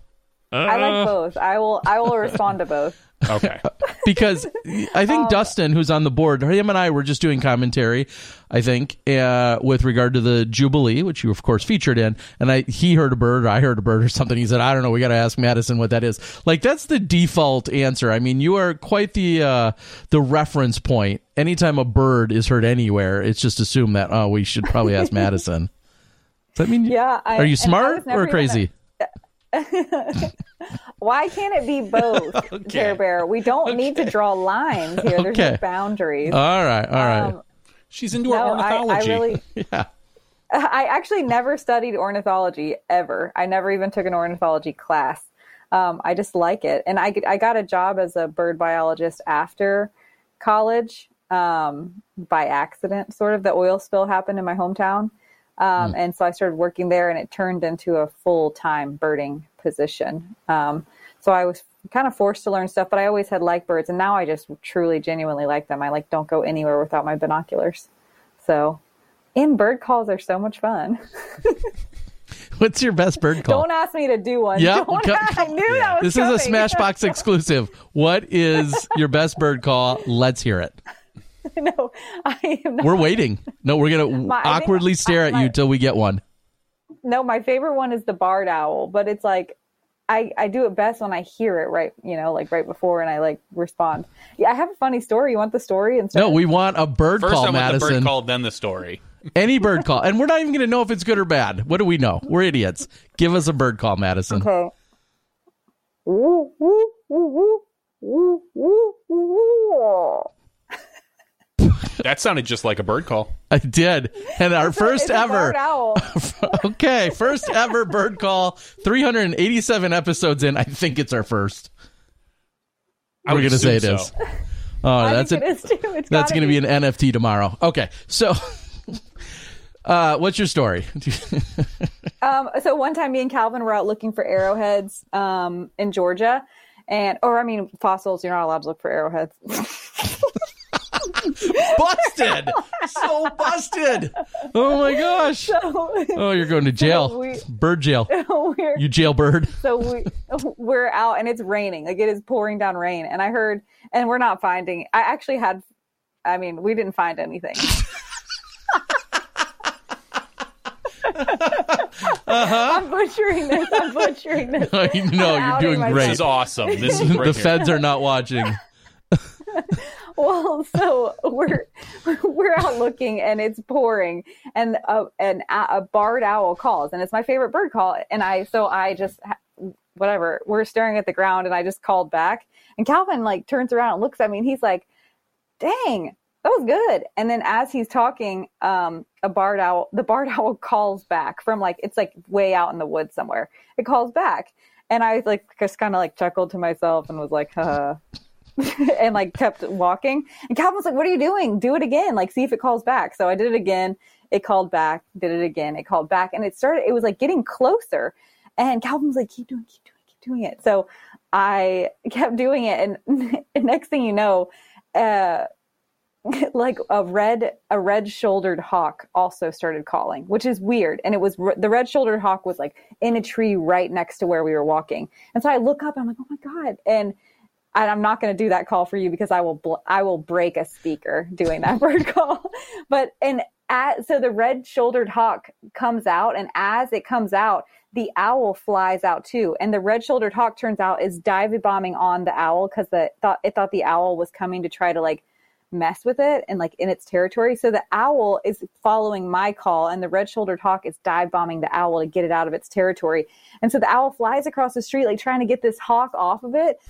[SPEAKER 3] Uh, I like both. I will. I will respond to both.
[SPEAKER 2] Okay.
[SPEAKER 1] Because I think Dustin, who's on the board, him and I were just doing commentary. I think uh, with regard to the Jubilee, which you of course featured in, and I he heard a bird, or I heard a bird, or something. He said, "I don't know. We got to ask Madison what that is." Like that's the default answer. I mean, you are quite the uh, the reference point. Anytime a bird is heard anywhere, it's just assumed that oh, we should probably ask Madison. Does that mean
[SPEAKER 3] Yeah. I,
[SPEAKER 1] are you smart or crazy?
[SPEAKER 3] Why can't it be both, Care Bear? We don't need to draw lines here. There's
[SPEAKER 1] Okay.
[SPEAKER 3] no boundaries.
[SPEAKER 1] All right, all right.
[SPEAKER 3] Um,
[SPEAKER 2] She's into
[SPEAKER 3] no,
[SPEAKER 2] her
[SPEAKER 3] I, I
[SPEAKER 2] ornithology.
[SPEAKER 3] really.
[SPEAKER 1] yeah.
[SPEAKER 3] I actually never studied ornithology ever. I never even took an ornithology class. Um, I just like it, and I I got a job as a bird biologist after college um, by accident. Sort of the oil spill happened in my hometown, um, and so I started working there, and it turned into a full time birding position. Um, so I was kind of forced to learn stuff, but I always had liked birds, and now I just truly, genuinely like them. I like don't go anywhere without my binoculars. So, in bird calls are so much fun.
[SPEAKER 1] What's your best bird call?
[SPEAKER 3] Don't ask me to do one.
[SPEAKER 1] Yep.
[SPEAKER 3] Don't I knew that was
[SPEAKER 1] This is a. Smashboxx exclusive. What is your best bird call? Let's hear it.
[SPEAKER 3] no, I am not.
[SPEAKER 1] We're waiting. No, we're gonna
[SPEAKER 3] My- think
[SPEAKER 1] awkwardly stare at
[SPEAKER 3] my-
[SPEAKER 1] you till we get one.
[SPEAKER 3] No, my favorite one is the barred owl, but it's like I, I do it best when I hear it right, you know, like right before, and I like respond. Yeah, I have a funny story. You want the story instead?
[SPEAKER 1] No, we want a bird
[SPEAKER 2] First,
[SPEAKER 1] call,
[SPEAKER 2] I want the
[SPEAKER 1] Madison.
[SPEAKER 2] bird call, then the story.
[SPEAKER 1] Any bird call, and we're not even gonna know if it's good or bad. What do we know? We're idiots. Give us a bird call, Madison.
[SPEAKER 3] Okay. Woo, woo, woo, woo, woo, woo, woo, woo.
[SPEAKER 2] That sounded just like a bird call.
[SPEAKER 1] I did, and our first
[SPEAKER 3] It's a
[SPEAKER 1] ever.
[SPEAKER 3] barred owl.
[SPEAKER 1] okay, first ever bird call. Three hundred and eighty-seven episodes in. I think it's our first.
[SPEAKER 2] I
[SPEAKER 1] We're gonna say it
[SPEAKER 2] assume
[SPEAKER 1] is. Oh, that's
[SPEAKER 3] think
[SPEAKER 1] it.
[SPEAKER 3] it is too. It's
[SPEAKER 1] That's
[SPEAKER 3] gotta
[SPEAKER 1] going to be an NFT tomorrow. Okay, so uh, what's your story?
[SPEAKER 3] Um, so one time, me and Calvin were out looking for arrowheads um, in Georgia, and or I mean fossils. You're not allowed to look for arrowheads.
[SPEAKER 1] busted, so busted. Oh my gosh.
[SPEAKER 3] so
[SPEAKER 1] Oh, you're going to jail.
[SPEAKER 3] we-
[SPEAKER 1] Bird jail.
[SPEAKER 3] we're
[SPEAKER 1] You jailbird.
[SPEAKER 3] so we we're out and it's raining. Like it is pouring down rain, and I heard, and we're not finding. I actually had, I mean, we didn't find anything. Uh-huh. I'm butchering this. I'm butchering this.
[SPEAKER 1] no,
[SPEAKER 3] I'm
[SPEAKER 1] you're
[SPEAKER 3] outing
[SPEAKER 1] doing
[SPEAKER 3] myself.
[SPEAKER 1] great.
[SPEAKER 2] This is awesome. This is
[SPEAKER 1] the feds are not watching.
[SPEAKER 3] Well, so we're we're out looking and it's pouring, and a, an, a barred owl calls, and it's my favorite bird call. And I so I just whatever we're staring at the ground, and I just called back, and Calvin like turns around and looks at me, and he's like, "Dang, that was good." And then as he's talking, um, a barred owl, the barred owl calls back from like it's like way out in the woods somewhere. It calls back, and I like just kind of like chuckled to myself and was like, "Huh." and like kept walking. And Calvin was like, "What are you doing? Do it again. Like, see if it calls back." So I did it again. It called back. Did it again. It called back, and it started. It was like getting closer. And Calvin was like, "Keep doing, keep doing, it, keep doing it." So I kept doing it, and, and next thing you know, uh, like a red a red shouldered hawk also started calling, which is weird. And it was the red shouldered hawk was like in a tree right next to where we were walking. And so I look up, I'm like, "Oh my god!" and and I'm not going to do that call for you because I will bl- I will break a speaker doing that bird call. But and at, so the red-shouldered hawk comes out, and as it comes out, the owl flies out too. And the red-shouldered hawk turns out is dive bombing on the owl because the thought it thought the owl was coming to try to like mess with it and like in its territory. So the owl is following my call, and the red-shouldered hawk is dive bombing the owl to get it out of its territory. And so the owl flies across the street, like trying to get this hawk off of it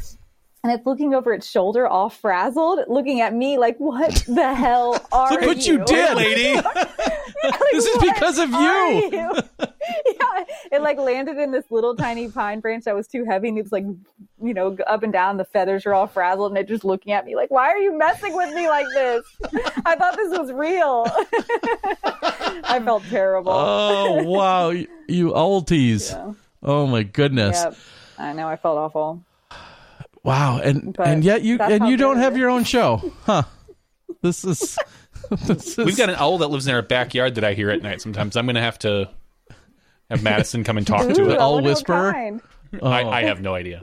[SPEAKER 3] and it's looking over its shoulder, all frazzled, looking at me like, "What the hell are
[SPEAKER 1] Look what you
[SPEAKER 3] you
[SPEAKER 1] did.
[SPEAKER 2] lady.
[SPEAKER 1] This is because of
[SPEAKER 3] are
[SPEAKER 1] you."
[SPEAKER 3] yeah, it like landed in this little tiny pine branch that was too heavy, and it was like you know, up and down. The feathers are all frazzled, and they're just looking at me like, "Why are you messing with me like this? I thought this was real." I felt terrible.
[SPEAKER 1] Oh wow, you, you oldies.
[SPEAKER 3] Yeah.
[SPEAKER 1] Oh my goodness.
[SPEAKER 3] Yep. I know. I felt awful.
[SPEAKER 1] Wow, and
[SPEAKER 3] But
[SPEAKER 1] and yet you and you don't
[SPEAKER 3] good it
[SPEAKER 1] have
[SPEAKER 3] is.
[SPEAKER 1] your own show, huh? This is this is
[SPEAKER 2] We've got an owl that lives in our backyard that I hear at night. Sometimes I'm going to have to have Madison come and talk
[SPEAKER 3] Ooh,
[SPEAKER 2] to
[SPEAKER 3] I
[SPEAKER 2] it.
[SPEAKER 1] owl
[SPEAKER 3] wonder what
[SPEAKER 1] whisperer?
[SPEAKER 3] kind. Oh.
[SPEAKER 2] I, I have no idea.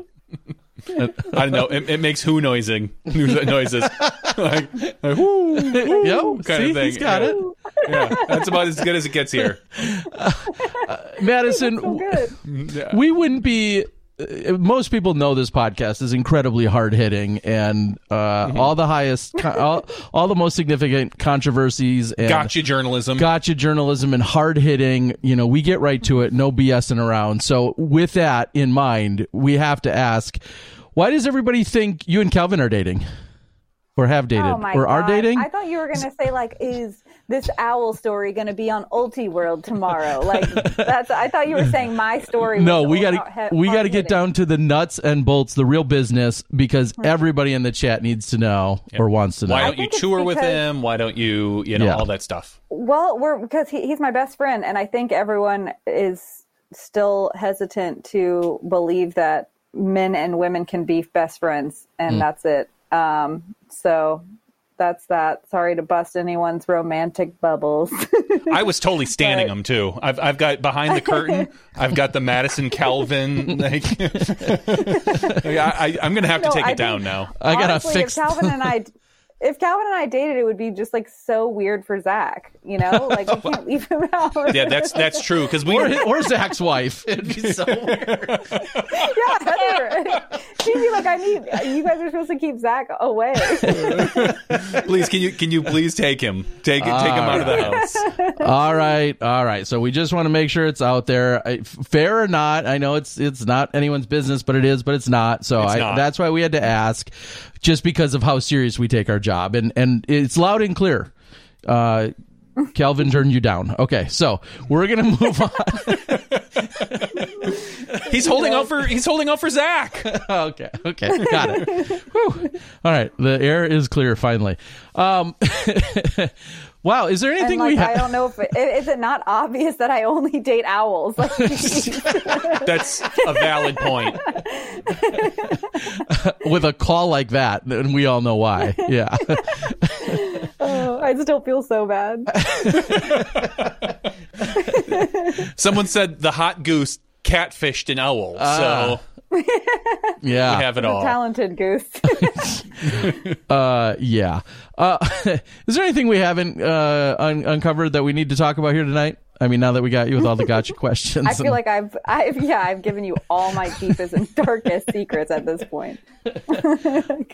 [SPEAKER 2] I don't know. It, it makes who noising noises like, like whoo, whoo,
[SPEAKER 1] Yep,
[SPEAKER 2] kind
[SPEAKER 1] see,
[SPEAKER 2] of thing.
[SPEAKER 1] he's got
[SPEAKER 2] yeah.
[SPEAKER 1] it.
[SPEAKER 2] Yeah, that's about as good as it gets here.
[SPEAKER 1] Uh, Madison,
[SPEAKER 3] So good.
[SPEAKER 1] we wouldn't be. Uh, Most people know this podcast is incredibly hard hitting, and uh,
[SPEAKER 2] Mm-hmm.
[SPEAKER 1] all the highest, all, all the most significant controversies and
[SPEAKER 2] Gotcha journalism.
[SPEAKER 1] gotcha journalism and hard hitting. You know, we get right to it, no BSing around. So, with that in mind, we have to ask, why does everybody think you and Calvin are dating, or have dated,
[SPEAKER 3] Oh my
[SPEAKER 1] or are dating?
[SPEAKER 3] I thought you were gonna say like, is this owl story gonna be on Ultiworld tomorrow? Like that's. I thought you were saying my story.
[SPEAKER 1] no,
[SPEAKER 3] was
[SPEAKER 1] we got to we got to get down to the nuts and bolts, the real business, because everybody in the chat needs to know or wants to know.
[SPEAKER 2] Why don't you tour with him? Why don't you, you know,
[SPEAKER 1] Yeah.
[SPEAKER 2] all that stuff?
[SPEAKER 3] Well, we're because he, he's my best friend, and I think everyone is still hesitant to believe that men and women can be best friends, and
[SPEAKER 1] Hmm.
[SPEAKER 3] that's it. Um, so that's that. Sorry to bust anyone's romantic bubbles.
[SPEAKER 2] I was totally standing
[SPEAKER 3] But-
[SPEAKER 2] him too. I've I've got behind the curtain. I've got the Madison Calvin. Like, I, I, I'm gonna have to take
[SPEAKER 3] I
[SPEAKER 2] it down
[SPEAKER 3] think-
[SPEAKER 2] now.
[SPEAKER 1] I gotta
[SPEAKER 3] Honestly,
[SPEAKER 1] fix.
[SPEAKER 3] If Calvin and I, if Calvin and I dated, it would be just like so weird for Zach. You know, like we can't leave him out.
[SPEAKER 2] Yeah, that's that's true because we.
[SPEAKER 1] or, or Zach's wife. It'd be so weird.
[SPEAKER 3] yeah, Heather. She'd be like, I need. You guys are supposed to keep Zach away.
[SPEAKER 2] please, can you can you please take him? Take it. Take him out of the house.
[SPEAKER 1] all right, all right. So we just want to make sure it's out there, I- fair or not. I know it's it's not anyone's business, but it is, but it's not. So
[SPEAKER 2] It's
[SPEAKER 1] I,
[SPEAKER 2] not.
[SPEAKER 1] that's why we had to ask, just because of how serious we take our job, and and it's loud and clear. Uh, Calvin turned you down. Okay, so we're gonna move on.
[SPEAKER 2] He's holding out for he's holding out for Zach.
[SPEAKER 1] okay, okay, got it. Whew. All right, the air is clear finally. Um, wow, is there
[SPEAKER 3] And
[SPEAKER 1] anything
[SPEAKER 3] like,
[SPEAKER 1] we
[SPEAKER 3] I don't know if it, is it not obvious that I only date owls. Like.
[SPEAKER 2] That's a valid point.
[SPEAKER 1] with a call like that, and we all know why. Yeah.
[SPEAKER 3] Oh, I still feel so bad.
[SPEAKER 2] Someone said the hot goose catfished an owl. so ah.
[SPEAKER 1] Yeah.
[SPEAKER 2] we have it all.
[SPEAKER 3] Talented goose.
[SPEAKER 1] Uh, yeah. Uh, is there anything we haven't uh, un- uncovered that we need to talk about here tonight? I mean, now that we got you with all the gotcha questions.
[SPEAKER 3] I feel
[SPEAKER 1] and-
[SPEAKER 3] like I've, I've, yeah, I've given you all my deepest and darkest secrets at this point.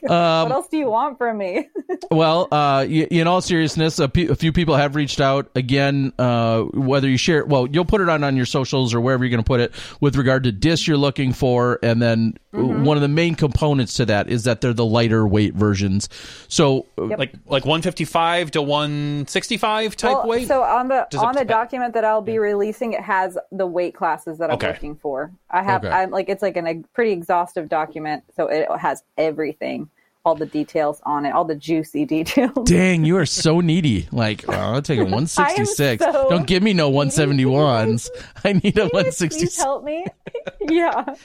[SPEAKER 1] Um,
[SPEAKER 3] what else do you want from me?
[SPEAKER 1] well, uh, y- in all seriousness, a, few people have reached out again. Uh, whether you share, well, you'll put it on on your socials or wherever you're going to put it with regard to discs you're looking for, and then
[SPEAKER 3] Mm-hmm.
[SPEAKER 1] one of the main components to that is that they're the lighter weight versions. So, uh,
[SPEAKER 2] Like like 155 to 165 type
[SPEAKER 3] Well,
[SPEAKER 2] weight.
[SPEAKER 3] So on the
[SPEAKER 2] Does
[SPEAKER 3] on the
[SPEAKER 2] depend?
[SPEAKER 3] Document that I'll be releasing, it has the weight classes that I'm
[SPEAKER 2] Okay.
[SPEAKER 3] looking for. I have,
[SPEAKER 1] Okay.
[SPEAKER 3] I'm like, it's like an, a pretty exhaustive document, so it has everything, all the details on it, all the juicy details.
[SPEAKER 1] dang, you are so needy. Like, oh, I'll take a 166.
[SPEAKER 3] so
[SPEAKER 1] Don't give me no 171s. I need a 166.
[SPEAKER 3] Please
[SPEAKER 1] 166.
[SPEAKER 3] help me. yeah,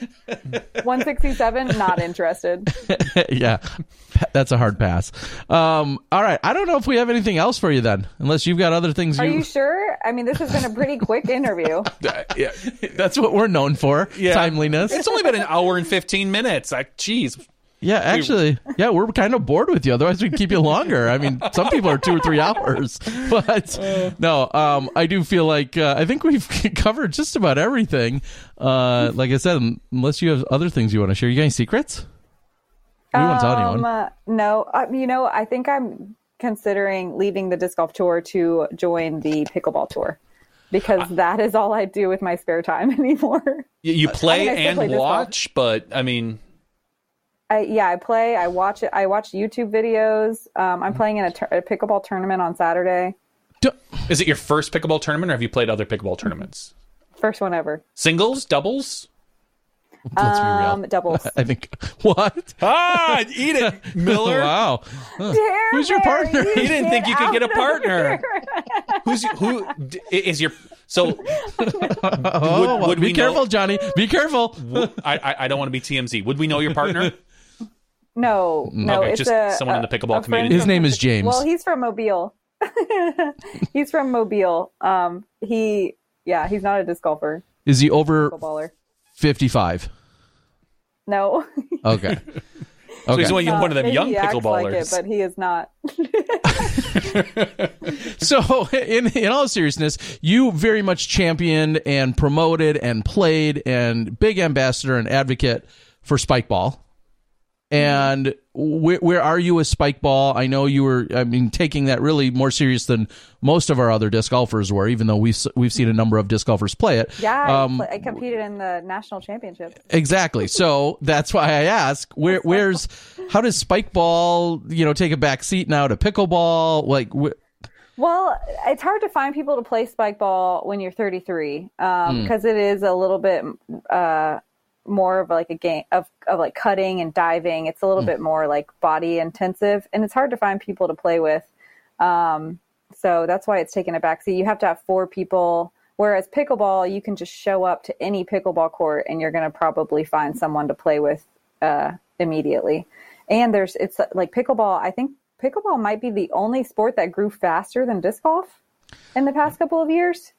[SPEAKER 3] one sixty seven. Not interested.
[SPEAKER 1] yeah, that's a hard pass. Um, all right, I don't know if we have anything else for you then, unless you've got other things.
[SPEAKER 3] Are
[SPEAKER 1] you,
[SPEAKER 3] you sure? I mean, this has been a pretty quick interview.
[SPEAKER 2] yeah.
[SPEAKER 1] that's what we're known for.
[SPEAKER 2] Yeah.
[SPEAKER 1] Timeliness.
[SPEAKER 2] It's only been an hour and 15 minutes. Like, jeez.
[SPEAKER 1] Yeah, actually, yeah, we're kind of bored with you. Otherwise, we'd keep you longer. I mean, some people are two or three hours, but no, um, I do feel like uh, I think we've covered just about everything. Uh, like I said, unless you have other things you want to share, you got any secrets? We won't tell anyone.
[SPEAKER 3] Um, uh, no, uh, you know, I think I'm considering leaving the disc golf tour to join the pickleball tour because that is all I do with my spare time anymore.
[SPEAKER 2] You, you play
[SPEAKER 3] I still
[SPEAKER 2] and
[SPEAKER 3] play disc golf.
[SPEAKER 2] watch, but I mean,
[SPEAKER 3] I, yeah, I play. I watch it. I watch YouTube videos. Um, I'm playing in a, tur- a pickleball tournament on Saturday.
[SPEAKER 1] D-
[SPEAKER 2] is it your first pickleball tournament or have you played other pickleball tournaments?
[SPEAKER 3] First one ever.
[SPEAKER 2] Singles, doubles?
[SPEAKER 1] Let's.
[SPEAKER 3] Um, doubles.
[SPEAKER 1] I think what?
[SPEAKER 2] ah, eat it, Miller.
[SPEAKER 1] wow.
[SPEAKER 3] Dare
[SPEAKER 1] Who's your partner?
[SPEAKER 3] you
[SPEAKER 1] He
[SPEAKER 2] didn't think you could get a
[SPEAKER 3] get out of
[SPEAKER 2] partner.
[SPEAKER 3] here.
[SPEAKER 2] Who's who d- your so?
[SPEAKER 1] Oh,
[SPEAKER 2] would, would
[SPEAKER 1] be
[SPEAKER 2] we
[SPEAKER 1] careful,
[SPEAKER 2] Know,
[SPEAKER 1] Johnny. Be careful.
[SPEAKER 2] I, I I don't want to be TMZ. Would we know your partner?
[SPEAKER 3] No, no,
[SPEAKER 2] Okay,
[SPEAKER 3] it's
[SPEAKER 2] just
[SPEAKER 3] a,
[SPEAKER 2] someone in the pickleball
[SPEAKER 3] a friend
[SPEAKER 2] community.
[SPEAKER 1] His name is James.
[SPEAKER 3] Well, he's from Mobile. he's from Mobile. Um, he, yeah, he's not a disc golfer,
[SPEAKER 1] Is he over 55?
[SPEAKER 3] No,
[SPEAKER 1] Okay.
[SPEAKER 2] So he's
[SPEAKER 1] Okay.
[SPEAKER 2] one, one of them young
[SPEAKER 3] he acts like it,
[SPEAKER 2] pickleballers.
[SPEAKER 3] but he is not.
[SPEAKER 1] So, in in all seriousness, you very much championed and promoted and played and big ambassador and advocate for spike ball. And where, where are you with spike ball? I know you were, I mean, taking that really more serious than most of our other disc golfers were, even though we've we've seen a number of disc golfers play it.
[SPEAKER 3] Yeah, I,
[SPEAKER 1] Um,
[SPEAKER 3] I competed in the national championship.
[SPEAKER 1] Exactly. So that's why I ask, where, where's, how does spike ball, you know, take a back seat now to pickleball? Like, wh-
[SPEAKER 3] Well, it's hard to find people to play spike ball when you're 33
[SPEAKER 1] Hmm.
[SPEAKER 3] because it is a little bit uh, more of like a game of, of like cutting and diving. It's a
[SPEAKER 1] Hmm.
[SPEAKER 3] little bit more like body intensive, and it's hard to find people to play with. Um, so that's why it's taken a backseat. You have to have four people. Whereas pickleball, you can just show up to any pickleball court and you're going to probably find someone to play with uh, immediately. And there's it's like pickleball. I think pickleball might be the only sport that grew faster than disc golf in the past couple of years.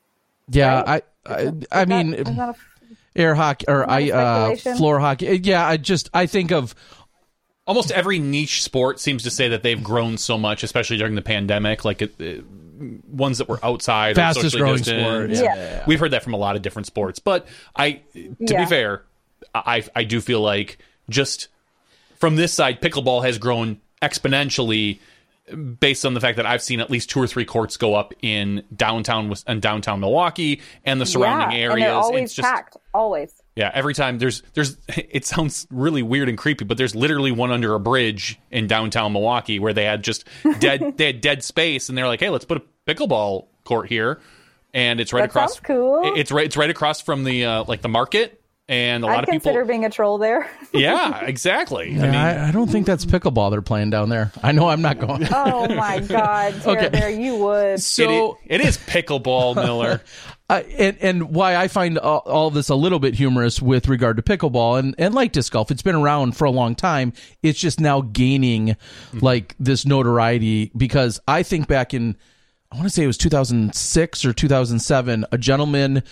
[SPEAKER 1] yeah,
[SPEAKER 3] Right.
[SPEAKER 1] I, I, I mean,
[SPEAKER 3] that
[SPEAKER 1] air hockey or
[SPEAKER 3] that
[SPEAKER 1] I,
[SPEAKER 3] a
[SPEAKER 1] uh, floor hockey. Yeah, I just, I think of,
[SPEAKER 2] Almost every niche sport seems to say that they've grown so much, especially during the pandemic. Like it, it- ones that were outside, or
[SPEAKER 1] Fastest growing
[SPEAKER 2] distant.
[SPEAKER 1] sport.
[SPEAKER 3] Yeah. Yeah.
[SPEAKER 2] we've heard that from a lot of different sports. But I, to
[SPEAKER 3] Yeah.
[SPEAKER 2] be fair, I I do feel like just from this side, pickleball has grown exponentially based on the fact that I've seen at least two or three courts go up in downtown and downtown Milwaukee and the surrounding
[SPEAKER 3] yeah,
[SPEAKER 2] areas.
[SPEAKER 3] And always
[SPEAKER 2] it's just
[SPEAKER 3] packed, always.
[SPEAKER 2] yeah, every time there's there's it sounds really weird and creepy, but there's literally one under a bridge in downtown Milwaukee where they had just dead they had dead space and they're like, "Hey, let's put a pickleball court here." And it's right
[SPEAKER 3] That
[SPEAKER 2] across
[SPEAKER 3] cool.
[SPEAKER 2] It's right it's right across from the uh, like the market and a lot
[SPEAKER 3] I'd
[SPEAKER 2] of people
[SPEAKER 3] consider being a troll there.
[SPEAKER 2] Yeah, exactly. I mean,
[SPEAKER 1] I, I don't think that's pickleball they're playing down there. I know I'm not going.
[SPEAKER 3] oh my God, Tara
[SPEAKER 1] Okay.
[SPEAKER 3] Bear, you would.
[SPEAKER 1] So,
[SPEAKER 2] it, it is pickleball, Miller.
[SPEAKER 1] uh, and, and why I find all, all of this a little bit humorous with regard to pickleball and, and like disc golf, it's been around for a long time. It's just now gaining like this notoriety because I think back in, I want to say it was 2006 or 2007, a gentleman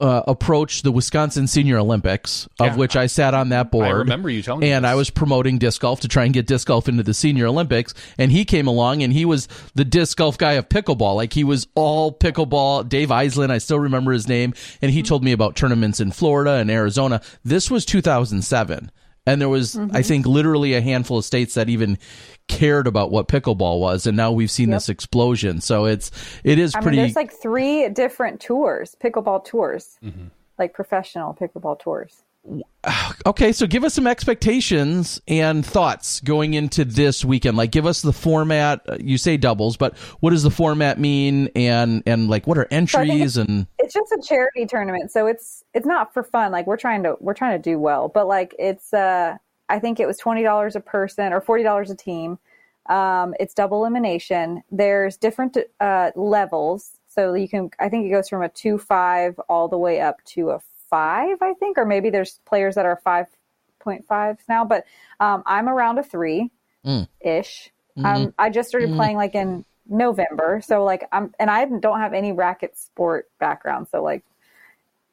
[SPEAKER 1] uh, approached the Wisconsin Senior Olympics, of
[SPEAKER 2] Yeah.
[SPEAKER 1] which I sat on that board.
[SPEAKER 2] I remember you telling me
[SPEAKER 1] And
[SPEAKER 2] this.
[SPEAKER 1] I was promoting disc golf to try and get disc golf into the Senior Olympics. And he came along and he was the disc golf guy of pickleball. Like he was all pickleball. Dave Eisland, I still remember his name. And he told me about tournaments in Florida and Arizona. This was 2007. And there was,
[SPEAKER 3] Mm-hmm.
[SPEAKER 1] I think, literally a handful of states that even cared about what pickleball was. And now we've seen this explosion. So it's, it is
[SPEAKER 3] I mean,
[SPEAKER 1] pretty.
[SPEAKER 3] there's like three different tours, pickleball tours,
[SPEAKER 1] Mm-hmm.
[SPEAKER 3] like professional pickleball tours.
[SPEAKER 1] Okay, so give us some expectations and thoughts going into this weekend. Like, give us the format. Uh, You say doubles, but what does the format mean? And and like, what are entries? And
[SPEAKER 3] It's just a charity tournament, so it's it's not for fun. Like we're trying to we're trying to do well, but like it's uh I think it was twenty dollars a person or forty dollars a team. Um, it's double elimination. There's different uh, levels, so you can. I think it goes from a two five all the way up to a five. I think, or maybe there's players that are five point five now. But um, I'm around a three ish. Um, I just started playing like in November, so like I'm, and I don't have any racket sport background, so like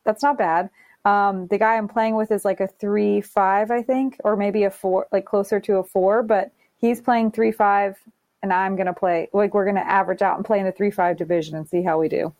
[SPEAKER 3] that's not bad. Um, the guy I'm playing with is like a three five, I think, or maybe a four, like closer to a four. But he's playing three five, and I'm gonna play like we're gonna average out and play in the three five division and see how we do.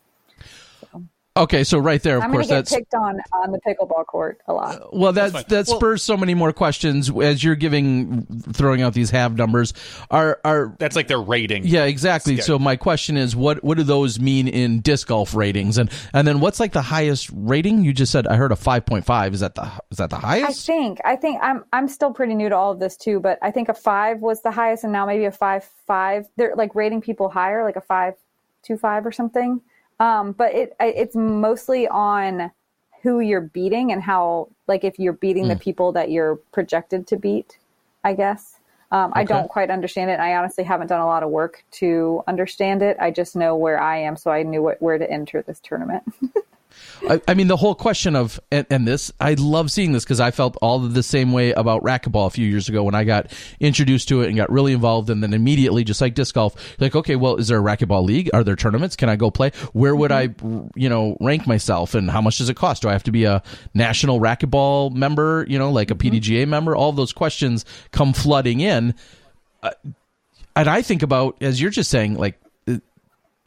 [SPEAKER 1] Okay, so right there, of
[SPEAKER 3] I'm
[SPEAKER 1] course,
[SPEAKER 3] get
[SPEAKER 1] that's
[SPEAKER 3] picked on on the pickleball court a lot.
[SPEAKER 1] Uh, well, that's
[SPEAKER 2] fine.
[SPEAKER 1] that
[SPEAKER 2] Well-
[SPEAKER 1] spurs so many more questions as you're giving, throwing out these have numbers. Are are
[SPEAKER 2] That's like their rating.
[SPEAKER 1] yeah, exactly. So my question is, what what do those mean in disc golf ratings? And and then what's like the highest rating? You just said I heard a five point five. Is that the is that the highest?
[SPEAKER 3] I think I think I'm I'm still pretty new to all of this too, but I think a five was the highest, and now maybe a five five. They're like rating people higher, like a five two five or something. Um, but it it's mostly on who you're beating and how like if you're beating the people that you're projected to beat. I guess. Um, I don't quite understand it. I honestly haven't done a lot of work to understand it. I just know where I am, so I knew what, where to enter this tournament.
[SPEAKER 1] I, I mean, the whole question of and, and this, I love seeing this because I felt all the same way about racquetball a few years ago when I got introduced to it and got really involved, and then immediately, just like disc golf, like, okay, well, is there a racquetball league? Are there tournaments? Can I go play? Where would I, you know, rank myself, and how much does it cost? Do I have to be a national racquetball member? You know, like a PDGA member? All those questions come flooding in, uh, and I think about as you're just saying, like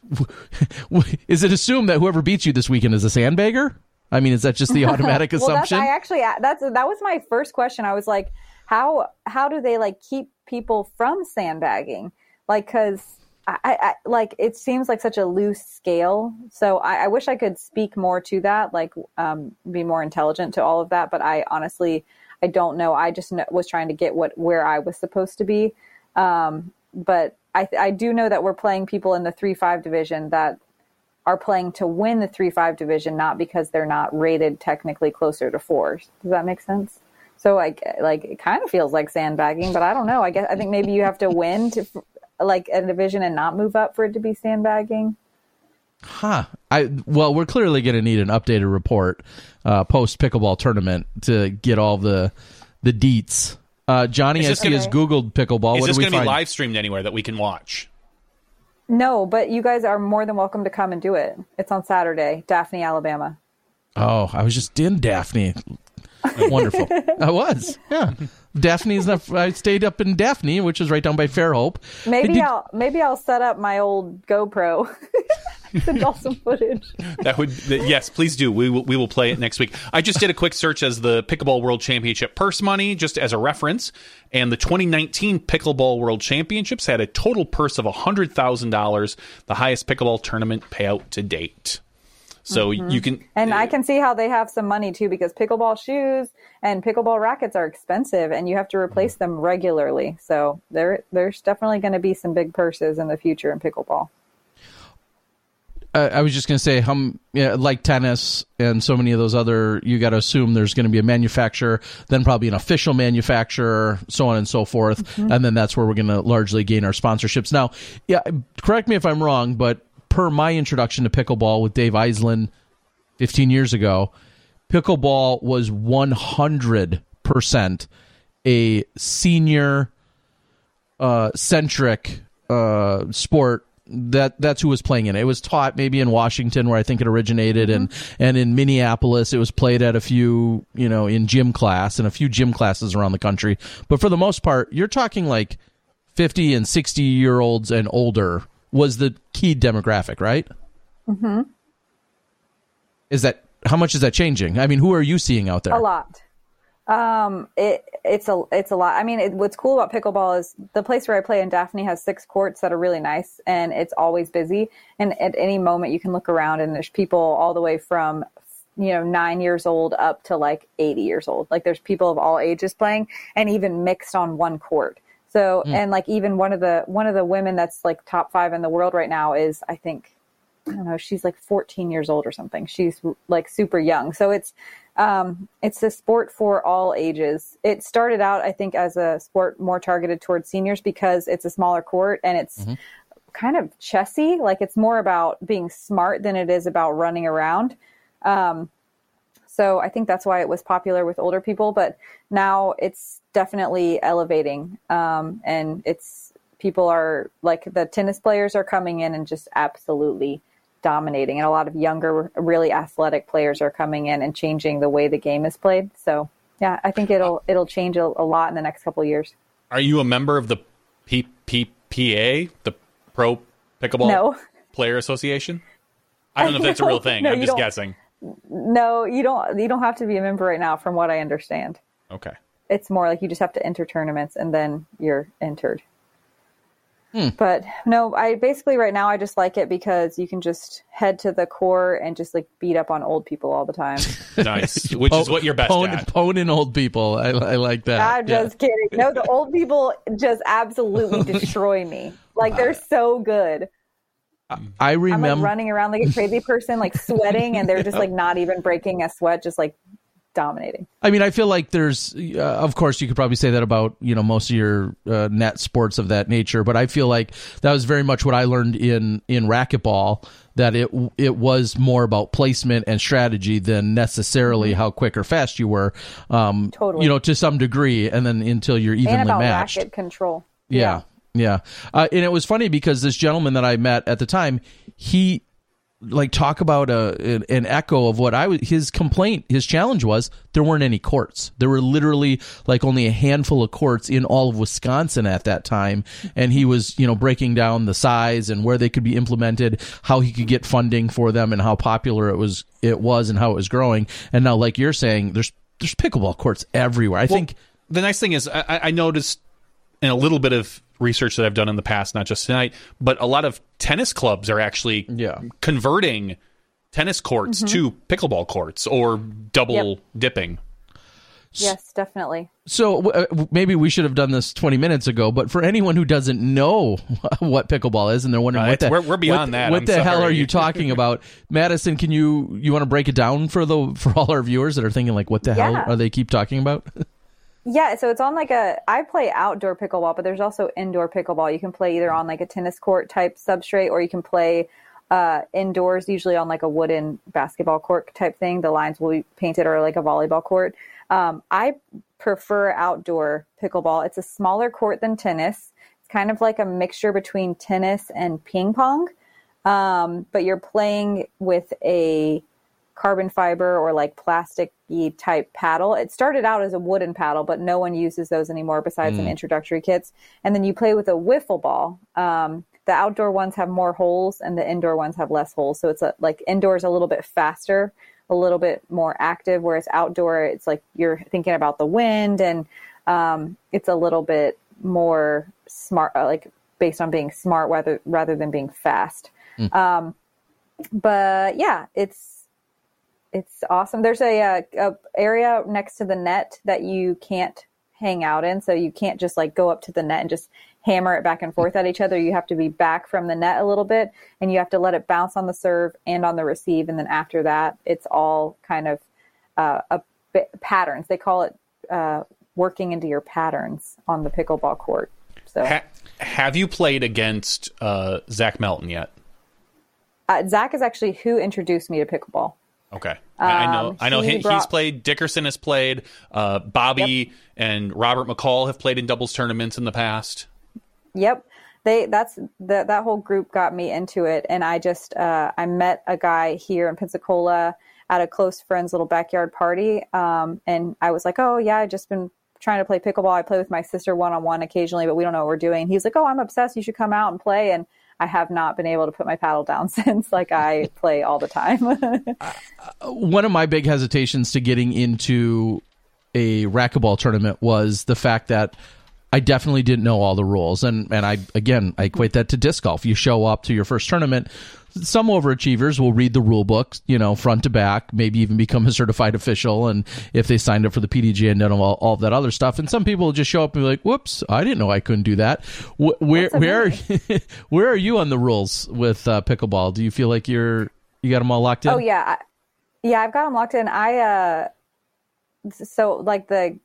[SPEAKER 1] is it assumed that whoever beats you this weekend is a sandbagger? I mean, is that just the automatic
[SPEAKER 3] well,
[SPEAKER 1] assumption?
[SPEAKER 3] That's, I actually that's that was my first question. I was like, how how do they like keep people from sandbagging? Like, because I, I, like it seems like such a loose scale. So I, I wish I could speak more to that, like um, be more intelligent to all of that. But I honestly I don't know. I just know, was trying to get what where I was supposed to be. Um, but I, I do know that we're playing people in the three five division that are playing to win the three five division, not because they're not rated technically closer to four. Does that make sense? So like like it kind of feels like sandbagging, but I don't know. I guess I think maybe you have to win to like a division and not move up for it to be sandbagging.
[SPEAKER 1] Huh. I well, we're clearly going to need an updated report uh, post pickleball tournament to get all the the deets. Uh, Johnny
[SPEAKER 2] Is this
[SPEAKER 1] SC has
[SPEAKER 2] gonna-
[SPEAKER 1] Googled pickleball.
[SPEAKER 2] Is
[SPEAKER 1] what
[SPEAKER 2] this going to be live streamed anywhere that we can watch?
[SPEAKER 3] No, but you guys are more than welcome to come and do it. It's on Saturday, Daphne, Alabama.
[SPEAKER 1] Oh, I was just in Daphne. Wonderful. I was. Yeah. Daphne's not, I stayed up in Daphne, which is right down by Fairhope.
[SPEAKER 3] Maybe
[SPEAKER 1] Did-
[SPEAKER 3] I'll maybe I'll set up my old GoPro. Send all some footage.
[SPEAKER 2] That would yes, please do. We will we will play it next week. I just did a quick search as the Pickleball World Championship purse money, just as a reference, and the 2019 Pickleball World Championships had a total purse of hundred thousand dollars, the highest pickleball tournament payout to date. So mm-hmm. you can
[SPEAKER 3] And I uh, can see how they have some money too because pickleball shoes and pickleball rackets are expensive and you have to replace mm-hmm. them regularly. So there there's definitely going to be some big purses in the future in pickleball.
[SPEAKER 1] Uh, I was just going to say, yeah, like tennis and so many of those other, you got to assume there's going to be a manufacturer, then probably an official manufacturer, so on and so forth, and then that's where we're going to largely gain our sponsorships. Now, yeah, correct me if I'm wrong, but per my introduction to pickleball with Dave Eisland 15 years ago, pickleball was 100% a senior uh, centric uh, sport that that's who was playing in it. It was taught maybe in Washington where I think it originated and and in Minneapolis it was played at a few, you know, in gym class and a few gym classes around the country. But for the most part, you're talking like 50 and 60 year olds and older was the key demographic, right? Mhm. Is that how much is that changing? I mean, who are you seeing out there?
[SPEAKER 3] A lot. Um, it it's a it's a lot. I mean, it, what's cool about pickleball is the place where I play in Daphne has six courts that are really nice, and it's always busy. And at any moment, you can look around, and there's people all the way from you know nine years old up to like 80 years old. Like there's people of all ages playing, and even mixed on one court. So and like even one of the one of the women that's like top five in the world right now is I think I don't know, she's like 14 years old or something. She's like super young. So it's um, it's a sport for all ages. It started out, I think, as a sport more targeted towards seniors because it's a smaller court and it's kind of chessy. Like it's more about being smart than it is about running around. Um, so I think that's why it was popular with older people. But now it's definitely elevating, um, and it's people are like the tennis players are coming in and just absolutely dominating and a lot of younger really athletic players are coming in and changing the way the game is played so yeah i think it'll it'll change a, a lot in the next couple of years
[SPEAKER 2] Are you a member of the PPPA, the Pro Pickleball
[SPEAKER 3] No.
[SPEAKER 2] Player Association? I don't know if that's a real thing.
[SPEAKER 3] No,
[SPEAKER 2] I'm just guessing.
[SPEAKER 3] no you don't you don't have to be a member right now from what i understand
[SPEAKER 2] Okay.
[SPEAKER 3] it's more like you just have to enter tournaments and then you're entered Hmm. but no i basically right now i just like it because you can just head to the core and just like beat up on old people all the time
[SPEAKER 2] Nice. Which is what you're best
[SPEAKER 1] Pwn,
[SPEAKER 2] at.
[SPEAKER 1] Poning old people. I, I like that.
[SPEAKER 3] I'm
[SPEAKER 1] Yeah.
[SPEAKER 3] just kidding. No, the old people just absolutely destroy me. Like they're so good.
[SPEAKER 1] I
[SPEAKER 3] I'm like
[SPEAKER 1] remember.
[SPEAKER 3] running around like a crazy person, like sweating, and they're just like not even breaking a sweat, just like dominating.
[SPEAKER 1] I mean, I feel like there's, uh, of course, you could probably say that about you know most of your uh, net sports of that nature, but I feel like that was very much what I learned in in racquetball. That it it was more about placement and strategy than necessarily how quick or fast you were. Um,
[SPEAKER 3] Totally.
[SPEAKER 1] You know, to some degree, and then until you're evenly And
[SPEAKER 3] about
[SPEAKER 1] matched.
[SPEAKER 3] racket control.
[SPEAKER 1] Yeah. Yeah. Uh, and it was funny because this gentleman that I met at the time, he like talk about a an, echo of what I was his complaint his challenge was there weren't any courts. There were literally like only a handful of courts in all of Wisconsin at that time. And he was you know breaking down the size and where they could be implemented how he could get funding for them and how popular it was it was and how it was growing. And now like you're saying there's there's pickleball courts everywhere. I think
[SPEAKER 2] the nice thing is I- I noticed in a little bit of research that I've done in the past, not just tonight, but a lot of tennis clubs are actually
[SPEAKER 1] Yeah.
[SPEAKER 2] converting tennis courts to pickleball courts or double
[SPEAKER 3] Yep.
[SPEAKER 2] dipping.
[SPEAKER 3] Yes, definitely.
[SPEAKER 1] So uh, maybe we should have done this 20 minutes ago, but for anyone who doesn't know what pickleball is and they're wondering
[SPEAKER 2] Uh,
[SPEAKER 1] what
[SPEAKER 2] it's-
[SPEAKER 1] the,
[SPEAKER 2] we're- we're beyond
[SPEAKER 1] what,
[SPEAKER 2] that.
[SPEAKER 1] What
[SPEAKER 2] I'm
[SPEAKER 1] the hell are you talking about? Madison, can you you want to break it down for the for all our viewers that are thinking like what the hell are they keep talking about?
[SPEAKER 3] Yeah, so it's on like a. I play outdoor pickleball, but there's also indoor pickleball. You can play either on like a tennis court type substrate, or you can play uh, indoors, usually on like a wooden basketball court type thing. The lines will be painted, or like a volleyball court. Um, I prefer outdoor pickleball. It's a smaller court than tennis. It's kind of like a mixture between tennis and ping pong, um, but you're playing with a carbon fiber or like plastic type paddle. It started out as a wooden paddle, but no one uses those anymore besides in introductory kits. And then you play with a wiffle ball. Um, the outdoor ones have more holes and the indoor ones have less holes. So it's a, like indoors a little bit faster, a little bit more active, whereas outdoor it's like you're thinking about the wind and um, it's a little bit more smart, uh, like based on being smart rather rather than being fast. Um, but yeah, it's it's awesome. There's a, uh a area next to the net that you can't hang out in, so you can't just like go up to the net and just hammer it back and forth at each other. You have to be back from the net a little bit, and you have to let it bounce on the serve and on the receive, and then after that, it's all kind of uh, a bit patterns. They call it uh, working into your patterns on the pickleball court. So
[SPEAKER 2] Ha- have you played against uh, Zach Melton yet?
[SPEAKER 3] uh, Zach is actually who introduced me to pickleball.
[SPEAKER 2] Okay, I I know.
[SPEAKER 3] Um,
[SPEAKER 2] I know
[SPEAKER 3] he
[SPEAKER 2] he, he's played. Dickerson has played. Uh, Bobby and Robert McCall have played in doubles tournaments in the past.
[SPEAKER 3] Yep. They that's that that whole group got me into it and I just uh I met a guy here in Pensacola at a close friend's little backyard party um and I was like, "Oh, yeah, I just been trying to play pickleball. I play with my sister one on one occasionally, but we don't know what we're doing." He's like, "Oh, I'm obsessed. You should come out and play." And I have not been able to put my paddle down since. Like I play all the time.
[SPEAKER 1] one of my big hesitations to getting into a racquetball tournament was the fact that I definitely didn't know all the rules, and and I again I equate that to disc golf. You show up to your first tournament. Some overachievers will read the rule book, you know, front to back, maybe even become a certified official, and if they signed up for the PDGA and done all, all that other stuff. And some people will just show up and be like, "Whoops, I didn't know I couldn't do that." Wh- Where where where are you on the rules with uh, pickleball? Do you feel like you're you got them all locked in?
[SPEAKER 3] Oh yeah, yeah. I've got them locked in. I uh, so like the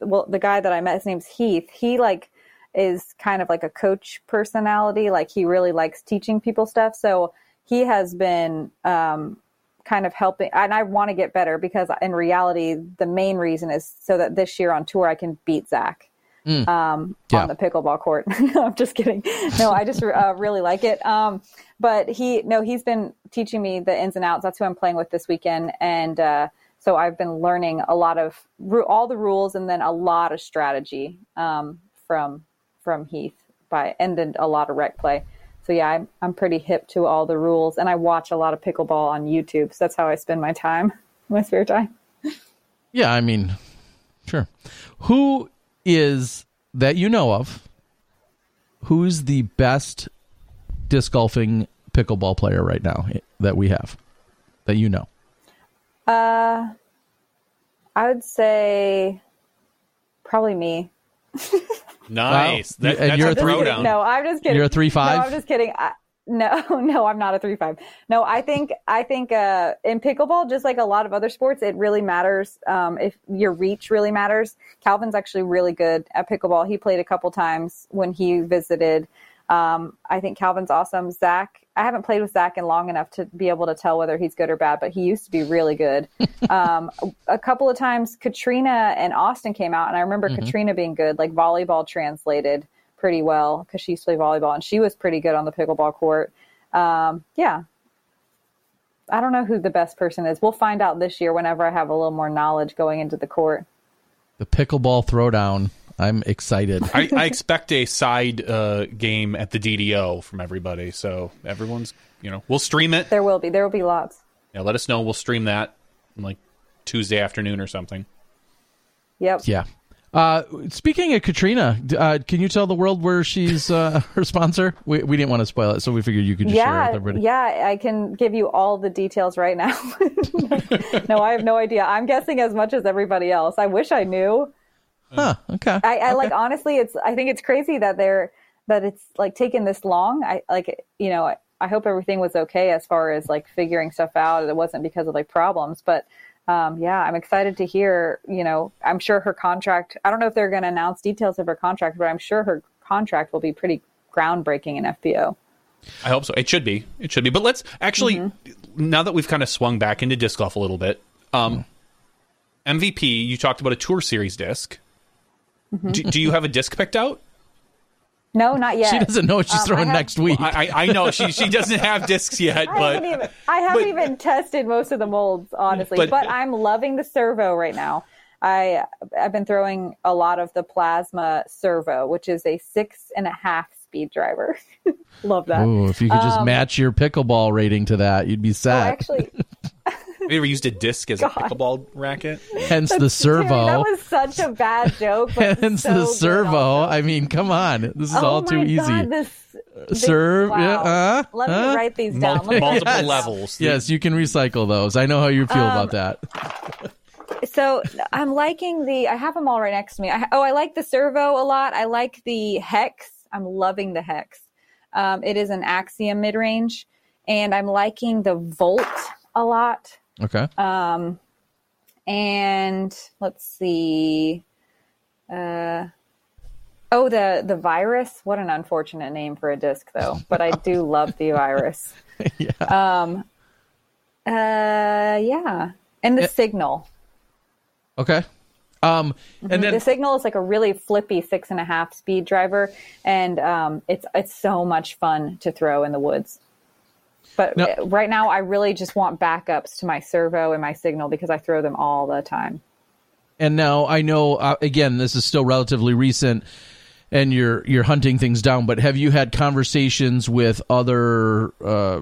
[SPEAKER 3] well, the guy that I met, his name's Heath. He like is kind of like a coach personality. Like he really likes teaching people stuff. So he has been um, kind of helping, and I want to get better because in reality, the main reason is so that this year on tour I can beat Zach um,
[SPEAKER 1] Yeah.
[SPEAKER 3] on the pickleball court. I'm just kidding. No, I just uh, really like it. Um, but he, no, he's been teaching me the ins and outs. That's who I'm playing with this weekend, and uh, so I've been learning a lot of all the rules and then a lot of strategy um, from from Heath by and then a lot of rec play. So yeah, I'm I'm pretty hip to all the rules, and I watch a lot of pickleball on YouTube. So that's how I spend my time, my spare time.
[SPEAKER 1] Yeah, I mean, sure. Who is that you know of? Who's the best disc golfing pickleball player right now that we have that you know?
[SPEAKER 3] Uh, I would say probably me.
[SPEAKER 2] Nice.
[SPEAKER 1] Wow.
[SPEAKER 2] That,
[SPEAKER 1] And
[SPEAKER 2] that's
[SPEAKER 1] you're
[SPEAKER 2] a
[SPEAKER 1] a three-
[SPEAKER 2] throwdown.
[SPEAKER 3] No, I'm just kidding.
[SPEAKER 1] You're a three five?
[SPEAKER 3] No, I'm just kidding. I, No, no, I'm not a three five. No, I think I think uh, in pickleball, just like a lot of other sports, it really matters. Um, if your reach really matters. Calvin's actually really good at pickleball. He played a couple times when he visited. Um, I think Calvin's awesome. Zach, I haven't played with Zach in long enough to be able to tell whether he's good or bad, but he used to be really good. um, a, couple of times, Catrina and Austin came out, and I remember Catrina being good, like volleyball translated pretty well because she used to play volleyball and she was pretty good on the pickleball court. Um, yeah. I don't know who the best person is. We'll find out this year whenever I have a little more knowledge going into the court.
[SPEAKER 1] The pickleball throwdown. I'm excited.
[SPEAKER 2] I, I expect a side uh, game at the DDO from everybody. So everyone's, you know, we'll stream it.
[SPEAKER 3] There will be. There will be lots.
[SPEAKER 2] Yeah, let us know. We'll stream that like Tuesday afternoon or something.
[SPEAKER 3] Yep.
[SPEAKER 1] yeah. Uh, speaking of Catrina, uh, can you tell the world where she's uh, her sponsor? We, we didn't want to spoil it, so we figured you could just share it
[SPEAKER 3] Yeah,
[SPEAKER 1] with everybody.
[SPEAKER 3] yeah, I can give you all the details right now. no, I have no idea. I'm guessing as much as everybody else. I wish I knew.
[SPEAKER 1] Huh, okay.
[SPEAKER 3] I, I like honestly, it's. I think it's crazy that they're that it's like taken this long. I like you know. I, I hope everything was okay as far as like figuring stuff out. It wasn't because of like problems, but um, yeah, I'm excited to hear. You know, I'm sure her contract. I don't know if they're going to announce details of her contract, but I'm sure her contract will be pretty groundbreaking in FPO.
[SPEAKER 2] I hope so. It should be. It should be. But let's actually, now that we've kind of swung back into disc golf a little bit, um, MVP, you talked about a tour series disc. Do, do you have a disc picked out?
[SPEAKER 3] No, not yet.
[SPEAKER 1] She doesn't know what she's
[SPEAKER 3] Um,
[SPEAKER 1] throwing
[SPEAKER 3] have-
[SPEAKER 1] next week.
[SPEAKER 2] I, I, I know she she doesn't have discs yet,
[SPEAKER 3] I
[SPEAKER 2] but
[SPEAKER 3] haven't even I haven't
[SPEAKER 2] but-
[SPEAKER 3] even tested most of the molds, honestly.
[SPEAKER 2] But-
[SPEAKER 3] But, I'm loving the servo right now. I I've been throwing a lot of the plasma servo, which is a six and a half speed driver. Love that.
[SPEAKER 1] Ooh, if you could just
[SPEAKER 3] Um,
[SPEAKER 1] match your pickleball rating to that, you'd be
[SPEAKER 3] Oh,
[SPEAKER 1] set.
[SPEAKER 3] actually,
[SPEAKER 2] have you ever used a disc as a pickleball racket?
[SPEAKER 1] Hence the
[SPEAKER 3] Terry,
[SPEAKER 1] servo.
[SPEAKER 3] that was such a bad joke.
[SPEAKER 1] Hence
[SPEAKER 3] so
[SPEAKER 1] the servo. I mean, come on. This is
[SPEAKER 3] oh
[SPEAKER 1] all
[SPEAKER 3] my
[SPEAKER 1] too easy.
[SPEAKER 3] God, this, this-
[SPEAKER 1] Serve,
[SPEAKER 3] wow.
[SPEAKER 1] yeah, uh,
[SPEAKER 3] Let
[SPEAKER 1] uh.
[SPEAKER 3] me write these down.
[SPEAKER 2] Multi-
[SPEAKER 3] Let me-
[SPEAKER 2] multiple
[SPEAKER 1] Yes.
[SPEAKER 2] levels.
[SPEAKER 1] Yes, you can recycle those. I know how you feel
[SPEAKER 3] Um,
[SPEAKER 1] about that.
[SPEAKER 3] so I'm liking the. I have them all right next to me. I, oh, I like the servo a lot. I like the hex. I'm loving the hex. Um, it is an Axiom mid range, and I'm liking the Volt a lot.
[SPEAKER 1] Okay.
[SPEAKER 3] Um, and let's see. Uh, oh, the the virus. What an unfortunate name for a disc, though. But I do love the virus.
[SPEAKER 1] yeah.
[SPEAKER 3] Um, uh, yeah, and the signal.
[SPEAKER 1] Okay. Um, and then
[SPEAKER 3] the signal is like a really flippy six and a half speed driver, and um, it's it's so much fun to throw in the woods. But
[SPEAKER 1] Now-
[SPEAKER 3] right now, I really just want backups to my servo and my signal because I throw them all the time.
[SPEAKER 1] and now I know uh, again this is still relatively recent and you're you're hunting things down but have you had conversations with other uh,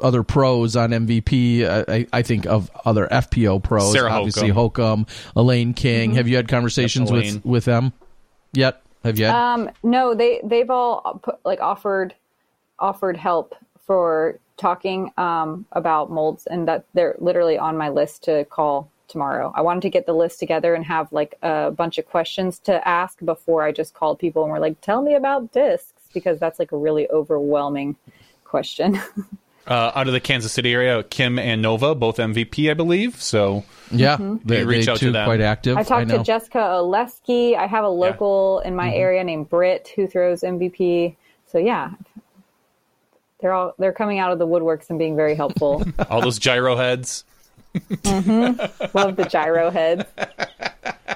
[SPEAKER 1] other pros on MVP I, I- I think of other FPO pros
[SPEAKER 2] Sarah
[SPEAKER 1] obviously
[SPEAKER 2] Hokom.
[SPEAKER 1] Hokom Elaine King. Have you had conversations
[SPEAKER 2] Yep,
[SPEAKER 1] with with them yet? Have you had?
[SPEAKER 3] Um, no, they they've all put, like offered offered help for talking um, about molds, and that they're literally on my list to call tomorrow. I wanted to get the list together and have like a bunch of questions to ask before I just called people and were like, "Tell me about discs," because that's like a really overwhelming question.
[SPEAKER 2] Uh, out of the Kansas City area, Kim and Nova, both MVP, I believe. So
[SPEAKER 1] yeah
[SPEAKER 3] Mm-hmm.
[SPEAKER 1] they,
[SPEAKER 2] You reach
[SPEAKER 1] they
[SPEAKER 2] out to
[SPEAKER 1] too
[SPEAKER 2] them.
[SPEAKER 1] quite active
[SPEAKER 3] I talked
[SPEAKER 1] know.
[SPEAKER 3] to Jessica Oleski. I have a local in my area named Britt who throws MVP. So yeah, they're all they're coming out of the woodworks and being very helpful.
[SPEAKER 2] all those gyro heads. Mm-hmm.
[SPEAKER 3] Love the gyro heads.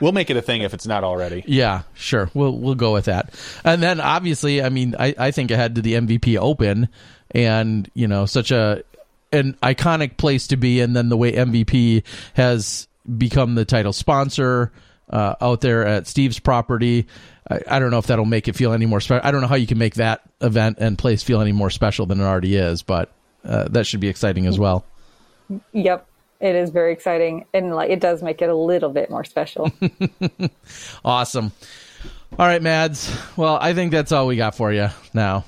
[SPEAKER 2] We'll make it a thing if it's not already.
[SPEAKER 1] Yeah, sure. We'll we'll go with that. And then obviously, I mean, I, I think ahead to the MVP Open, and you know, such a an iconic place to be, and then the way MVP has become the title sponsor uh, out there at Steve's property. I, I don't know if that'll make it feel any more special. I don't know how you can make that event and place feel any more special than it already is, but uh, that should be exciting as well.
[SPEAKER 3] Yep. It is very exciting and like it does make it a little bit more special.
[SPEAKER 1] Awesome. All right, Mads. Well, I think that's all we got for you now.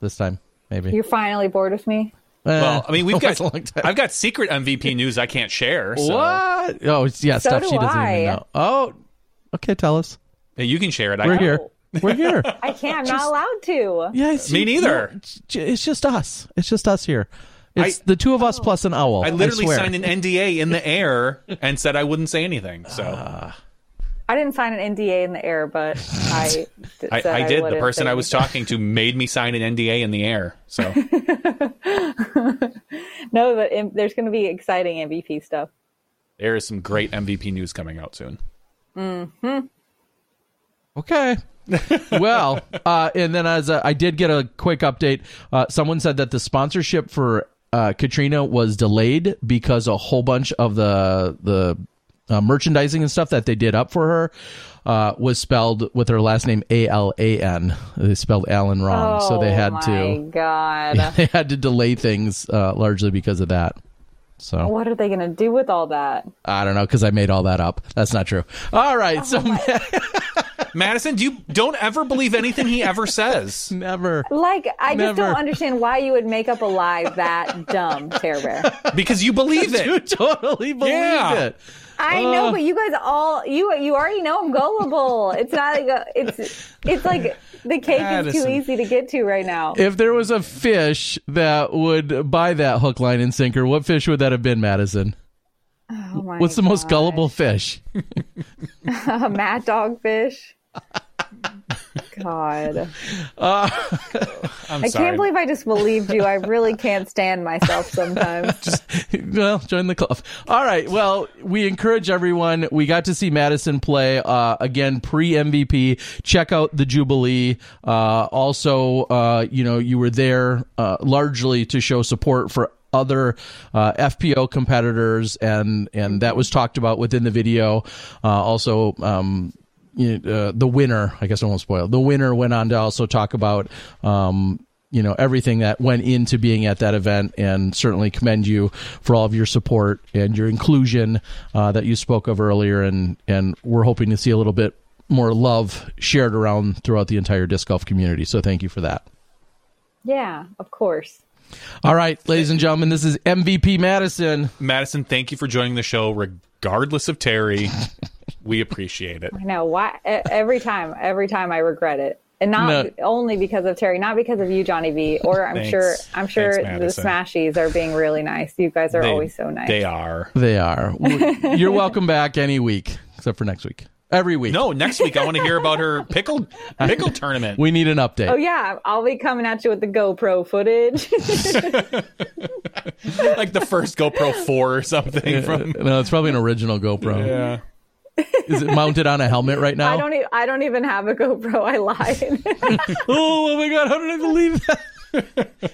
[SPEAKER 1] This time, maybe.
[SPEAKER 3] You're finally bored with me.
[SPEAKER 2] Well, I mean, we've got
[SPEAKER 1] a long time.
[SPEAKER 2] I've got secret MVP news I can't share. So
[SPEAKER 1] What? Oh, yeah,
[SPEAKER 3] So
[SPEAKER 1] stuff
[SPEAKER 3] do
[SPEAKER 1] she doesn't
[SPEAKER 3] I.
[SPEAKER 1] even know. Oh, okay. Tell us.
[SPEAKER 2] Yeah, you can share it. I
[SPEAKER 1] We're
[SPEAKER 2] can-
[SPEAKER 1] here. We're here.
[SPEAKER 3] I can't. I'm not allowed to.
[SPEAKER 1] Yeah, it's,
[SPEAKER 2] Me neither.
[SPEAKER 1] no, it's, it's just us. It's just us here. It's
[SPEAKER 2] I-
[SPEAKER 1] the two of us plus an owl.
[SPEAKER 2] I literally
[SPEAKER 1] swear.
[SPEAKER 2] signed an NDA in the air and said I wouldn't say anything. So ah.
[SPEAKER 3] I didn't sign an NDA in the air, but I. d-
[SPEAKER 2] I,
[SPEAKER 3] said
[SPEAKER 2] I did. The
[SPEAKER 3] wouldn't
[SPEAKER 2] person
[SPEAKER 3] say
[SPEAKER 2] I was talking to made me sign an NDA in the air. So
[SPEAKER 3] No, but im- there's going to be exciting MVP stuff.
[SPEAKER 2] there is some great MVP news coming out soon.
[SPEAKER 1] Okay. well, uh, and then as a, I did get a quick update, uh, someone said that the sponsorship for uh, Catrina was delayed because a whole bunch of the the uh, merchandising and stuff that they did up for her uh, was spelled with her last name A L A N. They spelled Alan wrong, so they
[SPEAKER 3] Oh
[SPEAKER 1] had
[SPEAKER 3] my
[SPEAKER 1] to
[SPEAKER 3] God.
[SPEAKER 1] they had to delay things uh, largely because of that. So
[SPEAKER 3] What are they going to do with all that?
[SPEAKER 1] I don't know because I made all that up. That's not true. All right, oh so
[SPEAKER 2] Madison, do you don't ever believe anything he ever says?
[SPEAKER 1] never.
[SPEAKER 3] Like, I just don't understand why you would make up a lie that dumb, Care Bear.
[SPEAKER 2] Because you believe it.
[SPEAKER 1] You totally believe
[SPEAKER 2] Yeah.
[SPEAKER 1] it.
[SPEAKER 3] I
[SPEAKER 1] Uh.
[SPEAKER 3] know, but you guys all you you already know I'm gullible. It's not like a, it's it's like the cake is too easy to get to right now.
[SPEAKER 1] If there was a fish that would buy that hook, line, and sinker, what fish would that have been, Madison?
[SPEAKER 3] Oh my
[SPEAKER 1] What's the most gullible fish?
[SPEAKER 3] A mad dog fish. God,
[SPEAKER 2] I'm
[SPEAKER 3] I can't believe I just believed you. I really can't stand myself sometimes.
[SPEAKER 1] well, join the club. All right. Well, we encourage everyone. We got to see Madison play uh, again pre MVP. Check out the Jubilee. Uh, also, uh, you know, you were there uh, largely to show support for other uh, FPO competitors, and and that was talked about within the video. Uh, also. Um, you know, uh, the winner, I guess I won't spoil. The winner went on to also talk about, um, you know, everything that went into being at that event, and certainly commend you for all of your support and your inclusion uh, that you spoke of earlier. And and we're hoping to see a little bit more love shared around throughout the entire disc golf community. So thank you for that.
[SPEAKER 3] Yeah, of course.
[SPEAKER 1] All right, ladies and gentlemen, this is MVP Madison.
[SPEAKER 2] Madison, thank you for joining the show, regardless of Terry. we appreciate it.
[SPEAKER 3] I know why e- every time, every time I regret it. And not
[SPEAKER 1] No.
[SPEAKER 3] only because of Terry, not because of you, Johnny V, or I'm
[SPEAKER 2] Thanks.
[SPEAKER 3] sure I'm sure
[SPEAKER 2] Thanks,
[SPEAKER 3] the Smashies are being really nice. You guys are
[SPEAKER 2] They-
[SPEAKER 3] always so nice.
[SPEAKER 2] They are.
[SPEAKER 1] They are. You're welcome back any week, except for next week. Every week.
[SPEAKER 2] No, next week I want to hear about her pickle pickle tournament.
[SPEAKER 1] We need an update.
[SPEAKER 3] Oh yeah, I'll be coming at you with the GoPro footage.
[SPEAKER 2] like the first GoPro 4 or something from
[SPEAKER 1] No, it's probably an original GoPro.
[SPEAKER 2] Yeah.
[SPEAKER 1] Is it mounted on a helmet right now?
[SPEAKER 3] I don't. E- I don't even have a GoPro. I lied.
[SPEAKER 1] oh, oh my god, how did I believe that?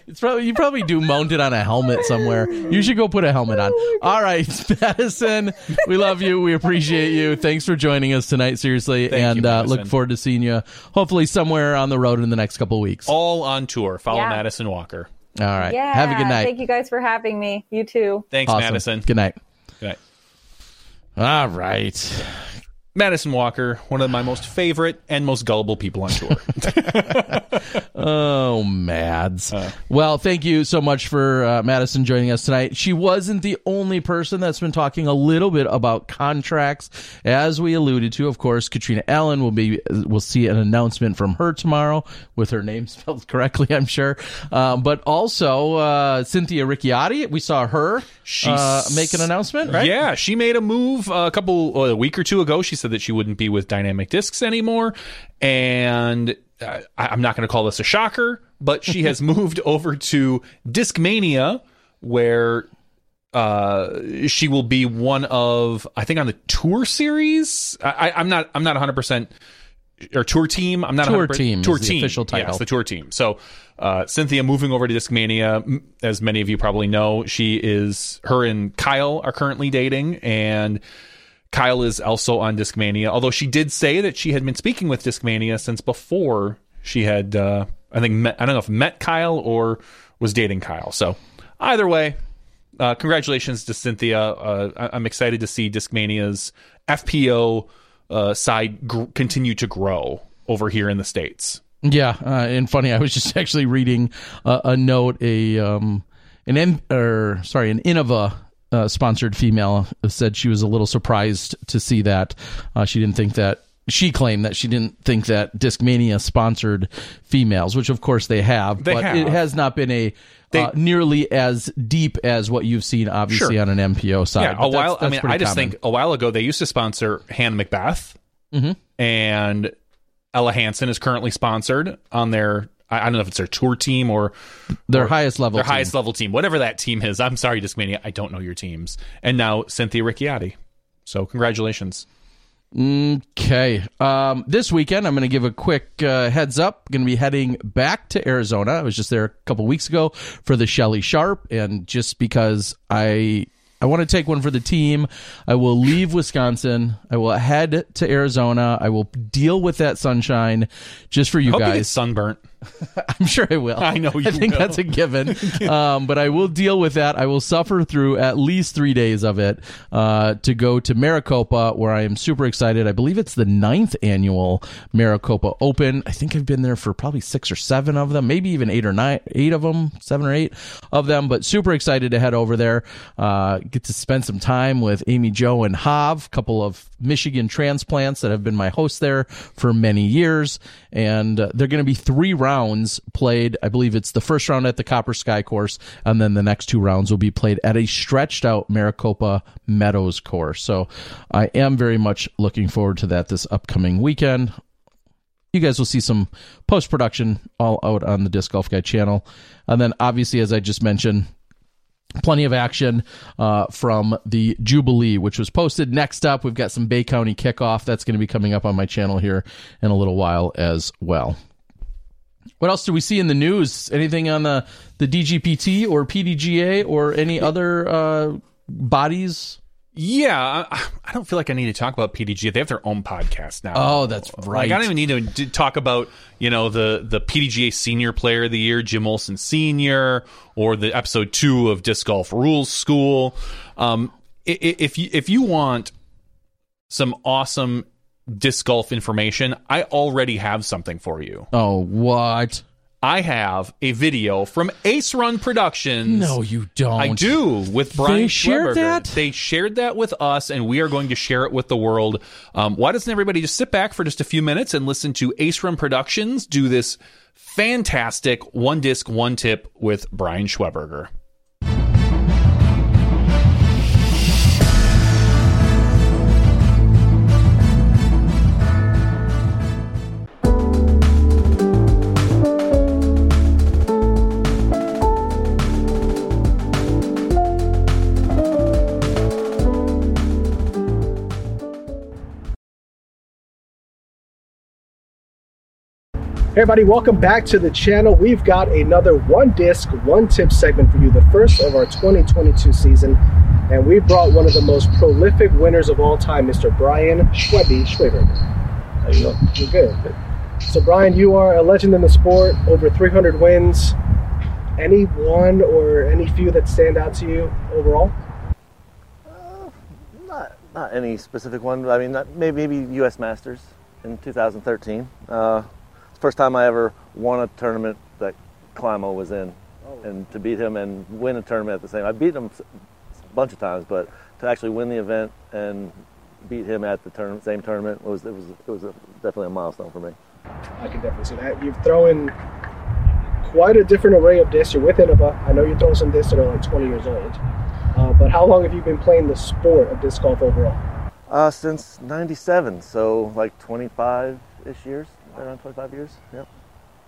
[SPEAKER 1] it's probably you probably do mount it on a helmet somewhere. You should go put a helmet on. All right, Madison, we love you. We appreciate you. Thanks for joining us tonight. Seriously,
[SPEAKER 2] Thank
[SPEAKER 1] and
[SPEAKER 2] you,
[SPEAKER 1] uh, look forward to seeing you hopefully somewhere on the road in the next couple of weeks. All
[SPEAKER 2] All on tour. Follow
[SPEAKER 3] Yeah.
[SPEAKER 2] Madison Walker.
[SPEAKER 1] All right.
[SPEAKER 3] yeah.
[SPEAKER 1] have a good night.
[SPEAKER 3] Thank you guys for having me. You too.
[SPEAKER 2] Thanks,
[SPEAKER 1] Awesome.
[SPEAKER 2] Madison.
[SPEAKER 1] Good night. All right.
[SPEAKER 2] Madison Walker, one of my most favorite and most gullible people on tour.
[SPEAKER 1] Oh, Mads.
[SPEAKER 2] Uh.
[SPEAKER 1] well, thank you so much for uh, Madison joining us tonight. She wasn't the only person that's been talking a little bit about contracts, as we alluded to. Of course, Catrina Allen will be. We'll see an announcement from her tomorrow with her name spelled correctly, I'm sure. Um, but also uh, Cynthia Ricciardi. We saw her
[SPEAKER 2] She
[SPEAKER 1] uh, make an announcement, right?
[SPEAKER 2] Yeah, she made a move a couple a week or two ago. She said that she wouldn't be with Dynamic Discs anymore, and uh, I, I'm not going to call this a shocker, but she has moved over to Discmania, where uh, she will be one of I think on the tour series. I, I'm not I'm not 100 percent or tour team. I'm not
[SPEAKER 1] Tour
[SPEAKER 2] 100%
[SPEAKER 1] team
[SPEAKER 2] Tour team
[SPEAKER 1] official title.
[SPEAKER 2] Yes, the tour team. So uh, Cynthia moving over to Discmania, as many of you probably know, she is her and Kyle are currently dating, and Kyle is also on Discmania. Although she did say that she had been speaking with Discmania since before she had, uh, I think, met, I don't know if met Kyle or was dating Kyle. So either way, uh, congratulations to Cynthia. Uh, I- I'm excited to see Discmania's FPO uh, side gr- continue to grow over here in the states.
[SPEAKER 1] Yeah, uh, and funny, I was just actually reading a, a note. A um, an in, or sorry, an Innova uh, sponsored female said she was a little surprised to see that. Uh, she didn't think that she claimed that she didn't think that Discmania sponsored females, which of course they have,
[SPEAKER 2] They
[SPEAKER 1] but
[SPEAKER 2] have.
[SPEAKER 1] it has not been a
[SPEAKER 2] They-
[SPEAKER 1] uh, nearly as deep as what you've seen, obviously
[SPEAKER 2] Sure.
[SPEAKER 1] on an MPO side.
[SPEAKER 2] Yeah,
[SPEAKER 1] But
[SPEAKER 2] a
[SPEAKER 1] that's-
[SPEAKER 2] while. I mean, I just
[SPEAKER 1] common.
[SPEAKER 2] think a while ago they used to sponsor Hannah Macbeth,
[SPEAKER 1] Mm-hmm.
[SPEAKER 2] and Ella Hansen is currently sponsored on their. I don't know if it's their tour team or
[SPEAKER 1] their highest level,
[SPEAKER 2] their
[SPEAKER 1] team.
[SPEAKER 2] highest level team, whatever that team is. I'm sorry, Discmania, I don't know your teams. And now Cynthia Ricciardi. So congratulations.
[SPEAKER 1] Okay. Um, this weekend, I'm going to give a quick uh, heads up. Going to be heading back to Arizona. I was just there a couple weeks ago for the Shelly Sharp, and just because I I want to take one for the team, I will leave Wisconsin. I will head to Arizona. I will deal with that sunshine just for you
[SPEAKER 2] Hope you
[SPEAKER 1] guys.
[SPEAKER 2] sunburnt.
[SPEAKER 1] I'm sure I will.
[SPEAKER 2] I know
[SPEAKER 1] I
[SPEAKER 2] you
[SPEAKER 1] think
[SPEAKER 2] will.
[SPEAKER 1] that's a given. um, but I will deal with that. I will suffer through at least three days of it uh, to go to Maricopa, where I am super excited. I believe it's the ninth annual Maricopa Open. I think I've been there for probably six or seven of them, maybe even eight or nine, eight of them, seven or eight of them. But super excited to head over there. Uh, get to spend some time with Amy Joe and Hav, a couple of Michigan transplants that have been my hosts there for many years. And uh, they're going to be three rounds played. I believe it's the first round at the Copper Sky course, and then the next two rounds will be played at a stretched out Maricopa Meadows course. So I am very much looking forward to that this upcoming weekend. You guys will see some post production all out on the Disc Golf Guy channel. And then, obviously, as I just mentioned, plenty of action uh, from the Jubilee, which was posted. Next up, we've got some Bay County kickoff. That's going to be coming up on my channel here in a little while as well. What else do we see in the news? Anything on the, the DGPT or PDGA or any other uh, bodies?
[SPEAKER 2] Yeah, I, I don't feel like I need to talk about PDGA. They have their own podcast now.
[SPEAKER 1] Oh, that's
[SPEAKER 2] Like,
[SPEAKER 1] right.
[SPEAKER 2] I don't even need to talk about you know the the PDGA Senior Player of the Year, Jim Olson Senior, or the episode two of Disc Golf Rules School. Um, if you if you want some awesome disc golf information, I already have something for you.
[SPEAKER 1] Oh, what?
[SPEAKER 2] I have a video from Ace Run Productions.
[SPEAKER 1] No, you don't.
[SPEAKER 2] I do with Brian.
[SPEAKER 1] They shared
[SPEAKER 2] Schweberger.
[SPEAKER 1] that?
[SPEAKER 2] They shared that with us, and we are going to share it with the world. Um, why doesn't everybody just sit back for just a few minutes and listen to Ace Run Productions do this fantastic one disc, one tip with Brian Schweberger?
[SPEAKER 4] Hey everybody, welcome back to the channel. We've got another one disc, one tip segment for you, the first of our 2022 season. And we brought one of the most prolific winners of all time, Mr. Brian Schweby Schwaber. You doing? You're good. So Brian, you are a legend in the sport, over 300 wins. Any one or any few that stand out to you overall?
[SPEAKER 5] Not not any specific one. I mean, not, maybe maybe U.S. Masters in 2013. Uh, first time I ever won a tournament that Climo was in, and to beat him and win a tournament at the same. I beat him a bunch of times, but to actually win the event and beat him at the tournament, same tournament was it was it was a, definitely a milestone for me.
[SPEAKER 4] I can definitely see that. You've thrown quite a different array of discs. You're with Innova. I know you throw some discs that are like 20 years old. Uh, but how long have you been playing the sport of disc golf overall?
[SPEAKER 5] Uh, since '97, so like 25 ish years, around 25 years. Yep.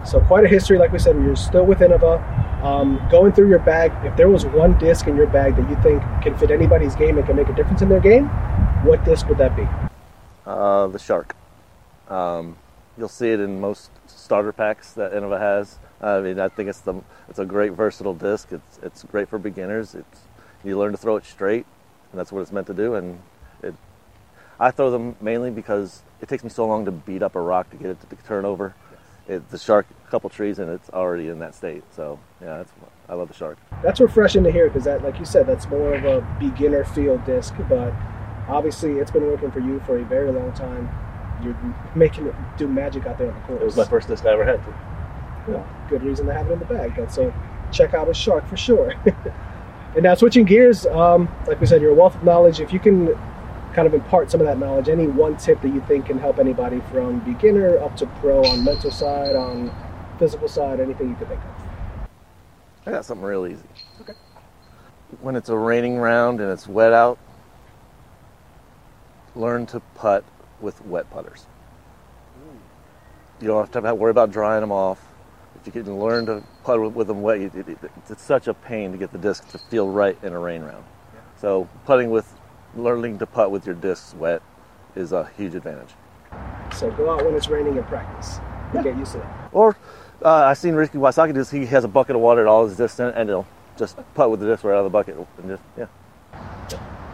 [SPEAKER 4] So quite a history, like we said. You're still with Innova. Um, going through your bag, if there was one disc in your bag that you think can fit anybody's game and can make a difference in their game, what disc would that be?
[SPEAKER 5] Uh, the shark. Um, you'll see it in most starter packs that Innova has. I mean, I think it's the it's a great versatile disc. It's it's great for beginners. It's you learn to throw it straight, and that's what it's meant to do. And it, I throw them mainly because it takes me so long to beat up a rock to get it to turn over. It, the shark, a couple trees, and it's already in that state. So yeah, that's I love the shark.
[SPEAKER 4] That's refreshing to hear because that, like you said, that's more of a beginner feel disc. But obviously, it's been working for you for a very long time. You're making it do magic out there on the course.
[SPEAKER 5] It was my first disc I ever had. Too.
[SPEAKER 4] Well, good reason to have it in the bag. Then. So check out a shark for sure. and now switching gears, um, like we said, you're a wealth of knowledge. If you can kind of impart some of that knowledge. Any one tip that you think can help anybody from beginner up to pro on mental side, on physical side, anything you can think of?
[SPEAKER 5] I got something real easy. Okay. When it's a raining round and it's wet out, learn to putt with wet putters. You don't have to worry about drying them off. If you can learn to putt with, them wet, it, it, it's such a pain to get the disc to feel right in a rain round. So putting with, learning to putt with your discs wet is a huge advantage.
[SPEAKER 4] So go out when it's raining and practice. Yeah. Get used to that.
[SPEAKER 5] Or uh, I've seen Ricky Wysocki do he has a bucket of water at all his discs in it, and he'll just putt with the disc right out of the bucket and just yeah.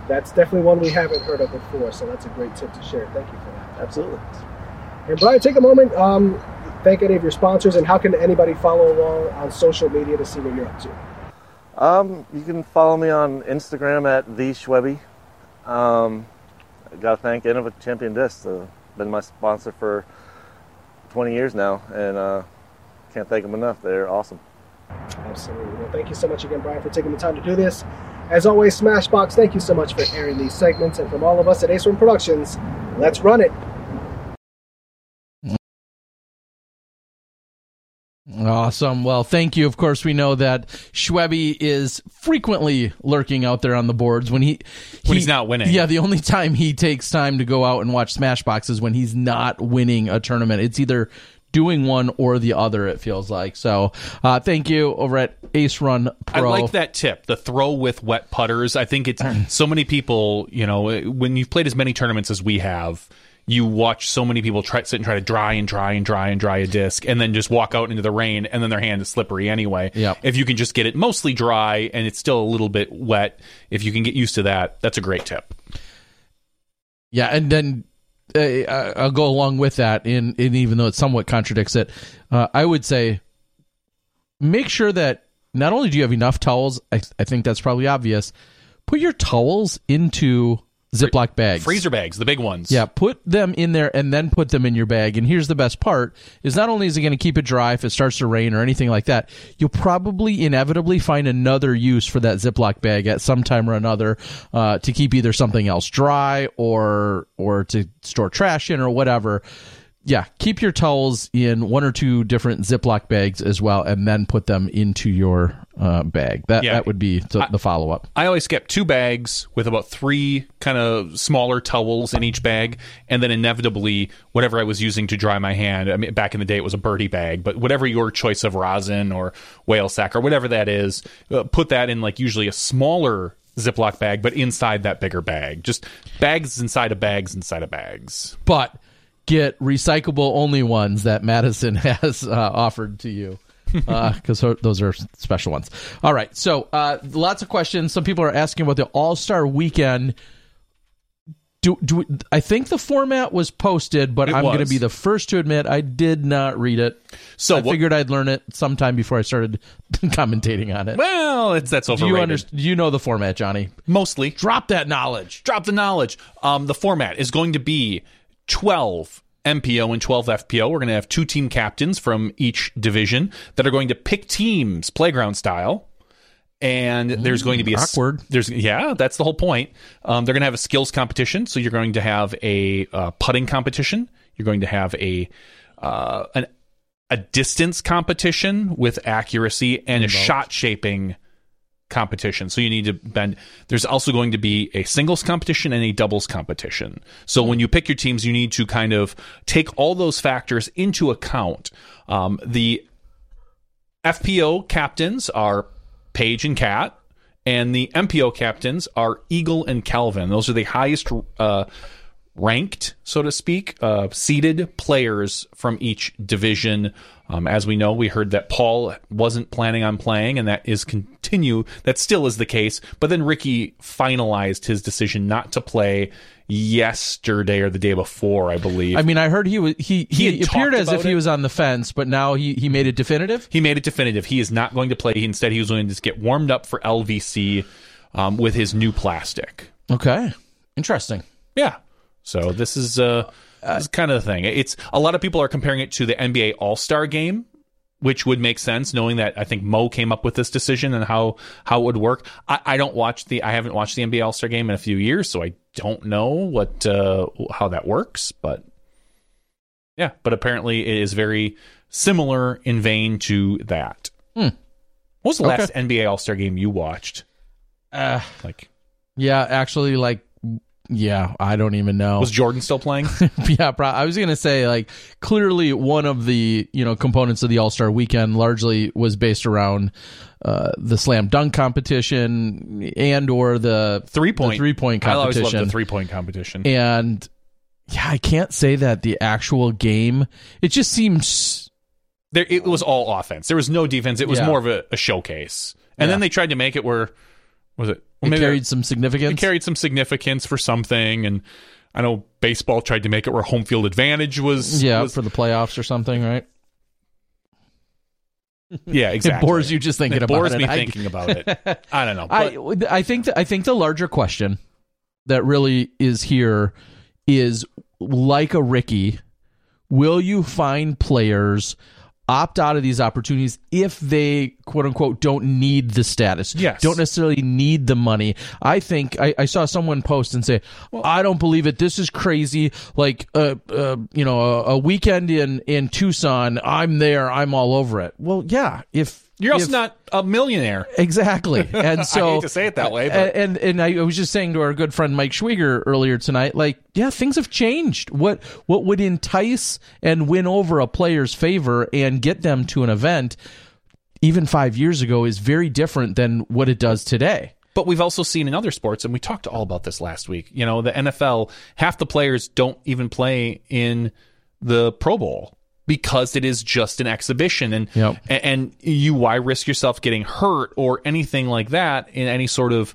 [SPEAKER 4] That's definitely one we haven't heard of before, so that's a great tip to share. Thank you for that.
[SPEAKER 5] Absolutely.
[SPEAKER 4] And Brian, take a moment, um, thank any of your sponsors, and how can anybody follow along on social media to see what you're up to?
[SPEAKER 5] Um, you can follow me on Instagram at the Schwebby. Um, I got to thank Innova Champion Discs. Uh, been my sponsor for 20 years now, and uh, can't thank them enough. They're awesome.
[SPEAKER 4] Absolutely. Well, thank you so much again, Brian, for taking the time to do this. As always, Smashboxx, thank you so much for airing these segments. And from all of us at Ace Run Productions, let's run it.
[SPEAKER 1] Awesome. Well, thank you. Of course, we know that Schwebby is frequently lurking out there on the boards when he,
[SPEAKER 2] he when he's not winning.
[SPEAKER 1] Yeah, the only time he takes time to go out and watch Smashboxx is when he's not winning a tournament. It's either doing one or the other. It feels like so. Uh, thank you over at Ace Run Pro.
[SPEAKER 2] I like that tip. The throw with wet putters. I think it's so many people. You know, when you've played as many tournaments as we have. You watch so many people try sit and try to dry and dry and dry and dry a disc, and then just walk out into the rain, and then their hand is slippery anyway.
[SPEAKER 1] Yep.
[SPEAKER 2] If you can just get it mostly dry and it's still a little bit wet, if you can get used to that, that's a great tip.
[SPEAKER 1] Yeah, and then uh, I'll go along with that, in, in even though it somewhat contradicts it, uh, I would say make sure that not only do you have enough towels, I, I think that's probably obvious, put your towels into Ziploc bags.
[SPEAKER 2] Freezer bags, the big ones.
[SPEAKER 1] Yeah, put them in there and then put them in your bag. And here's the best part is not only is it going to keep it dry if it starts to rain or anything like that, you'll probably inevitably find another use for that Ziploc bag at some time or another uh, to keep either something else dry or or to store trash in or whatever yeah, keep your towels in one or two different Ziploc bags as well, and then put them into your uh, bag. That yeah. that would be the, the follow up.
[SPEAKER 2] I always kept two bags with about three kind of smaller towels in each bag, and then inevitably whatever I was using to dry my hand. I mean, back in the day it was a birdie bag, but whatever your choice of rosin or whale sac or whatever that is, uh, put that in like usually a smaller Ziploc bag, but inside that bigger bag. Just bags inside of bags inside of bags.
[SPEAKER 1] But get recyclable only ones that Madison has uh, offered to you because uh, those are special ones. All right, so uh, lots of questions. Some people are asking about the All Star Weekend. Do, do I think the format was posted, but
[SPEAKER 2] it
[SPEAKER 1] I'm going to be the first to admit I did not read it.
[SPEAKER 2] So
[SPEAKER 1] I
[SPEAKER 2] what-
[SPEAKER 1] figured I'd learn it sometime before I started commentating on it.
[SPEAKER 2] Well, it's that's
[SPEAKER 1] do you understand? Do you know the format, Johnny?
[SPEAKER 2] Mostly.
[SPEAKER 1] Drop that knowledge.
[SPEAKER 2] drop the knowledge. Um, the format is going to be 12 MPO and 12 FPO. We're going to have two team captains from each division that are going to pick teams playground style. And there's going to be a
[SPEAKER 1] awkward.
[SPEAKER 2] There's yeah, that's the whole point. Um, they're going to have a skills competition. So you're going to have a uh, putting competition. You're going to have a uh, an a distance competition with accuracy and a shot shaping competition. So you need to bend. There's also going to be a singles competition and a doubles competition. So when you pick your teams, you need to kind of take all those factors into account. Um, the FPO captains are Paige and Cat, and the MPO captains are Eagle and Calvin. Those are the highest uh, ranked, so to speak, uh, seeded players from each division. Um, as we know, we heard that Paul wasn't planning on playing, and that is continue. That still is the case. But then Ricky finalized his decision not to play yesterday or the day before, I believe.
[SPEAKER 1] I mean, I heard he was he
[SPEAKER 2] He
[SPEAKER 1] he, appeared as if
[SPEAKER 2] about
[SPEAKER 1] he was on the fence, but now he he made it definitive.
[SPEAKER 2] he made it definitive. He is not going to play. Instead, he was going to just get warmed up for LVC um, with his new plastic.
[SPEAKER 1] Okay, interesting.
[SPEAKER 2] Yeah. So this is uh, this is kind of the thing. It's a lot of people are comparing it to the NBA All Star Game which would make sense knowing that I think Mo came up with this decision and how how it would work. I, I don't watch the I haven't watched the NBA All Star game in a few years, so I don't know what uh, how that works. But yeah, but apparently it is very similar in vein to that.
[SPEAKER 1] Hmm.
[SPEAKER 2] What was the
[SPEAKER 1] Okay.
[SPEAKER 2] last NBA All Star game you watched?
[SPEAKER 1] Uh,
[SPEAKER 2] Like,
[SPEAKER 1] yeah, actually, like, yeah, I don't even know.
[SPEAKER 2] was Jordan still playing?
[SPEAKER 1] yeah, pro- I was gonna say like clearly one of the you know components of the All Star Weekend largely was based around uh, the slam dunk competition and or the
[SPEAKER 2] Three point
[SPEAKER 1] three point competition.
[SPEAKER 2] I always loved the three point competition.
[SPEAKER 1] and yeah, I can't say that the actual game. It just seems
[SPEAKER 2] there it was all offense. There was no defense. It was
[SPEAKER 1] Yeah.
[SPEAKER 2] more of a, a showcase. And
[SPEAKER 1] Yeah.
[SPEAKER 2] then they tried to make it where was it?
[SPEAKER 1] It
[SPEAKER 2] maybe
[SPEAKER 1] carried some significance.
[SPEAKER 2] it carried some significance for something. And I know baseball tried to make it where home field advantage was.
[SPEAKER 1] yeah,
[SPEAKER 2] was-
[SPEAKER 1] for the playoffs or something, right?
[SPEAKER 2] yeah, exactly.
[SPEAKER 1] It bores you just thinking
[SPEAKER 2] It
[SPEAKER 1] about
[SPEAKER 2] bores
[SPEAKER 1] it.
[SPEAKER 2] me
[SPEAKER 1] I-
[SPEAKER 2] thinking about it. I don't know.
[SPEAKER 1] I
[SPEAKER 2] But
[SPEAKER 1] I think that I think the larger question that really is here is like a Ricky, will you find players opt out of these opportunities if they quote unquote don't need the status.
[SPEAKER 2] Yes.
[SPEAKER 1] don't necessarily need the money. I think i, I saw someone post and say i don't believe it. This is crazy. Like uh, uh you know a, a weekend in in tucson i'm there. I'm all over it. Well yeah. If
[SPEAKER 2] you're also
[SPEAKER 1] if-
[SPEAKER 2] not a millionaire.
[SPEAKER 1] Exactly. And so
[SPEAKER 2] hate to say it that way, but-
[SPEAKER 1] and and I was just saying to our good friend Mike Schwieger earlier tonight, like, yeah, things have changed. What what would entice and win over a player's favor and get them to an event even five years ago is very different than what it does today.
[SPEAKER 2] But we've also seen in other sports, and we talked all about this last week. You know, the NFL, half the players don't even play in the Pro Bowl because it is just an exhibition, and
[SPEAKER 1] Yep.
[SPEAKER 2] and you why risk yourself getting hurt or anything like that in any sort of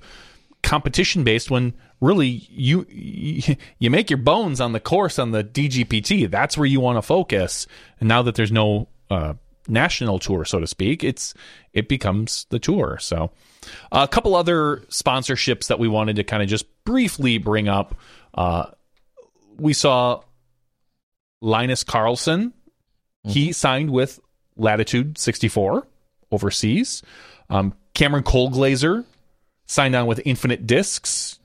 [SPEAKER 2] competition based when really you you make your bones on the course on the DGPT. That's where you want to focus. And now that there's no uh, national tour, so to speak, it's it becomes the tour. So a couple other sponsorships that we wanted to kind of just briefly bring up. Uh, we saw Linus Carlsson. He signed with Latitude 64 overseas. Um, Cameron Colglazier signed on with Infinite Discs.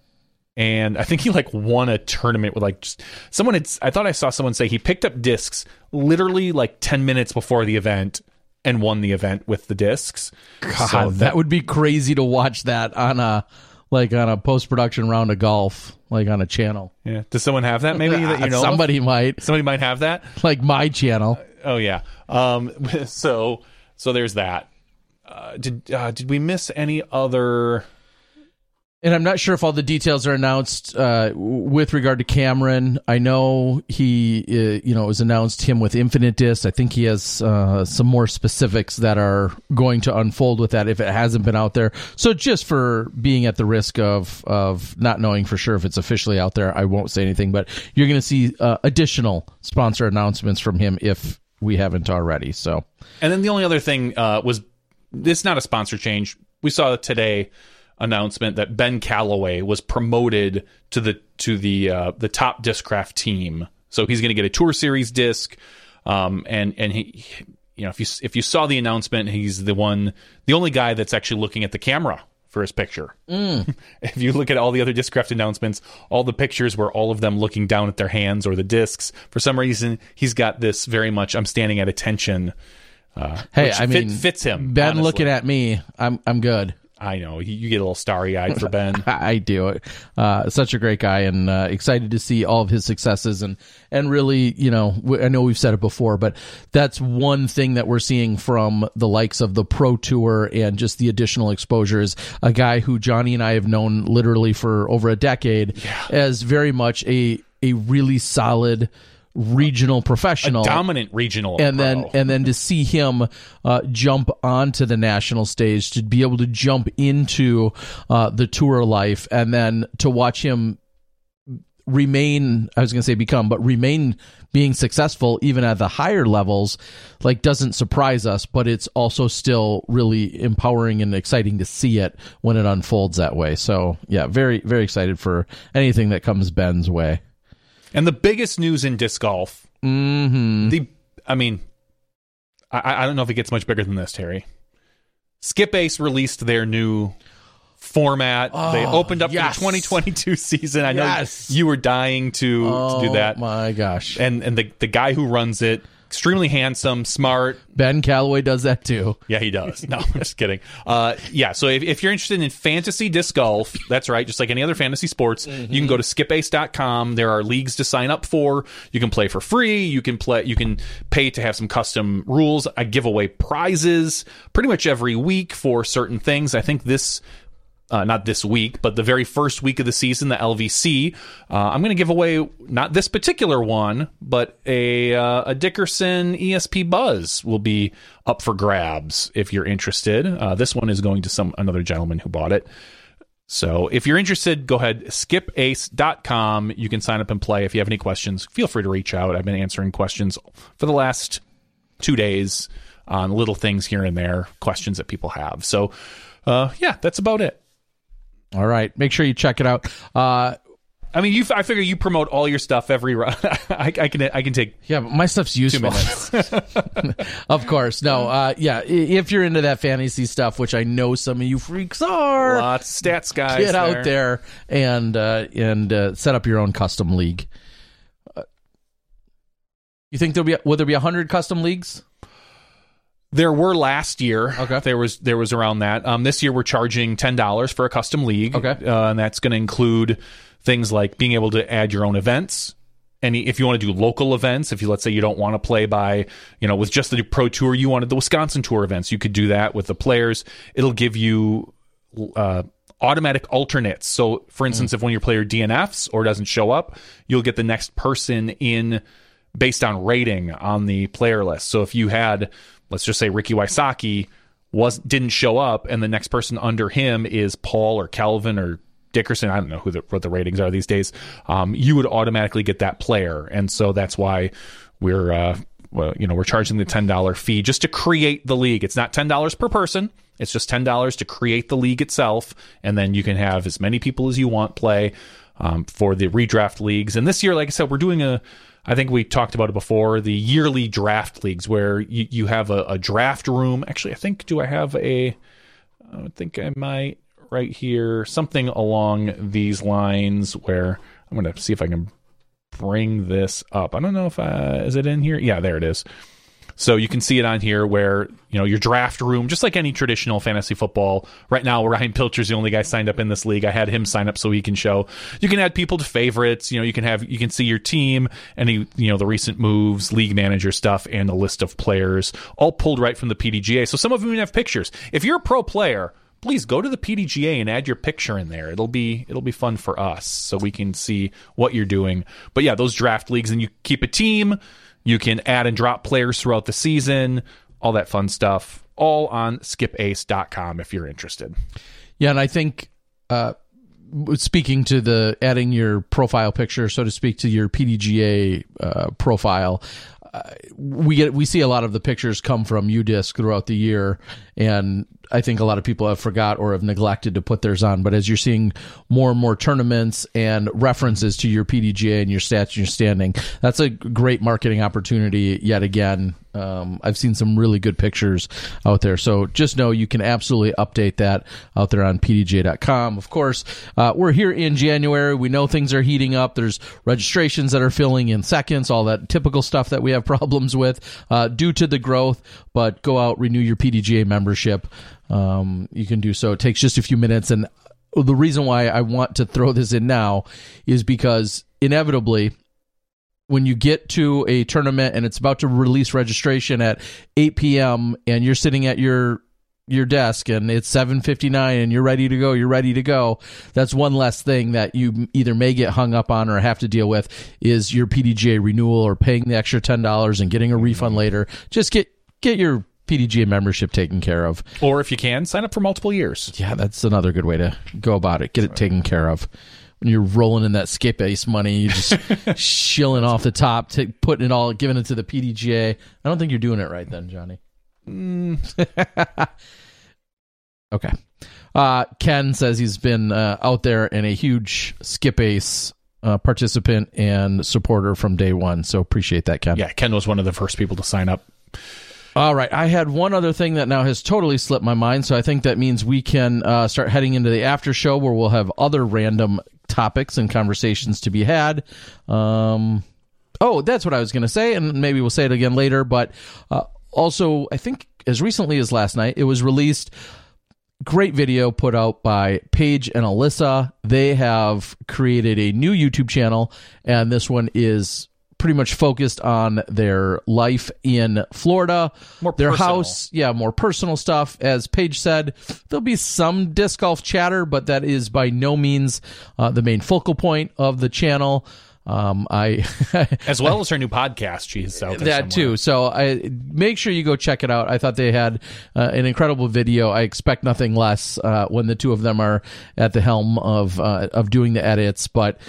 [SPEAKER 2] And I think he like won a tournament with like just someone had I thought I saw someone say he picked up discs literally like 10 minutes before the event and won the event with the discs.
[SPEAKER 1] God, that would be crazy to watch that on a like on a post production round of golf, like on a channel.
[SPEAKER 2] Yeah. Does someone have that maybe that you know? of?
[SPEAKER 1] Somebody might
[SPEAKER 2] Somebody might have that.
[SPEAKER 1] like my channel.
[SPEAKER 2] Oh yeah. Um. So so there's that. Uh, did uh, did we miss any other?
[SPEAKER 1] And I'm not sure if all the details are announced uh, with regard to Cameron. I know he, uh, you know, it was announced him with Infinite Disc. I think he has uh, some more specifics that are going to unfold with that if it hasn't been out there. So just for being at the risk of of not knowing for sure if it's officially out there, I won't say anything. But you're going to see uh, additional sponsor announcements from him if we haven't already. So
[SPEAKER 2] And then the only other thing uh, was this not a sponsor change. We saw today announcement that Ben Callaway was promoted to the to the uh, the top discraft team. So he's going to get a Tour Series disc, um, and and he, you know, if you if you saw the announcement, he's the one, the only guy that's actually looking at the camera for his picture. if you look at all the other discraft announcements, all the pictures were all of them looking down at their hands or the discs. For some reason, he's got this very much I'm standing at attention. Uh,
[SPEAKER 1] hey, I
[SPEAKER 2] fit-
[SPEAKER 1] mean,
[SPEAKER 2] fits him.
[SPEAKER 1] Ben
[SPEAKER 2] honestly.
[SPEAKER 1] looking at me, I'm I'm good.
[SPEAKER 2] I know you, get a little starry eyed for Ben.
[SPEAKER 1] I do. Uh, such a great guy, and uh, excited to see all of his successes, and and really, you know, I know we've said it before, but that's one thing that we're seeing from the likes of the Pro Tour and just the additional exposure is a guy who Johnny and I have known literally for over a decade as very much a a really solid regional professional.
[SPEAKER 2] Dominant regional,
[SPEAKER 1] and
[SPEAKER 2] pro.
[SPEAKER 1] then and then to see him uh, jump onto the national stage to be able to jump into uh, the tour life and then to watch him remain i was going to say become but remain being successful even at the higher levels like doesn't surprise us but it's also still really empowering and exciting to see it when it unfolds that way. So yeah very very excited for anything that comes ben's way
[SPEAKER 2] and the biggest news in disc golf.
[SPEAKER 1] mm-hmm.
[SPEAKER 2] The I mean, I, I don't know if it gets much bigger than this, Terry. Skip Ace released their new format. they opened up
[SPEAKER 1] Oh, yes.
[SPEAKER 2] the 2022 season. I know
[SPEAKER 1] Yes.
[SPEAKER 2] you were dying to, to do that.
[SPEAKER 1] Oh my gosh.
[SPEAKER 2] And and the the guy who runs it, extremely handsome, smart.
[SPEAKER 1] Ben Callaway does that too.
[SPEAKER 2] Yeah, he does. No, I'm just kidding. Uh, yeah, so if, if you're interested in fantasy disc golf, that's right, just like any other fantasy sports, you can go to skipace.com. There are leagues to sign up for. You can play for free. You can play. You can pay to have some custom rules. I give away prizes pretty much every week for certain things. I think this uh, not this week, but the very first week of the season, the LVC. Uh, I'm going to give away not this particular one, but a uh, a Dickerson ESP Buzz will be up for grabs if you're interested. Uh, this one is going to some another gentleman who bought it. So if you're interested, go ahead skipace.com. You can sign up and play. If you have any questions, feel free to reach out. I've been answering questions for the last two days on little things here and there, questions that people have. So uh, yeah, that's about it.
[SPEAKER 1] All right. Make sure you check it out. Uh,
[SPEAKER 2] I mean, you. I figure you promote all your stuff every. I, I can. I can take
[SPEAKER 1] yeah, but my stuff's useful. of course. No. Uh, yeah. If you're into that fantasy stuff, which I know some of you freaks are,
[SPEAKER 2] Lots of stats guys.
[SPEAKER 1] get out there and uh, and uh, set up your own custom league. Uh, you think there'll be will there be hundred custom leagues?
[SPEAKER 2] There were last year.
[SPEAKER 1] Okay.
[SPEAKER 2] There was there was around that. Um, this year we're charging ten dollars for a custom league.
[SPEAKER 1] Okay.
[SPEAKER 2] Uh, and that's going to include things like being able to add your own events. Any if you want to do local events, if you let's say you don't want to play by you know with just the pro tour, you wanted the Wisconsin tour events, you could do that with the players. It'll give you uh, automatic alternates. So, for instance, if one of your player DNFs or doesn't show up, you'll get the next person in based on rating on the player list. So, if you had, let's just say Ricky Wysocki was didn't show up, and the next person under him is Paul or Calvin or Dickerson, I don't know who the, what the ratings are these days. Um, you would automatically get that player, and so that's why we're uh, well, you know, we're charging the ten dollar fee just to create the league. It's not ten dollars per person. It's just ten dollars to create the league itself, and then you can have as many people as you want play um, for the redraft leagues. And this year, like I said, we're doing a. I think we talked about it before. The yearly draft leagues, where you, you have a, a draft room. Actually, I think do I have a? I think I might right here something along these lines where I'm going to see if I can bring this up. I don't know if uh, is it in here. Yeah, there it is. So you can see it on here where, you know, your draft room, just like any traditional fantasy football. Right now, Ryan Pilcher's the only guy signed up in this league. I had him sign up so he can show. You can add people to favorites. You know, you can have, you can see your team, any, you know, the recent moves, league manager stuff, and a list of players, all pulled right from the PDGA. So some of them even have pictures. If you're a pro player, please go to the PDGA and add your picture in there. It'll be it'll be fun for us so we can see what you're doing. But yeah, those draft leagues and you keep a team, you can add and drop players throughout the season, all that fun stuff. All on skipace.com if you're interested.
[SPEAKER 1] Yeah, and I think uh, speaking to the adding your profile picture, so to speak, to your PDGA uh, profile, uh, we get we see a lot of the pictures come from UDisc throughout the year, and I think a lot of people have forgot or have neglected to put theirs on. But as you're seeing more and more tournaments and references to your PDGA and your stats and your standing, that's a great marketing opportunity yet again. Um, I've seen some really good pictures out there. So just know you can absolutely update that out there on pdj.com. Of course, uh, we're here in January. We know things are heating up. There's registrations that are filling in seconds, all that typical stuff that we have problems with uh, due to the growth. But go out, renew your PDGA membership. Um, you can do so. It takes just a few minutes. And the reason why I want to throw this in now is because inevitably, when you get to a tournament and it's about to release registration at 8 p.m. and you're sitting at your your desk and it's 7:59 and you're ready to go you're ready to go that's one less thing that you either may get hung up on or have to deal with is your PDGA renewal or paying the extra $10 and getting a refund later just get get your PDGA membership taken care of
[SPEAKER 2] Or if you can, sign up for multiple years.
[SPEAKER 1] yeah that's another good way to go about it get it taken care of when you're rolling in that skip ace money you're just shilling off the top t- putting it all giving it to the PDGA I don't think you're doing it right then Johnny Okay. Uh, Ken says he's been uh, out there and a huge skip ace uh, participant and supporter from day one. So appreciate that, Ken.
[SPEAKER 2] Yeah, Ken was one of the first people to sign up.
[SPEAKER 1] All right. I had one other thing that now has totally slipped my mind. So I think that means we can uh, start heading into the after show where we'll have other random topics and conversations to be had. Um, oh, that's what I was going to say. And maybe we'll say it again later. But uh, also, I think as recently as last night, it was released. Great video put out by Paige and Alyssa. They have created a new YouTube channel, and this one is pretty much focused on their life in Florida,
[SPEAKER 2] More
[SPEAKER 1] their
[SPEAKER 2] personal.
[SPEAKER 1] house, yeah, more personal stuff. As Paige said, there'll be some disc golf chatter, but that is by no means uh, the main focal point of the channel. Um, I
[SPEAKER 2] As well as her new podcast. She's out there
[SPEAKER 1] that
[SPEAKER 2] somewhere.
[SPEAKER 1] too. So I make sure you go check it out. I thought they had uh, an incredible video. I expect nothing less uh, when the two of them are at the helm of uh, of doing the edits, but.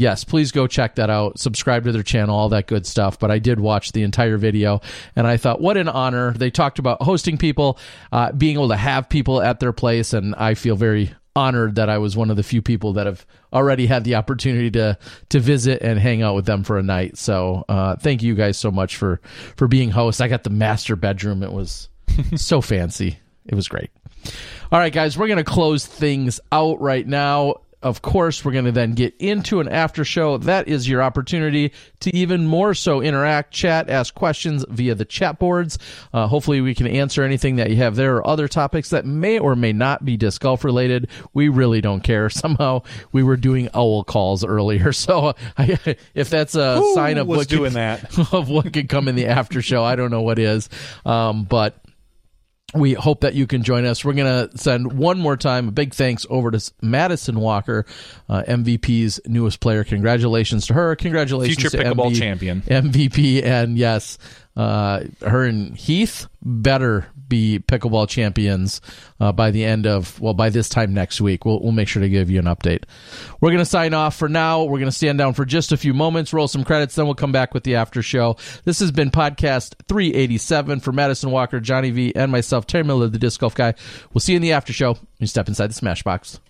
[SPEAKER 1] Yes, please go check that out. Subscribe to their channel, all that good stuff. But I did watch the entire video, and I thought, what an honor! They talked about hosting people, uh, being able to have people at their place, and I feel very honored that I was one of the few people that have already had the opportunity to to visit and hang out with them for a night. So uh, thank you guys so much for for being hosts. I got the master bedroom. It was so fancy. It was great. All right, guys, we're gonna close things out right now. Of course, we're going to then get into an after show. That is your opportunity to even more so interact, chat, ask questions via the chat boards. Uh, hopefully, we can answer anything that you have there or other topics that may or may not be disc golf related. We really don't care. Somehow, we were doing owl calls earlier, so I, if that's a sign of what
[SPEAKER 2] doing
[SPEAKER 1] could,
[SPEAKER 2] that?
[SPEAKER 1] of what could come in the after show, I don't know what is. Um, but we hope that you can join us. We're going to send one more time a big thanks over to Madison Walker, uh, MVP's newest player. Congratulations to her. Congratulations
[SPEAKER 2] Future
[SPEAKER 1] to
[SPEAKER 2] pickleball
[SPEAKER 1] MV
[SPEAKER 2] champion.
[SPEAKER 1] MVP. And yes, uh, her and Heath better be pickleball champions uh, by the end of, well, by this time next week. We'll, we'll make sure to give you an update. We're to sign off for now. We're to stand down for just a few moments, roll some credits, then we'll come back with the after show. This has been podcast 387 for Madison Walker, Johnny V, and myself, Terry Miller, the Disc Golf Guy. We'll see you in the after show. You step inside the Smashboxx.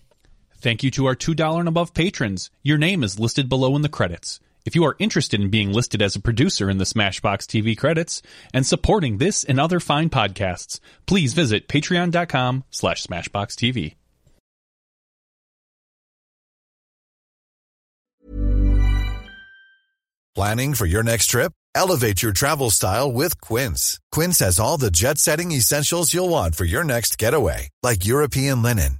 [SPEAKER 2] Thank you to our $2 and above patrons. Your name is listed below in the credits. If you are interested in being listed as a producer in the Smashboxx TV credits and supporting this and other fine podcasts, please visit patreon.com slash smashboxxtv.
[SPEAKER 6] Planning for your next trip? Elevate your travel style with Quince. Quince has all the jet setting essentials you'll want for your next getaway, like European linen,